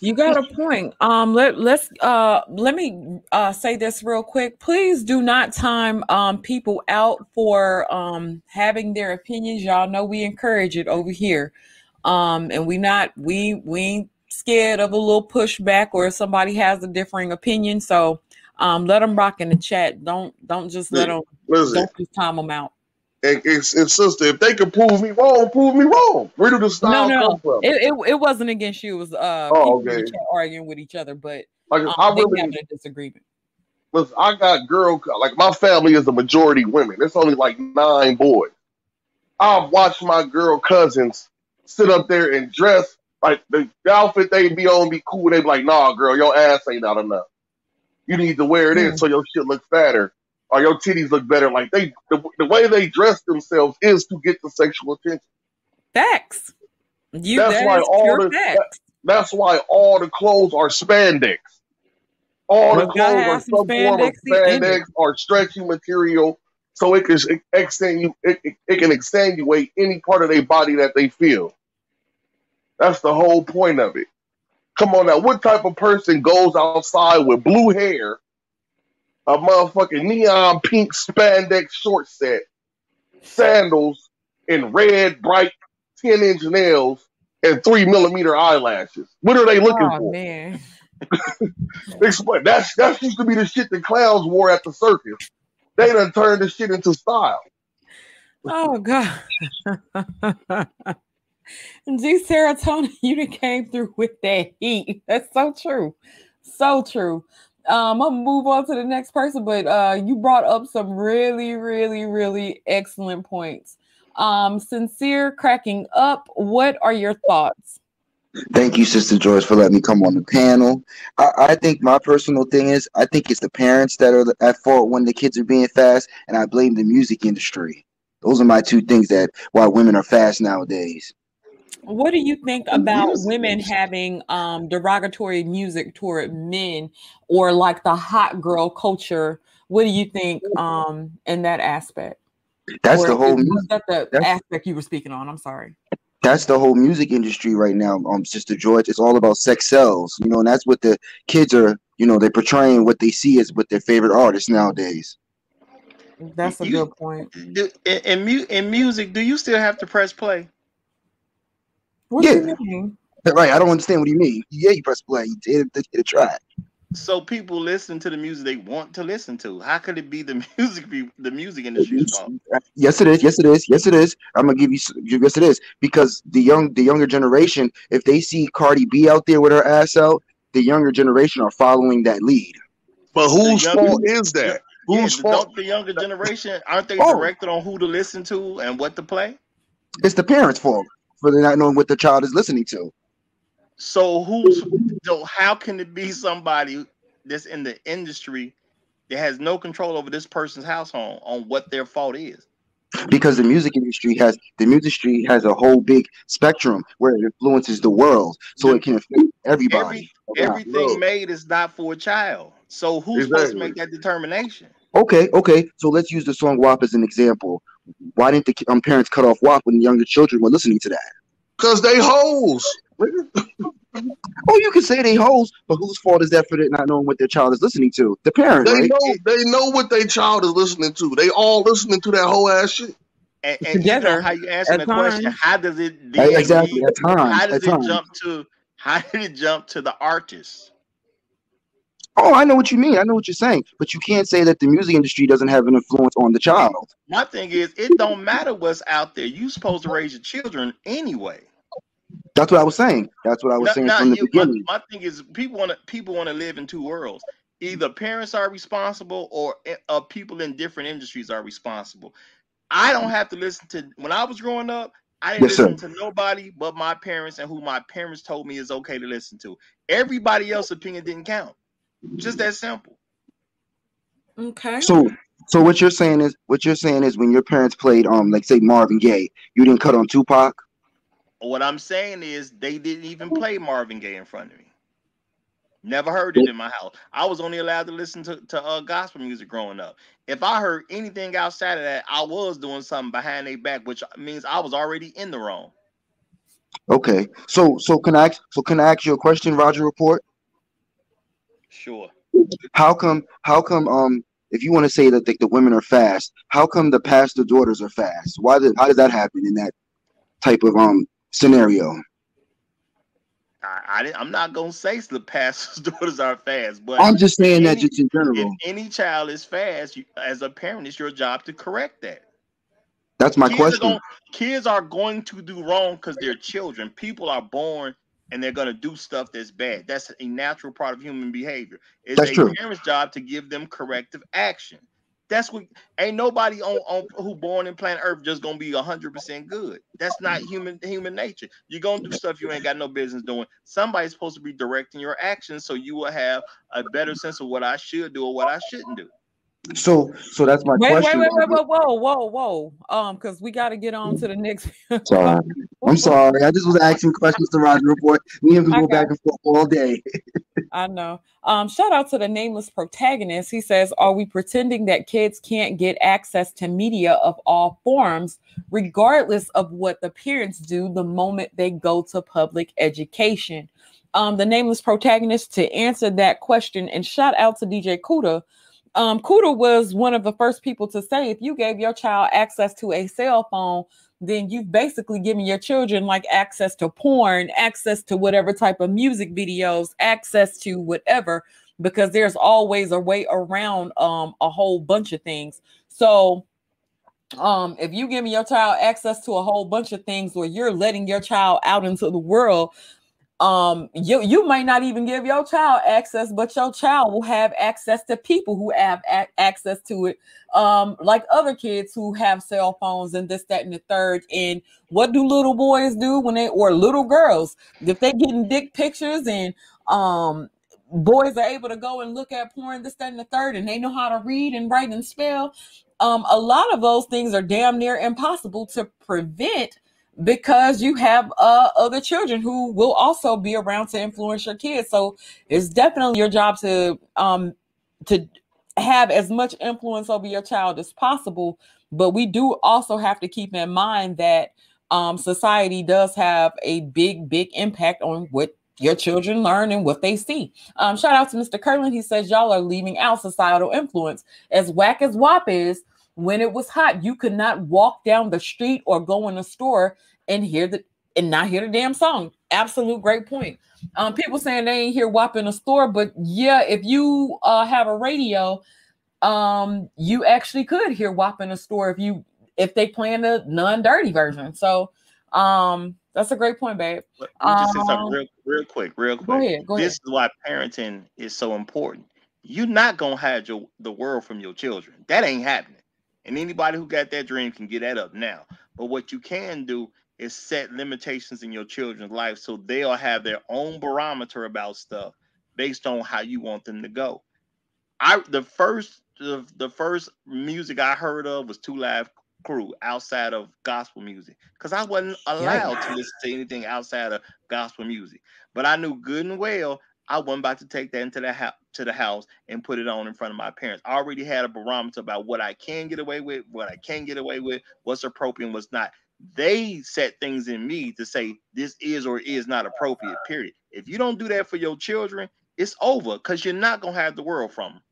You got a point. Um, let let's uh let me uh say this real quick. Please do not time um people out for um having their opinions. Y'all know we encourage it over here. Um, and we not we we scared of a little pushback or if somebody has a differing opinion. So um, let them rock in the chat. Don't don't just let them Listen, don't just time them out. And, and, and, sister, if they can prove me wrong, prove me wrong. Where do the style no, no, come from? It, it, it wasn't against you. It was uh oh, okay. arguing with each other, but like, um, I really having a disagreement. Listen, I got girl like my family is a majority women. It's only like nine boys. I've watched my girl cousins sit up there and dress like the, the outfit they be on be cool. They be like, nah, girl, your ass ain't out enough. You need to wear it in mm. so your shit looks fatter or your titties look better. Like they, the, the way they dress themselves is to get the sexual attention. Facts. You, that's that why all the that, that's why all the clothes are spandex. All the clothes are some form of spandex or stretchy material, so it can extend you. It, it, it can extenuate any part of their body that they feel. That's the whole point of it. Come on now, what type of person goes outside with blue hair, a motherfucking neon pink spandex short set, sandals, and red bright 10 inch nails and three millimeter eyelashes? What are they looking oh, for? Man. Explain. That's that used to be the shit the clowns wore at the circus. They done turned the shit into style. Oh god. G serotonin, you came through with that heat. That's so true. So true. Um, I'm gonna move on to the next person, but uh, you brought up some really, really, really excellent points. Um, sincere cracking up. What are your thoughts? Thank you, Sister Joyce, for letting me come on the panel. I, I, think my personal thing is I think it's the parents that are at fault when the kids are being fast, and I blame the music industry. Those are my two things that why women are fast nowadays. What do you think about women having um, derogatory music toward men or like the hot girl culture? What do you think um, in that aspect? That's or the whole. Is, that the aspect you were speaking on? I'm sorry that's the whole music industry right now, um, Sister George. It's all about sex sells, you know, and that's what the kids are, you know, they're portraying what they see as what their favorite artists nowadays. That's a you, good point. Do, in, in, mu- in music, do you still have to press play? What yeah. do you mean? Right, I don't understand what you mean. Yeah, you press play, you hit, hit a track so people listen to the music they want to listen to. How could it be the music be the music industry's fault? Yes, it is. Yes, it is. Yes, it is. I'm gonna give you. Yes, it is because the young, the younger generation, if they see Cardi B out there with her ass out, the younger generation are following that lead. But whose fault is that? Whose yeah, fault? The younger generation aren't they oh. directed on who to listen to and what to play? It's the parents' fault for not knowing what the child is listening to. So who's so how can it be somebody that's in the industry that has no control over this person's household on what their fault is? Because the music industry has the music industry has a whole big spectrum where it influences the world, so the, it can affect everybody. Every, everything made is not for a child. So who's exactly. supposed to make that determination? Okay, okay. So let's use the song WAP as an example. Why didn't the um, parents cut off WAP when younger children were listening to that? Because they hoes. Oh, you can say they hoes, but whose fault is that for not knowing what their child is listening to? The parent, they right? know they know what their child is listening to. They all listening to that whole ass shit. And, and Together, you know how you answer the question? How does it exactly at times? How does at it times. jump to? How did it jump to the artist? Oh, I know what you mean. I know what you're saying, but you can't say that the music industry doesn't have an influence on the child. My thing is, it don't matter what's out there. You're supposed to raise your children anyway. That's what I was saying. That's what I was saying from the you, beginning. My, my, thing is, people want to people want to live in two worlds. Either parents are responsible, or uh, people in different industries are responsible. I don't have to listen to. When I was growing up, I didn't yes, listen sir. to nobody but my parents and who my parents told me is okay to listen to. Everybody else's opinion didn't count. Just that simple. Okay. So so what you're saying is what you're saying is when your parents played um like say Marvin Gaye, you didn't cut on Tupac? What I'm saying is they didn't even play Marvin Gaye in front of me. Never heard it in my house. I was only allowed to listen to, to uh, gospel music growing up. If I heard anything outside of that, I was doing something behind their back, which means I was already in the wrong. Okay. So so can I so can I ask you a question, Roger Report? Sure. How come how come um if you want to say that the, the women are fast, how come the pastor daughters are fast? Why did how does that happen in that type of um scenario? I, I am not gonna say the pastor's daughters are fast, but I'm just saying any, that just in general. If any child is fast, you, as a parent, it's your job to correct that. That's my kids question. Are going, kids are going to do wrong because they're children. People are born and they're gonna do stuff that's bad. That's a natural part of human behavior. It's that's a true. parent's job to give them corrective action. That's what ain't nobody on, on who born in planet Earth just gonna be hundred percent good. That's not human human nature. You're gonna do stuff you ain't got no business doing. Somebody's supposed to be directing your actions so you will have a better sense of what I should do or what I shouldn't do. So, so that's my wait, question. Wait, wait, wait, wait, whoa, whoa, whoa. Um, because we got to get on to the next. sorry, I'm sorry. I just was asking questions to Roger Report. Me and him go back and forth all day. I know. Um, shout out to the nameless protagonist. He says, "Are we pretending that kids can't get access to media of all forms, regardless of what the parents do the moment they go to public education?" Um, the nameless protagonist to answer that question, and shout out to DJ Kuda um, Kuda was one of the first people to say if you gave your child access to a cell phone, then you've basically given your children like access to porn, access to whatever type of music videos, access to whatever, because there's always a way around um, a whole bunch of things. So, um, if you give your child access to a whole bunch of things where you're letting your child out into the world, um you you might not even give your child access but your child will have access to people who have a- access to it. Um like other kids who have cell phones and this that and the third. And what do little boys do when they or little girls? If they getting dick pictures and um boys are able to go and look at porn this that and the third and they know how to read and write and spell um a lot of those things are damn near impossible to prevent because you have uh, other children who will also be around to influence your kids. So it's definitely your job to um to have as much influence over your child as possible. But we do also have to keep in mind that um, society does have a big, big impact on what your children learn and what they see. Um, shout out to Mr. Curlin. He says y'all are leaving out societal influence. As whack as WAP is, when it was hot, you could not walk down the street or go in a store and hear the and not hear the damn song. Absolute great point. Um, people saying they ain't hear WAP in a store, but yeah, if you uh have a radio, um, you actually could hear WAP in a store if you if they playing the non-dirty version. So um that's a great point, babe. Let me just say something Um, real, real quick, real quick. go ahead, go this ahead. is why parenting is so important. You're not gonna hide your the world from your children. That ain't happening. And anybody who got that dream can get that up now. But what you can do is set limitations in your children's life so they'll have their own barometer about stuff based on how you want them to go. I the first the, the first music I heard of was Two Live Crew outside of gospel music because I wasn't allowed to listen to anything outside of gospel music. But I knew good and well I wasn't about to take that into the house to the house and put it on in front of my parents. I already had a barometer about what I can get away with, what I can get away with, what's appropriate and what's not. They set things in me to say this is or is not appropriate. Period. If you don't do that for your children, it's over because you're not gonna have the world from them.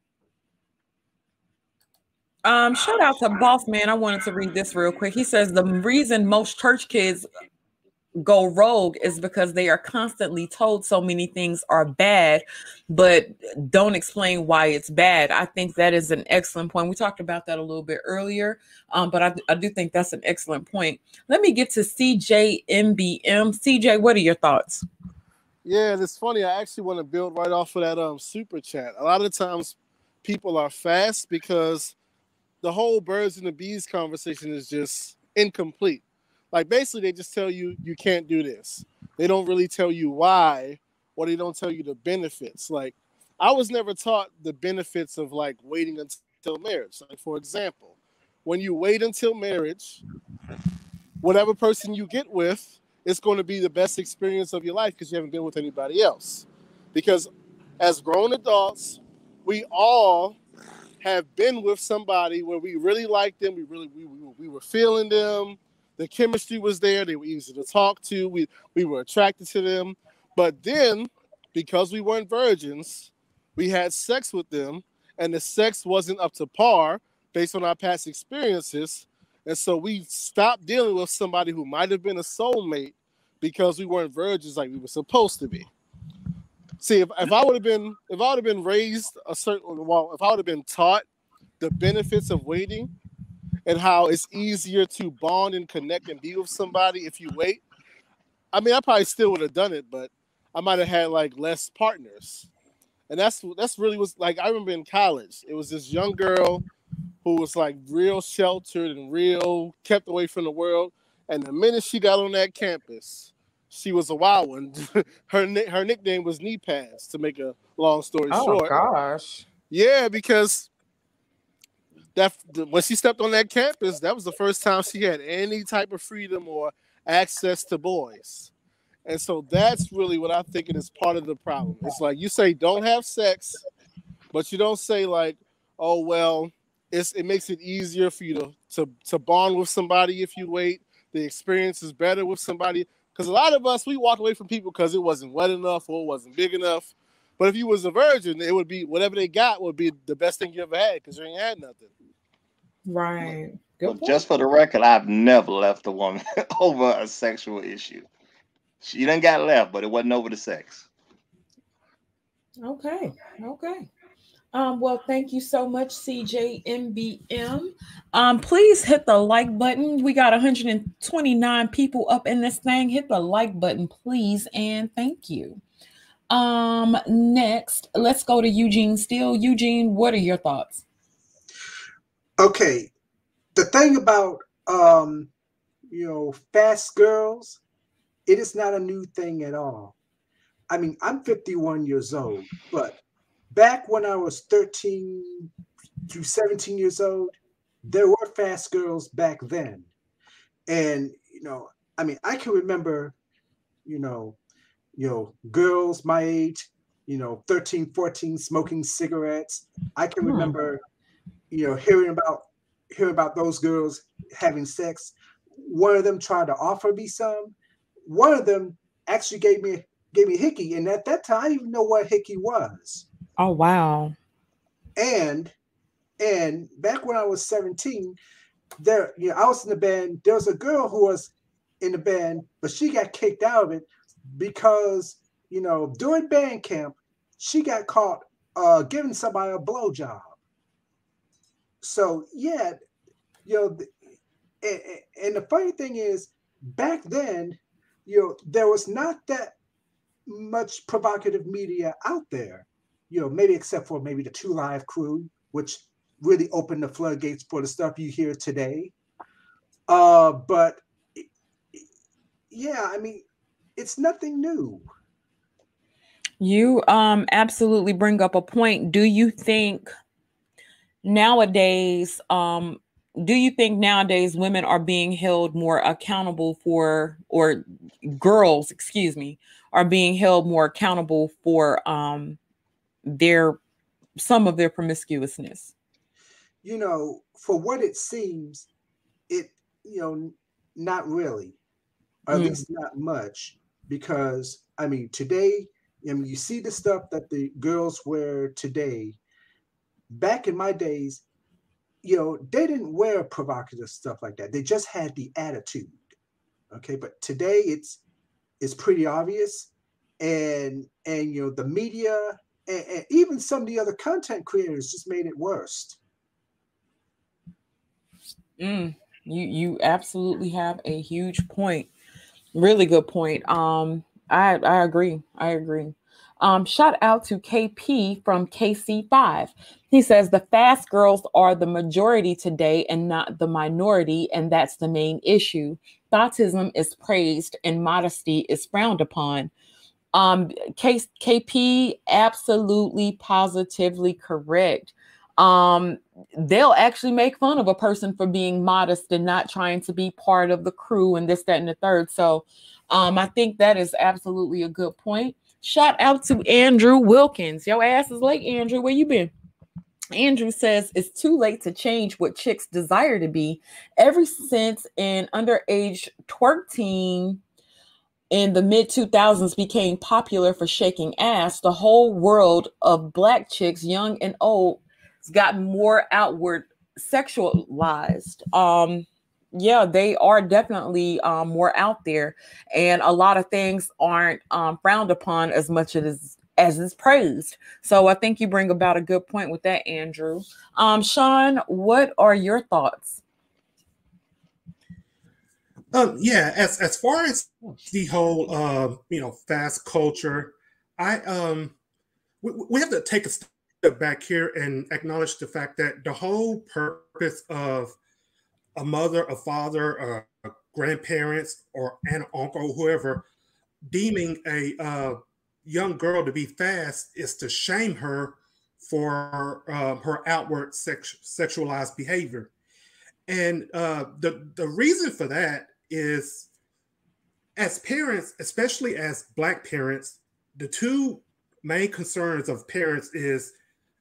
Um, shout out to Boss Man. I wanted to read this real quick. He says the reason most church kids go rogue is because they are constantly told so many things are bad, but don't explain why it's bad. I think that is an excellent point. We talked about that a little bit earlier, um, but I, I do think that's an excellent point. Let me get to CJMBM. CJ, what are your thoughts? Yeah, it's funny. I actually want to build right off of that um super chat. A lot of times people are fast because the whole birds and the bees conversation is just incomplete. Like basically they just tell you you can't do this. They don't really tell you why or they don't tell you the benefits. Like I was never taught the benefits of like waiting until marriage. Like for example, when you wait until marriage, whatever person you get with it's going to be the best experience of your life because you haven't been with anybody else. Because as grown adults, we all have been with somebody where we really liked them, we really we, we, we were feeling them, the chemistry was there, they were easy to talk to, we we were attracted to them. But then, because we weren't virgins, we had sex with them, and the sex wasn't up to par based on our past experiences. And so we stopped dealing with somebody who might have been a soulmate because we weren't virgins like we were supposed to be. See, if, if I would have been if I would have been raised a certain well, if I would have been taught the benefits of waiting and how it's easier to bond and connect and be with somebody if you wait, I mean I probably still would have done it, but I might have had like less partners. And that's that's really was like I remember in college, it was this young girl who was like real sheltered and real kept away from the world. And the minute she got on that campus, she was a wild one. her her nickname was Knee Pads. To make a long story Oh short, oh gosh. yeah, because that when she stepped on that campus, that was the first time she had any type of freedom or access to boys. And so that's really what I think it is part of the problem. It's like you say don't have sex, but you don't say like, oh well, it's it makes it easier for you to to, to bond with somebody if you wait. The experience is better with somebody. Because a lot of us we walk away from people because it wasn't wet enough or it wasn't big enough. But if you was a virgin, it would be whatever they got would be the best thing you ever had because you ain't had nothing. Right. But just for the record, I've never left a woman over a sexual issue. She done got left, but it wasn't over the sex. Okay. Okay. Um, well, thank you so much, CJMBM. Um, please hit the like button. We got 129 people up in this thing. Hit the like button, please, and thank you. Um, next, let's go to Eugene Steele. Eugene, what are your thoughts? Okay, the thing about um, you know, fast girls, it is not a new thing at all. I mean, I'm 51 years old, but back when I was 13 to 17 years old, there were fast girls back then. And, you know, I mean, I can remember, you know, you know, girls my age, you know, 13, 14, smoking cigarettes. I can hmm. remember, you know, hearing about hearing about those girls having sex. One of them tried to offer me some. One of them actually gave me gave me hickey, and at that time, I didn't even know what hickey was. Oh wow! And and back when I was seventeen, there you know I was in the band. There was a girl who was in the band, but she got kicked out of it because you know during band camp she got caught uh, giving somebody a blowjob. So yeah, you know, and, and the funny thing is, back then, you know, there was not that much provocative media out there. You know, maybe except for maybe the Two Live Crew, which really opened the floodgates for the stuff you hear today. Uh, but yeah, I mean, it's nothing new. You um absolutely bring up a point. Do you think nowadays um do you think nowadays women are being held more accountable for or girls, excuse me, are being held more accountable for um their some of their promiscuousness? You know, for what it seems, it you know, not really, or at mm. least not much because I mean, today, I mean, you see the stuff that the girls wear today. Back in my days, you know, they didn't wear provocative stuff like that. They just had the attitude. Okay, but today it's it's pretty obvious, and and you know the media and, and even some of the other content creators just made it worse. Mm, you you absolutely have a huge point. Really good point. Um, I I agree. I agree. Um, shout out to KP from KC5. He says the fast girls are the majority today and not the minority, and that's the main issue. Thoughtism is praised and modesty is frowned upon. Um, K- KP absolutely positively correct. Um, they'll actually make fun of a person for being modest and not trying to be part of the crew and this, that, and the third. So um, I think that is absolutely a good point. Shout out to Andrew Wilkins. Your ass is late, Andrew. Where you been? Andrew says it's too late to change what chicks desire to be. Ever since an underage twerk team in the mid 2000s became popular for shaking ass, the whole world of black chicks, young and old, has gotten more outward sexualized. Um, yeah, they are definitely um, more out there, and a lot of things aren't um, frowned upon as much as as is praised. So I think you bring about a good point with that, Andrew. Um, Sean, what are your thoughts? Um, yeah, as as far as the whole uh, you know fast culture, I um we, we have to take a step back here and acknowledge the fact that the whole purpose of a mother, a father, uh, grandparents, or an uncle, whoever, deeming a uh, young girl to be fast is to shame her for uh, her outward sex- sexualized behavior. And uh, the, the reason for that is as parents, especially as Black parents, the two main concerns of parents is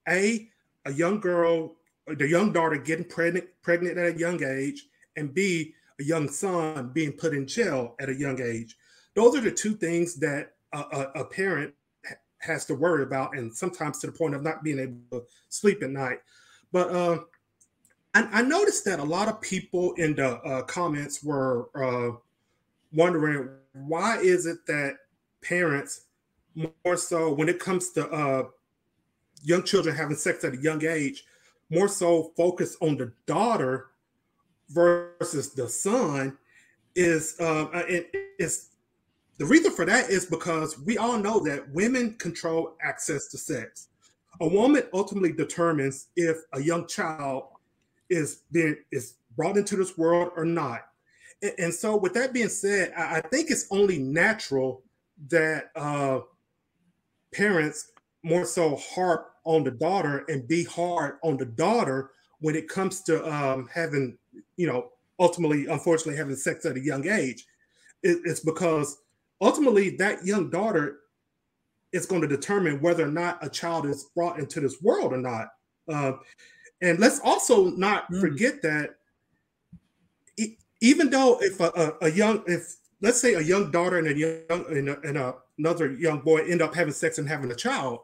A, a young girl the young daughter getting pregnant pregnant at a young age, and B, a young son being put in jail at a young age. Those are the two things that a, a, a parent has to worry about, and sometimes to the point of not being able to sleep at night. But uh, I, I, noticed that a lot of people in the uh, comments were uh, wondering why is it that parents more so when it comes to uh, young children having sex at a young age more so focus on the daughter versus the son is uh, it, it's the reason for that is because we all know that women control access to sex. A woman ultimately determines if a young child is being is brought into this world or not. And, and so, with that being said, I, I, think it's only natural that uh, parents more so harp on the daughter and be hard on the daughter when it comes to um, having, you know, ultimately, unfortunately, having sex at a young age. It, it's because ultimately that young daughter is going to determine whether or not a child is brought into this world or not. Uh, and let's also not mm. forget that even though if a, a, a, young, if let's say a young daughter and a young and, a, and a, another young boy end up having sex and having a child,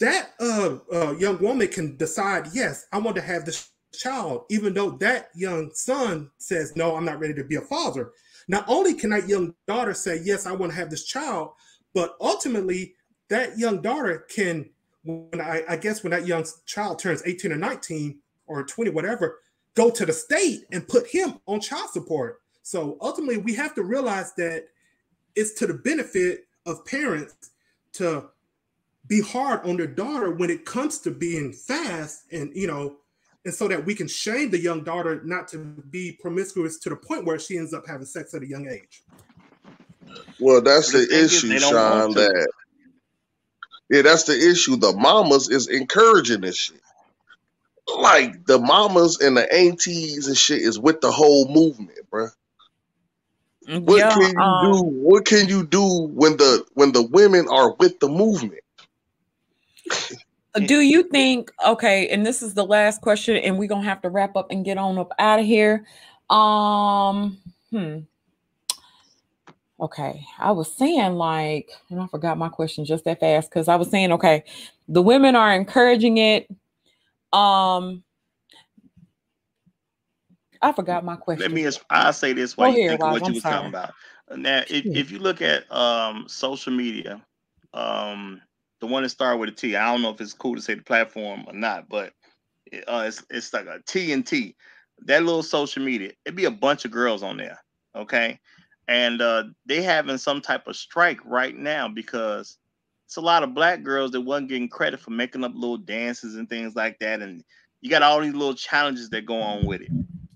that uh, uh, young woman can decide, yes, I want to have this child, even though that young son says, no, I'm not ready to be a father. Not only can that young daughter say, Yes, I want to have this child, but ultimately that young daughter can, when I, I guess when that young child turns 18 or 19 or 20, whatever, go to the state and put him on child support. So ultimately, we have to realize that it's to the benefit of parents to be hard on their daughter when it comes to being fast and you know and so that we can shame the young daughter not to be promiscuous to the point where she ends up having sex at a young age. Well, that's the issue, Sean. That yeah, that's the issue. The mamas is encouraging this shit. Like the mamas and the aunties and shit is with the whole movement, bro. What yeah, can you um, do? What can you do when the when the women are with the movement? Do you think okay and this is the last question and we're gonna have to wrap up and get on up out of here. Um hmm. Okay i was saying like and i forgot my question just that fast because i was saying okay the women are encouraging it. Um i forgot my question let me i'll say this while Go you think of what I'm you were talking about. Now if, if you look at um social media um the one that started with a T. I don't know if it's cool to say the platform or not, but uh, it's it's like a T. That little social media, it'd be a bunch of girls on there, okay, and uh, they having some type of strike right now because it's a lot of black girls that wasn't getting credit for making up little dances and things like that, and you got all these little challenges that go on with it,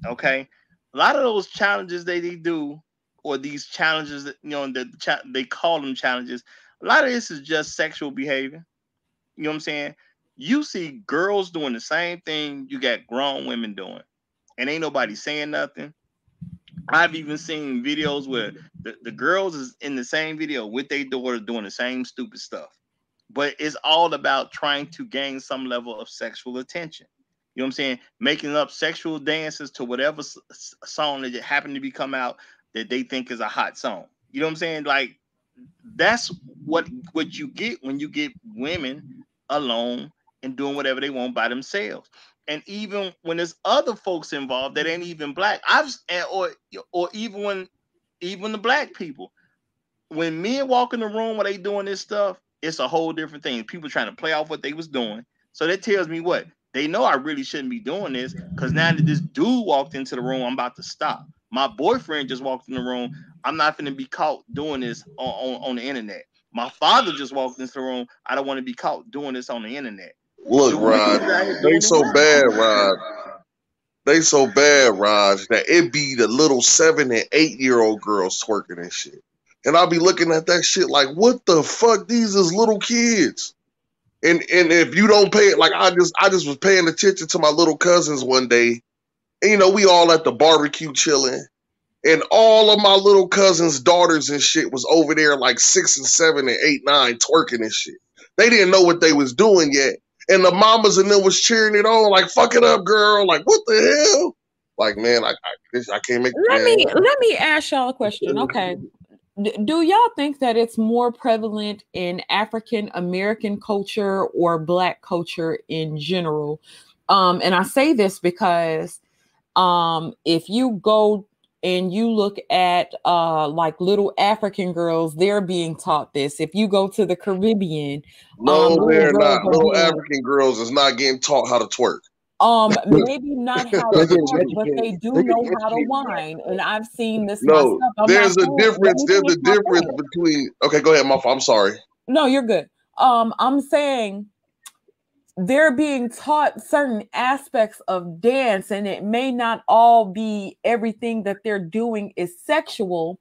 okay. A lot of those challenges that they do, or these challenges that you know, the, they call them challenges a lot of this is just sexual behavior. You know what I'm saying? You see girls doing the same thing you got grown women doing, and ain't nobody saying nothing. I've even seen videos where the, the girls is in the same video with their daughters doing the same stupid stuff. But it's all about trying to gain some level of sexual attention. You know what I'm saying? Making up sexual dances to whatever song that happened to be come out that they think is a hot song. You know what I'm saying? Like that's what what you get when you get women alone and doing whatever they want by themselves. And even when there's other folks involved that ain't even black, I've or or even when even the black people, when men walk in the room where they doing this stuff, it's a whole different thing. People trying to play off what they was doing. So that tells me what they know I really shouldn't be doing this because now that this dude walked into the room, I'm about to stop. My boyfriend just walked in the room. I'm not going to be caught doing this on, on, on, the internet. My father just walked into the room. I don't want to be caught doing this on the internet. Look, Rod, they so bad, Rod. They so bad, Raj, that it be the little seven and eight year old girls twerking and shit. And I'll be looking at that shit like, what the fuck? These is little kids. And and if you don't pay it, like I just I just was paying attention to my little cousins one day and, you know, we all at the barbecue chilling. And all of my little cousins' daughters and shit was over there like six and seven and eight, nine, twerking and shit. They didn't know what they was doing yet. And the mamas and them was cheering it on, like, fuck it up, girl. Like, what the hell? Like, man, I I, I can't make Let me let me ask y'all a question. Okay. Do y'all think that it's more prevalent in African American culture or black culture in general? Um, and I say this because um, if you go and you look at uh like little African girls, they're being taught this. If you go to the Caribbean, No, um, they're not. Little being African girls is not getting taught how to twerk. um maybe not how to twerk, but they do They're know how to whine. And I've seen this No, myself. There's a difference. There's a difference between. Okay, go ahead, my. I'm sorry. No, you're good. Um, I'm saying they're being taught certain aspects of dance, and it may not all be everything that they're doing is sexual.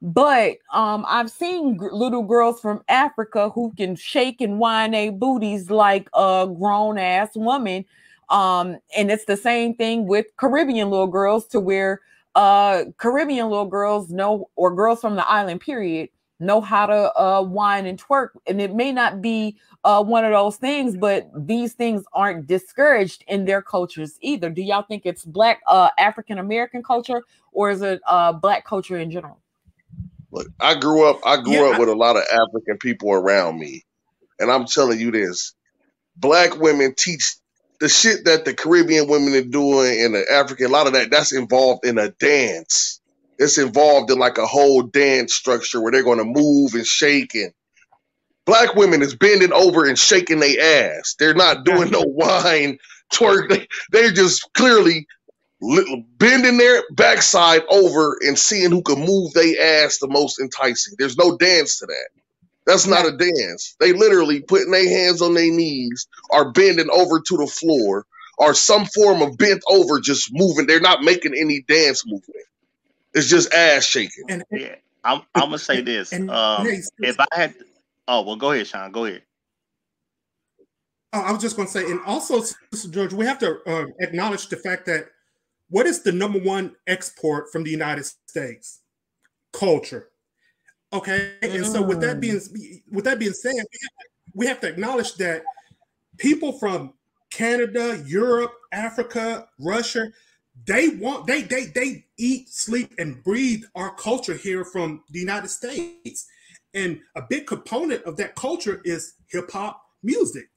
But um, I've seen gr- little girls from Africa who can shake and whine their booties like a grown ass woman. Um, and it's the same thing with Caribbean little girls, to where uh, Caribbean little girls know, or girls from the island, period, know how to uh, whine and twerk. And it may not be uh, one of those things, but these things aren't discouraged in their cultures either. Do y'all think it's Black uh, African American culture, or is it uh, Black culture in general? Look, I grew up. I grew Yeah, up with a lot of African people around me, and I'm telling you this: black women teach the shit that the Caribbean women are doing and the African. A lot of that that's involved in a dance. It's involved in like a whole dance structure where they're going to move and shake and black women is bending over and shaking their ass. They're not doing no wine twerk. They, they're just clearly bending their backside over and seeing who can move their ass the most enticing. There's no dance to that. That's not a dance. They literally putting their hands on their knees are bending over to the floor or some form of bent over, just moving. They're not making any dance movement. It's just ass shaking. and Yeah, I'm. I'm gonna say this. and Um, Nate, if I had, oh well, go ahead, Sean. Go ahead. Oh, I was just going to say, and also, Sister George, we have to uh, acknowledge the fact that what is the number one export from the United States? Culture. Okay, and so with that being with that being said, we have, we have to acknowledge that people from Canada, Europe, Africa, Russia, they want they they they eat, sleep, and breathe our culture here from the United States, and a big component of that culture is hip hop music.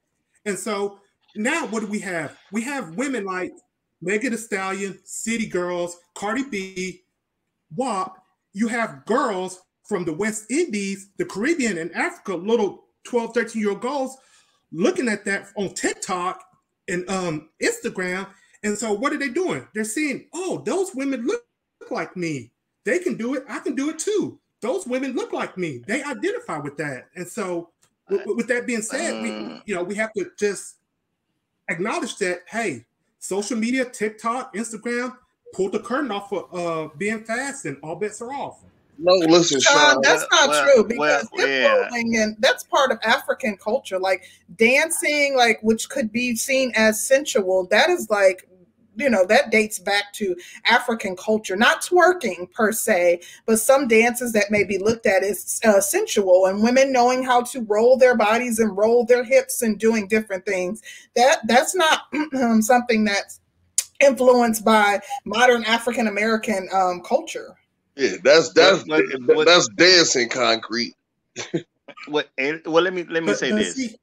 And so now what do we have? We have women like Megan Thee Stallion, City Girls, Cardi B, WAP. You have girls from the West Indies, the Caribbean, and Africa, little 12, 13 year old girls looking at that on TikTok and um, Instagram. And so what are they doing? They're saying, oh, those women look like me. They can do it. I can do it too. Those women look like me. They identify with that. And so with, with that being said, we you know we have to just acknowledge that hey, social media, TikTok, Instagram, pulled the curtain off of uh, being fast, and all bets are off. No, listen, Sean, Sean. that's not well, true because well, hip yeah. and that's part of African culture, like dancing, like which could be seen as sensual. That is like, you know, that dates back to African culture, not twerking per se, but some dances that may be looked at as uh, sensual and women knowing how to roll their bodies and roll their hips and doing different things. That that's not um, something that's influenced by modern African American um, culture. Yeah, that's that's What, what, what, that's dancing concrete. what, well, let me let me But, say this: see,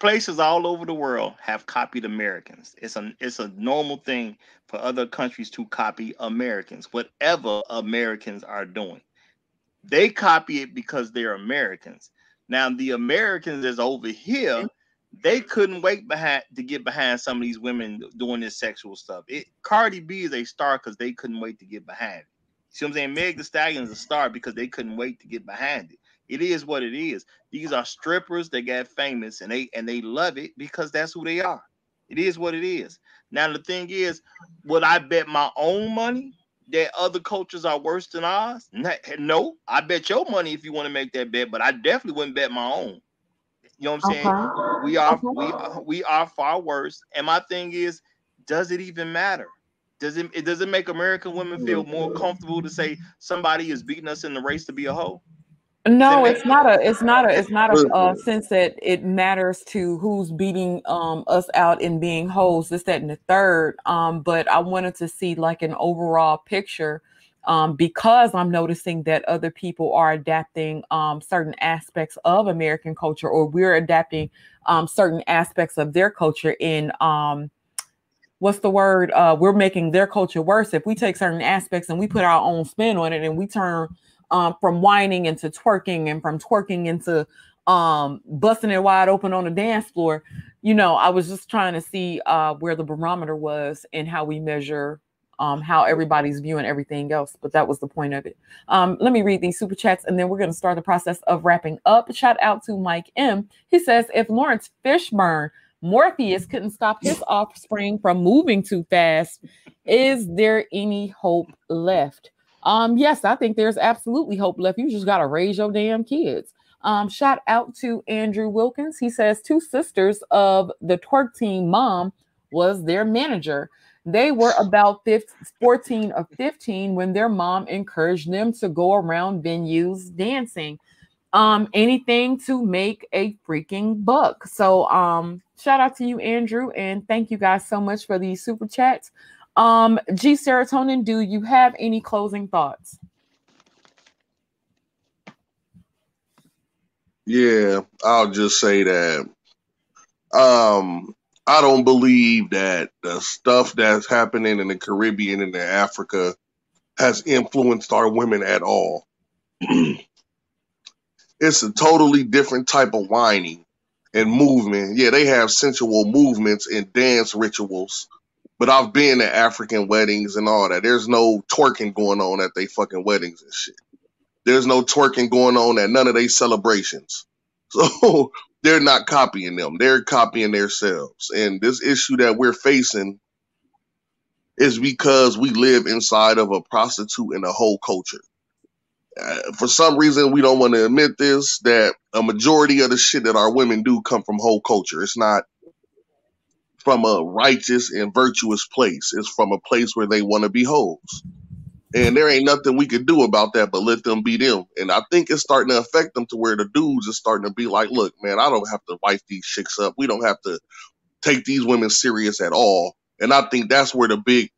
places all over the world have copied Americans. It's a it's a normal thing for other countries to copy Americans, whatever Americans are doing. They copy it because they're Americans. Now the Americans is over here, they couldn't wait behind to get behind some of these women doing this sexual stuff. It Cardi B is a star because they couldn't wait to get behind it. See what I'm saying? Meg the Stallion is a star because they couldn't wait to get behind it. It is what it is. These are strippers that got famous and they and they love it because that's who they are. It is what it is. Now the thing is, would I bet my own money that other cultures are worse than ours? No, I bet your money if you want to make that bet, but I definitely wouldn't bet my own. You know what I'm saying? Okay. We are Okay. we are, we are far worse. And my thing is, does it even matter? Does it, it does it make American women feel more comfortable to say somebody is beating us in the race to be a hoe? No, it's not a it's not a it's not a uh, sense that it matters to who's beating um us out and being hoes, this, that, and the third. Um, but I wanted to see like an overall picture um because I'm noticing that other people are adapting um certain aspects of American culture or we're adapting um certain aspects of their culture in um what's the word? Uh, we're making their culture worse if we take certain aspects and we put our own spin on it and we turn um, from whining into twerking and from twerking into um, busting it wide open on the dance floor. You know, I was just trying to see uh, where the barometer was and how we measure um, how everybody's viewing everything else. But that was the point of it. Um, let me read these super chats and then we're going to start the process of wrapping up. Shout out to Mike M. He says, if Laurence Fishburne Morpheus couldn't stop his offspring from moving too fast. Is there any hope left? Um, yes, I think there's absolutely hope left. You just gotta raise your damn kids. Um, shout out to Andrew Wilkins. He says two sisters of the twerk team mom was their manager. They were about 15, 14 or 15 when their mom encouraged them to go around venues dancing um anything to make a freaking buck so um shout out to you andrew and thank you guys so much for these super chats um g serotonin do you have any closing thoughts yeah i'll just say that um i don't believe that the stuff that's happening in the caribbean and in africa has influenced our women at all it's a totally different type of whining and movement. Yeah, they have sensual movements and dance rituals, but I've been at African weddings and all that. There's no twerking going on at they fucking weddings and shit. There's no twerking going on at none of they celebrations. So they're not copying them. They're copying themselves. And this issue that we're facing is because we live inside of a prostitute and a whole culture. Uh, for some reason we don't want to admit this that a majority of the shit that our women do come from whole culture it's not from a righteous and virtuous place. It's from a place where they want to be hoes. And there ain't nothing we could do about that but let them be them. And i think it's starting to affect them to where the dudes are starting to be like look man i don't have to wife these chicks up. We don't have to take these women serious at all. And i think that's where the big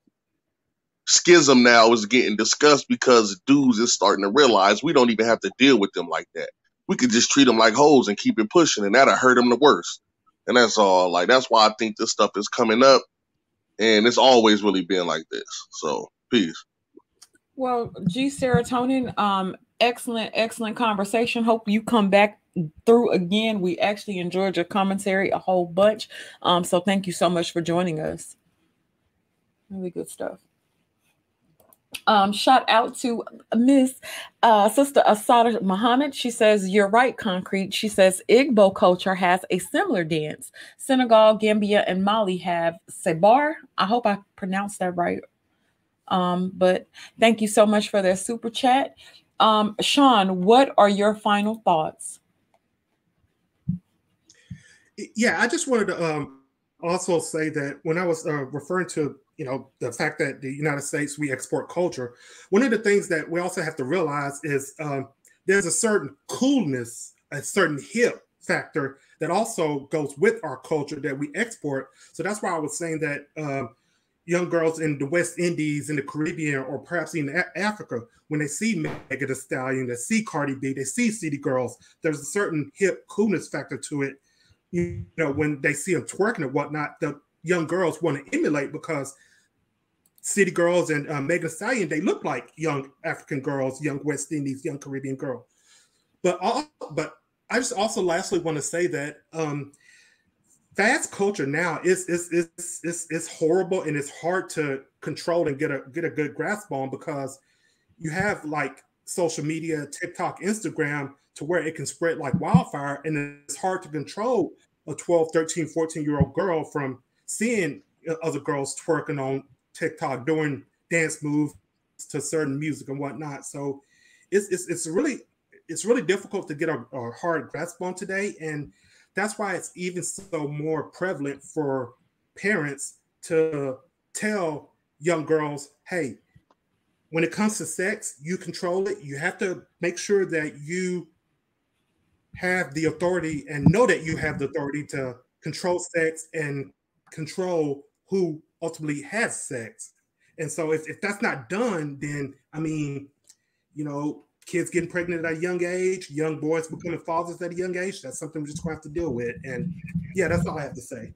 schism now is getting discussed because dudes is starting to realize we don't even have to deal with them like that. We could just treat them like hoes and keep it pushing, and that'll hurt them the worst. And that's all. Like that's why I think this stuff is coming up, and it's always really been like this. So peace. Well, G serotonin, um, excellent, excellent conversation. Hope you come back through again. We actually enjoyed your commentary a whole bunch. Um, so thank you so much for joining us. Really good stuff. Um, shout out to Miss uh, Sister Asada Muhammad. She says, You're right, Concrete. She says, Igbo culture has a similar dance. Senegal, Gambia, and Mali have Sabar. I hope I pronounced that right. Um, but thank you so much for that super chat. Um, Sean, what are your final thoughts? Yeah, I just wanted to um, also say that when I was uh, referring to you know the fact that the United States we export culture. One of the things that we also have to realize is um, there's a certain coolness, a certain hip factor that also goes with our culture that we export. So that's why I was saying that um, young girls in the West Indies, in the Caribbean, or perhaps in Africa, when they see Megan Thee Stallion, they see Cardi B, they see City Girls, there's a certain hip coolness factor to it. You know, when they see them twerking and whatnot, the young girls want to emulate because City Girls and uh, Megan Stallion, they look like young African girls, young West Indies, young Caribbean girl. But all, but I just also lastly want to say that um, fast culture now is is is is is horrible and it's hard to control and get a get a good grasp on because you have like social media, TikTok, Instagram to where it can spread like wildfire and it's hard to control a 12, 13, 14 year old girl from seeing other girls twerking on TikTok doing dance moves to certain music and whatnot. So it's it's, it's really it's really difficult to get a, a hard grasp on today, and that's why it's even so more prevalent for parents to tell young girls, hey, when it comes to sex, you control it. You have to make sure that you have the authority and know that you have the authority to control sex and control who ultimately has sex. And so if, if that's not done, then I mean, you know, kids getting pregnant at a young age, young boys becoming fathers at a young age, that's something we're just gonna have to deal with. And yeah, that's all I have to say.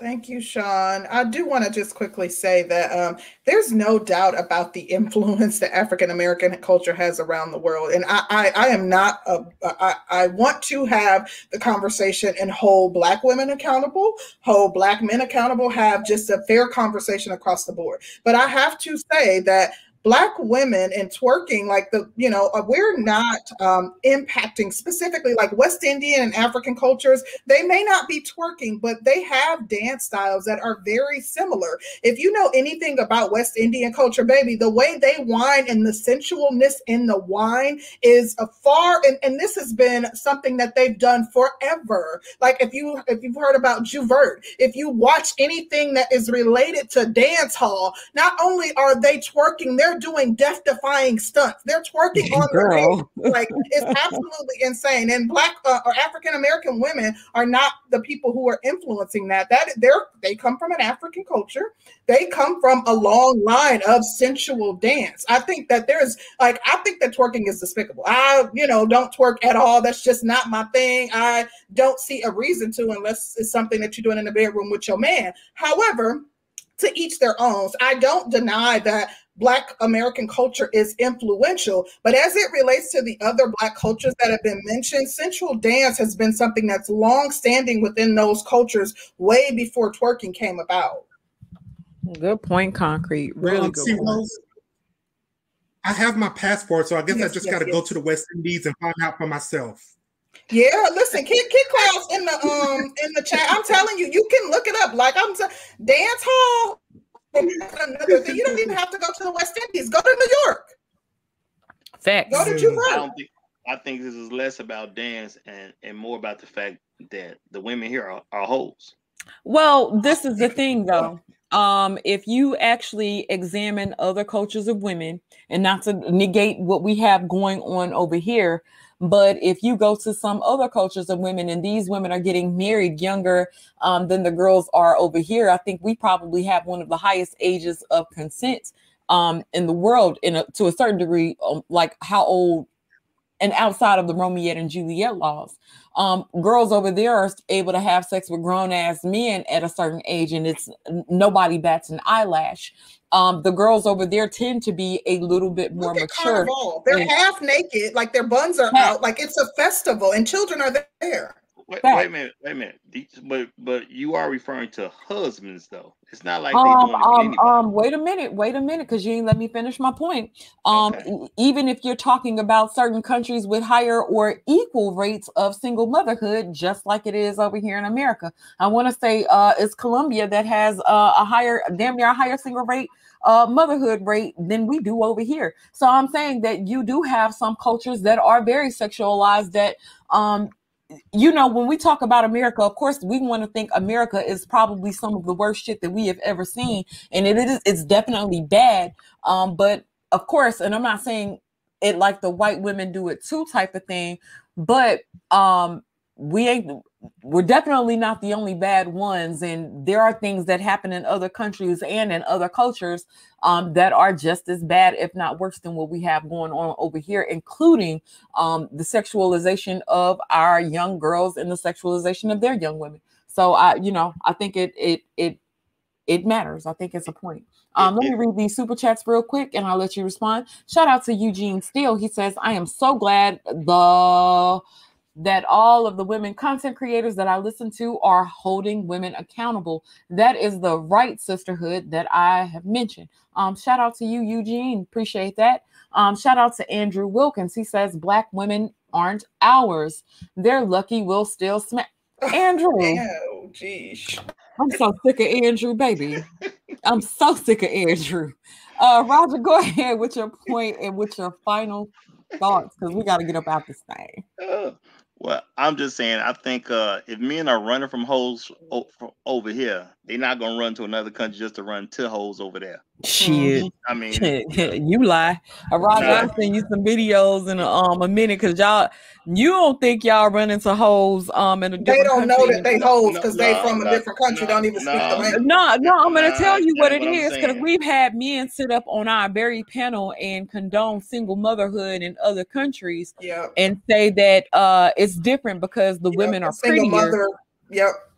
Thank you, Sean. I do want to just quickly say that um, there's no doubt about the influence that African American culture has around the world, and I, I, I am not. A, I, I want to have the conversation and hold Black women accountable, hold Black men accountable, have just a fair conversation across the board. But I have to say that black women and twerking like the you know uh, we're not um, impacting specifically like west indian and african cultures they may not be twerking but they have dance styles that are very similar. If you know anything about west indian culture baby the way they whine and the sensualness in the wine is a far and, and this has been something that they've done forever. Like if you if you've heard about Jouvert, if you watch anything that is related to dance hall not only are they twerking they're they're doing death defying stunts. They're twerking on Girl. the Like it's absolutely insane. And black uh, or African American women are not the people who are influencing that. That they're they come from an African culture. They come from a long line of sensual dance. I think that there's like I think that twerking is despicable. I you know don't twerk at all. That's just not my thing. I don't see a reason to unless it's something that you're doing in the bedroom with your man. However, to each their own. I don't deny that Black American culture is influential. But as it relates to the other Black cultures that have been mentioned, sensual dance has been something that's long standing within those cultures way before twerking came about. Good point, Concrete. Really well, good see, point. I have my passport, so I guess yes, I just yes, got to yes. go to the West Indies and find out for myself. Yeah, listen, Kid Kid Klaus in the um in the chat. I'm telling you, you can look it up. Like I'm t- dance hall another thing. You don't even have to go to the West Indies. Go to New York. Facts. Go to Juba. I don't think. I think this is less about dance and and more about the fact that the women here are, are hoes. Well, this is the thing though. Um, if you actually examine other cultures of women, and not to negate what we have going on over here, but if you go to some other cultures of women, and these women are getting married younger um, than the girls are over here, I think we probably have one of the highest ages of consent um, in the world, in a, to a certain degree, um, like how old and outside of the Romeo and Juliet laws. Um, girls over there are able to have sex with grown ass men at a certain age, and it's nobody bats an eyelash um, the girls over there tend to be a little bit more mature. Carnival. They're and, half naked, like their buns are half. out, like it's a festival, and children are there. Wait, wait, a minute, wait a minute. But but you are referring to husbands though. It's not like um, um, um wait a minute, wait a minute, because you didn't let me finish my point. Um, okay. even if you're talking about certain countries with higher or equal rates of single motherhood, just like it is over here in America, I want to say uh, it's Colombia that has uh, a higher, damn near a higher single rate uh, motherhood rate than we do over here. So I'm saying that you do have some cultures that are very sexualized that um, you know, when we talk about America, of course, we want to think America is probably some of the worst shit that we have ever seen, and it is it's definitely bad. Um, but of course, and I'm not saying it like the white women do it too type of thing, but um, we ain't we're definitely not the only bad ones and there are things that happen in other countries and in other cultures um, that are just as bad if not worse than what we have going on over here including um, the sexualization of our young girls and the sexualization of their young women so i you know i think it it it it matters i think it's a point um, let me read these super chats real quick and I'll let you respond. Shout out to Eugene Steele. He says, I am so glad the that all of the women content creators that I listen to are holding women accountable. That is the right sisterhood that I have mentioned. Um, shout out to you, Eugene. Appreciate that. Um, shout out to Andrew Wilkins. He says black women aren't ours. They're lucky we'll still smack. Andrew. Oh, geez. I'm so sick of Andrew, baby. I'm so sick of Andrew. Uh, Roger, go ahead with your point and with your final thoughts because we got to get up out this thing. Well, I'm just saying, I think uh, if men are running from holes o- over here, they're not gonna run to another country just to run to holes over there. Shit, I mean, you lie. Roger, nah. I'll send you some videos in a, um a minute because y'all you don't think y'all run into holes um in a They don't know that they holes because no, they no, from a different country, don't even speak the language. No, no, I'm gonna tell you what it what is because we've had men sit up on our very panel and condone single motherhood in other countries, yeah, and say that uh it's different because the yep, women are prettier. Mother, yep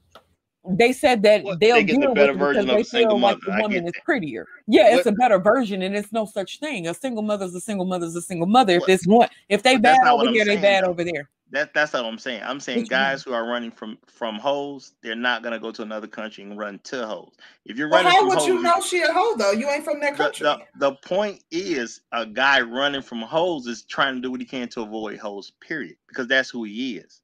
they said that What? they'll Think it's a deal with better it version because of they a single feel like the woman is prettier. Yeah, it's What? a better version, and it's no such thing. A single mother's a single mother's a single mother. If What? it's one, if they But bad over what I'm here, they bad though. over there. That that's not what I'm saying. I'm saying What you mean? guys who are running from from hoes, they're not gonna go to another country and run to hoes. If you're Well, running how from would hoes, you know she a hoe though? You ain't from that the, country. the the point is a guy running from hoes is trying to do what he can to avoid hoes, period. Because that's who he is.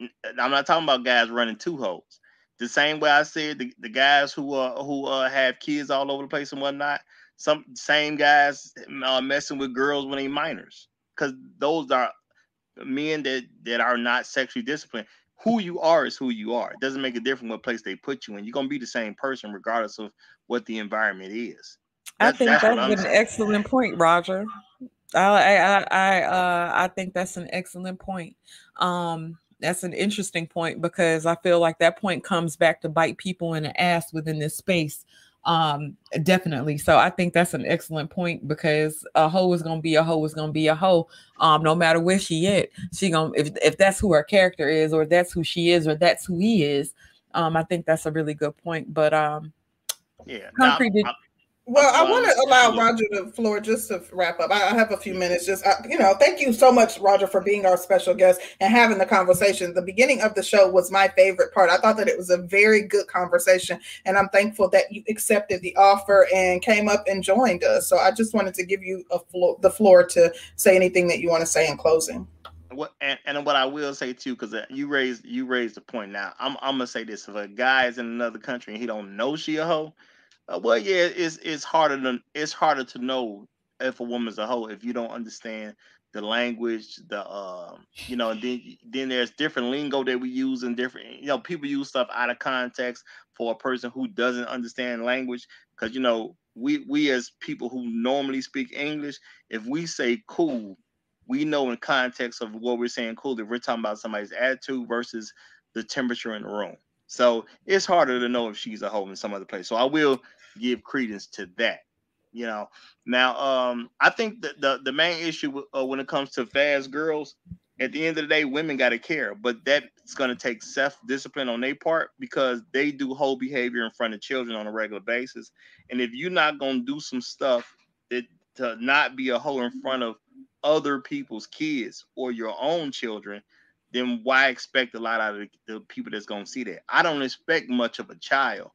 I'm not talking about guys running to hoes. The same way I said the, the guys who uh who uh have kids all over the place and whatnot, some same guys uh, messing with girls when they minors. Because those are men that that are not sexually disciplined. Who you are is who you are. It doesn't make a difference what place they put you in. You're gonna be the same person regardless of what the environment is. I That's think that's that's an saying. excellent point, Roger. I I I I, uh, I think that's an excellent point. Um, that's an interesting point because I feel like that point comes back to bite people in the ass within this space. Um, definitely. So I think that's an excellent point because a hoe is gonna be a hoe is gonna be a hoe. Um, no matter where she at, she gonna if if that's who her character is, or that's who she is, or that's who he is. Um, I think that's a really good point. But um, Yeah. Now, concrete did. I'm- Well, I want to allow Roger the floor just to wrap up. I I have a few minutes. Just uh, you know, thank you so much, Roger, for being our special guest and having the conversation. The beginning of the show was my favorite part. I thought that it was a very good conversation, and I'm thankful that you accepted the offer and came up and joined us. So I just wanted to give you a floor, the floor to say anything that you want to say in closing. what and, and what I will say too, because you raised you raised the point. Now I'm I'm gonna say this: if a guy is in another country and he don't know she a hoe, uh, well, yeah, it's it's harder than it's harder to know if a woman's a hoe if you don't understand the language, the um, you know, and then then there's different lingo that we use and different, you know, people use stuff out of context for a person who doesn't understand language, because you know, we we as people who normally speak English, if we say cool, we know in context of what we're saying cool if we're talking about somebody's attitude versus the temperature in the room. So it's harder to know if she's a hoe in some other place. So I will give credence to that. You know, now um, I think that the the main issue uh, when it comes to fast girls, at the end of the day, women got to care, but that's going to take self discipline on their part because they do whole behavior in front of children on a regular basis. And if you're not going to do some stuff that to not be a hoe in front of other people's kids or your own children, then why expect a lot out of the, the people that's gonna see that? I don't expect much of a child,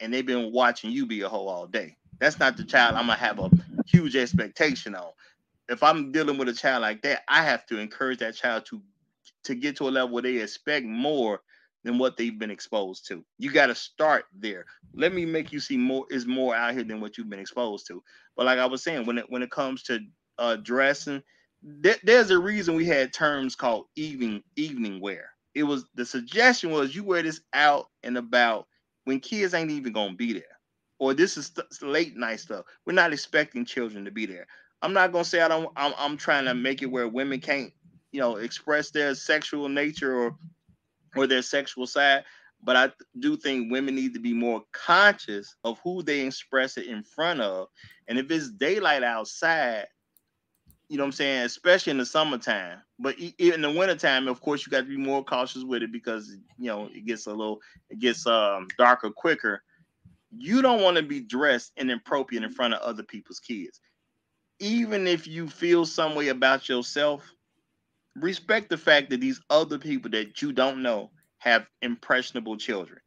and they've been watching you be a hoe all day. That's not the child I'm gonna have a huge expectation on. If I'm dealing with a child like that, I have to encourage that child to to get to a level where they expect more than what they've been exposed to. You got to start there. Let me make you see more is more out here than what you've been exposed to. But like I was saying, when it when it comes to uh, dressing, there, there's a reason we had terms called evening evening wear. It was the suggestion was you wear this out and about when kids ain't even gonna be there, or this is late night stuff. We're not expecting children to be there. I'm not gonna say I don't. I'm, I'm trying to make it where women can't, you know, express their sexual nature or or their sexual side. But I do think women need to be more conscious of who they express it in front of. And if it's daylight outside, you know what I'm saying, especially in the summertime. But in the wintertime, of course, you got to be more cautious with it because you know it gets a little it gets um darker quicker. You don't want to be dressed inappropriate in front of other people's kids. Even if you feel some way about yourself, respect the fact that these other people that you don't know have impressionable children.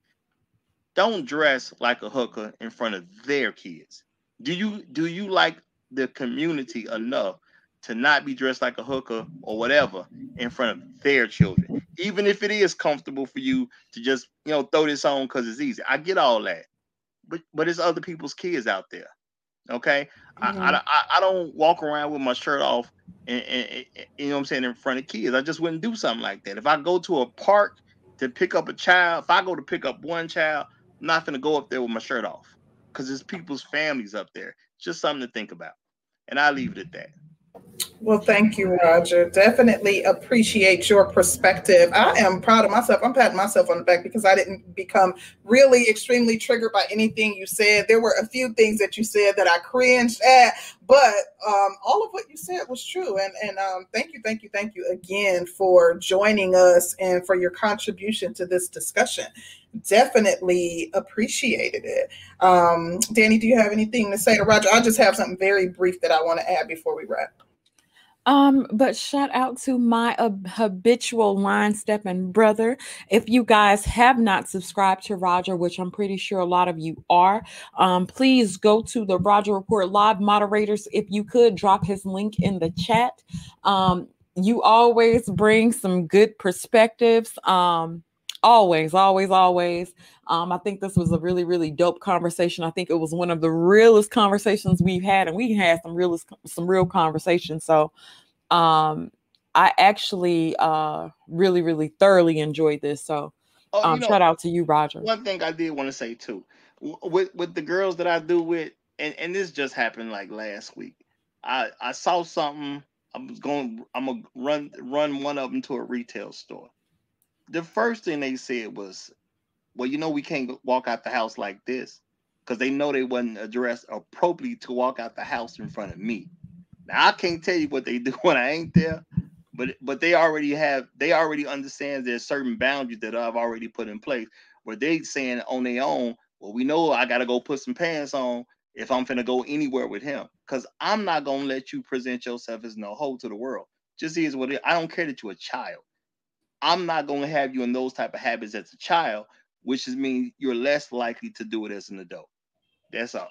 Don't dress like a hooker in front of their kids. Do you do you like the community enough to not be dressed like a hooker or whatever in front of their children? Even if it is comfortable for you to just, you know, throw this on because it's easy. I get all that. But but it's other people's kids out there. Okay. I, I, I, I don't walk around with my shirt off and, and, and you know what I'm saying in front of kids. I just wouldn't do something like that. If I go to a park to pick up a child, if I go to pick up one child, I'm not gonna go up there with my shirt off because there's people's families up there. Just something to think about. And I leave it at that. Well, thank you, Roger. Definitely appreciate your perspective. I am proud of myself. I'm patting myself on the back because I didn't become really extremely triggered by anything you said. There were a few things that you said that I cringed at, but um, all of what you said was true. And and um, thank you, thank you, thank you again for joining us and for your contribution to this discussion. Definitely appreciated it. Um, Danny, do you have anything to say to Roger? I just have something very brief that I want to add before we wrap. Um, but shout out to my uh, habitual line stepping brother. If you guys have not subscribed to Roger, which I'm pretty sure a lot of you are, um, please go to the Roger Report Live moderators. If you could drop his link in the chat. Um, you always bring some good perspectives. Um, always, always, always. Um, I think this was a really, really dope conversation. I think it was one of the realest conversations we've had, and we had some real, some real conversations. So, um, I actually uh really, really thoroughly enjoyed this. So, Oh, um, know, shout out to you, Roger. one thing I did want to say too, with with the girls that I do with, and and this just happened like last week. I I saw something. I was going. I'm gonna run run one of them to a retail store. The first thing they said was, "Well, you know, we can't walk out the house like this," because they know they wasn't addressed appropriately to walk out the house in front of me. Now I can't tell you what they do when I ain't there, but but they already have they already understand there's certain boundaries that I've already put in place where they saying on their own, well, we know I gotta go put some pants on if I'm finna go anywhere with him. Cause I'm not gonna let you present yourself as no hoe to the world. Just is what it I don't care that you're a child. I'm not gonna have you in those type of habits as a child, which is mean you're less likely to do it as an adult. That's all.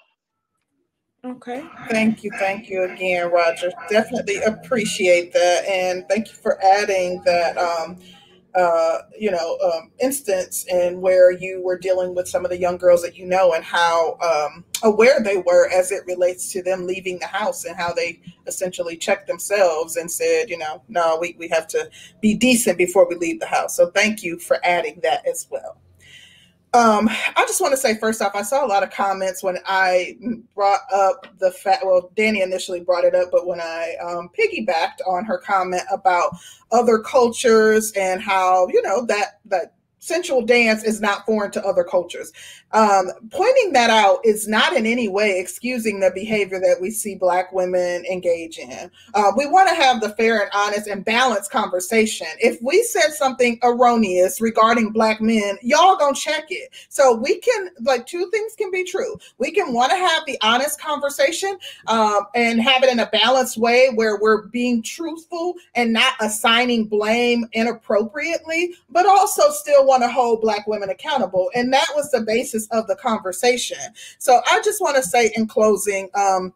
Okay. Thank you. Thank you again, Roger. Definitely appreciate that. And thank you for adding that, um, uh, you know, um, instance in where you were dealing with some of the young girls that you know and how um, aware they were as it relates to them leaving the house and how they essentially checked themselves and said, you know, no, we, we have to be decent before we leave the house. So thank you for adding that as well. Um, I just want to say first off, I saw a lot of comments when I brought up the fact. Well, Danny initially brought it up, but when I um, piggybacked on her comment about other cultures and how you know that that sensual dance is not foreign to other cultures. Um, pointing that out is not in any way excusing the behavior that we see Black women engage in. Uh, we want to have the fair and honest and balanced conversation. If we said something erroneous regarding Black men, y'all gonna check it. So we can, like, two things can be true. We can want to have the honest conversation um, and have it in a balanced way where we're being truthful and not assigning blame inappropriately, but also still want to hold Black women accountable. And that was the basis of the conversation. So I just want to say in closing, um,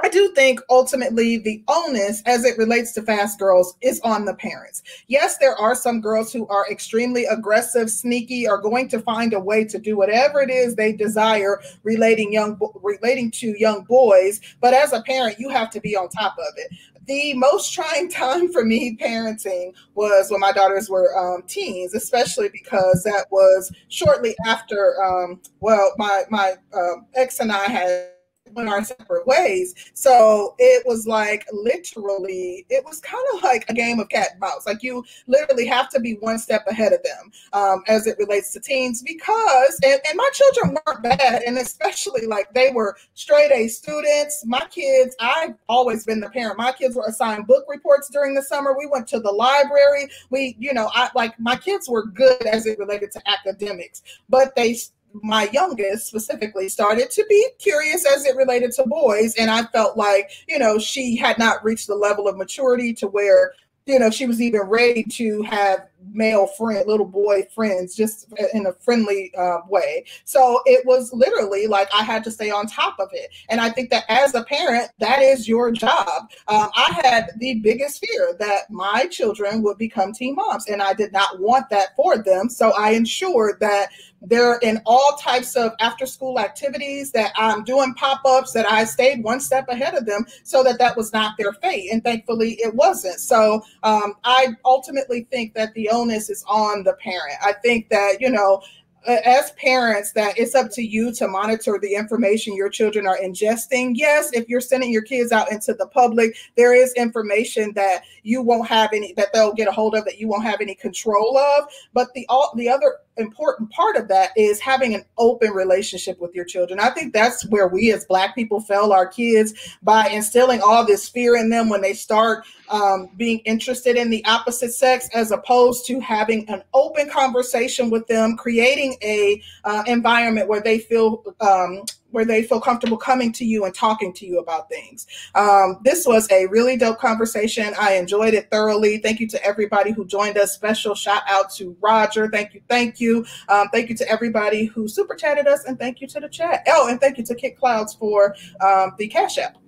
I do think ultimately the onus as it relates to fast girls is on the parents. Yes, there are some girls who are extremely aggressive, sneaky, are going to find a way to do whatever it is they desire relating young relating to young boys, but as a parent you have to be on top of it. The most trying time for me parenting was when my daughters were um, teens, especially because that was shortly after um, well my my uh, ex and I had went our separate ways. So it was like literally, it was kind of like a game of cat and mouse. Like you literally have to be one step ahead of them um, as it relates to teens because, and, and my children weren't bad. And especially like they were straight A students. My kids, I've always been the parent. My kids were assigned book reports during the summer. We went to the library. We, you know, I like my kids were good as it related to academics, but they my youngest specifically started to be curious as it related to boys and i felt like you know she had not reached the level of maturity to where you know she was even ready to have male friend little boy friends just in a friendly uh, way. So it was literally like i had to stay on top of it. And i think that as a parent that is your job. Um, i had the biggest fear that my children would become teen moms and i did not want that for them. So i ensured that they're in all types of after school activities that i'm doing pop-ups that i stayed one step ahead of them so that that was not their fate. And thankfully it wasn't. So um, i ultimately think that the onus is on the parent. I think that you know as parents that it's up to you to monitor the information your children are ingesting. Yes, if you're sending your kids out into the public, there is information that you won't have any that they'll get a hold of that you won't have any control of. But the all the other important part of that is having an open relationship with your children. I think that's where we as Black people fail our kids by instilling all this fear in them when they start um, being interested in the opposite sex, as opposed to having an open conversation with them, creating a uh, environment where they feel um, where they feel comfortable coming to you and talking to you about things. Um, this was a really dope conversation. I enjoyed it thoroughly. Thank you to everybody who joined us. Special shout out to Roger. Thank you. Thank you. Um, thank you to everybody who super chatted us. And thank you to the chat. Oh, and thank you to Kit Clouds for um, the Cash App.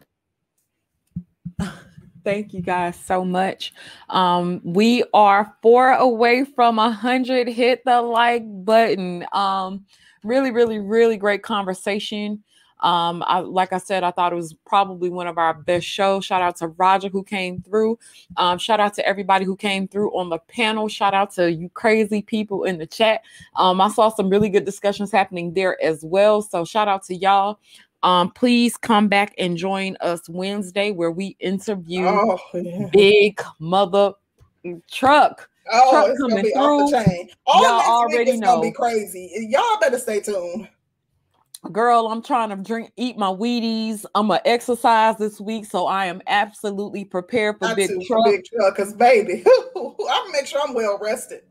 Thank you guys so much. Um, we are four away from a hundred. Hit the like button. Um, really, really, really great conversation. Um, I like I said, I thought it was probably one of our best shows. Shout out to Roger who came through. Um, shout out to everybody who came through on the panel. Shout out to you crazy people in the chat. Um, I saw some really good discussions happening there as well. So shout out to y'all. Um, please come back and join us Wednesday where we interview oh, yeah. Big Mother Truck. Oh, truck it's coming gonna be through. off the chain. All Y'all already know. gonna be crazy. Y'all better stay tuned. Girl, I'm trying to drink, eat my Wheaties. I'm gonna exercise this week, so I am absolutely prepared for big truck. Big truck, cause baby, I'll make sure I'm well rested.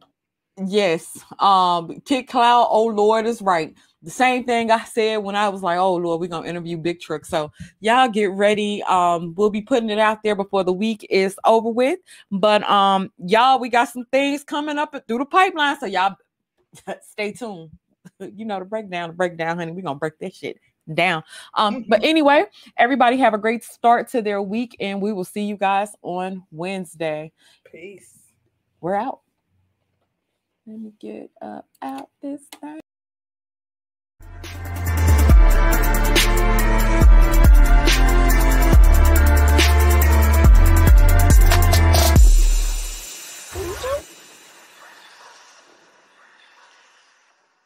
Yes, um, Kit Cloud. Oh Lord, is right the same thing I said when I was like, "Oh Lord, we're gonna interview Big Truck." So y'all get ready. Um, we'll be putting it out there before the week is over with. But um, y'all, we got some things coming up through the pipeline, so y'all stay tuned. you know the breakdown, the breakdown, honey. We're gonna break that shit down. Um, but anyway, everybody have a great start to their week, and we will see you guys on Wednesday. Peace. We're out. Let me get up out this thing.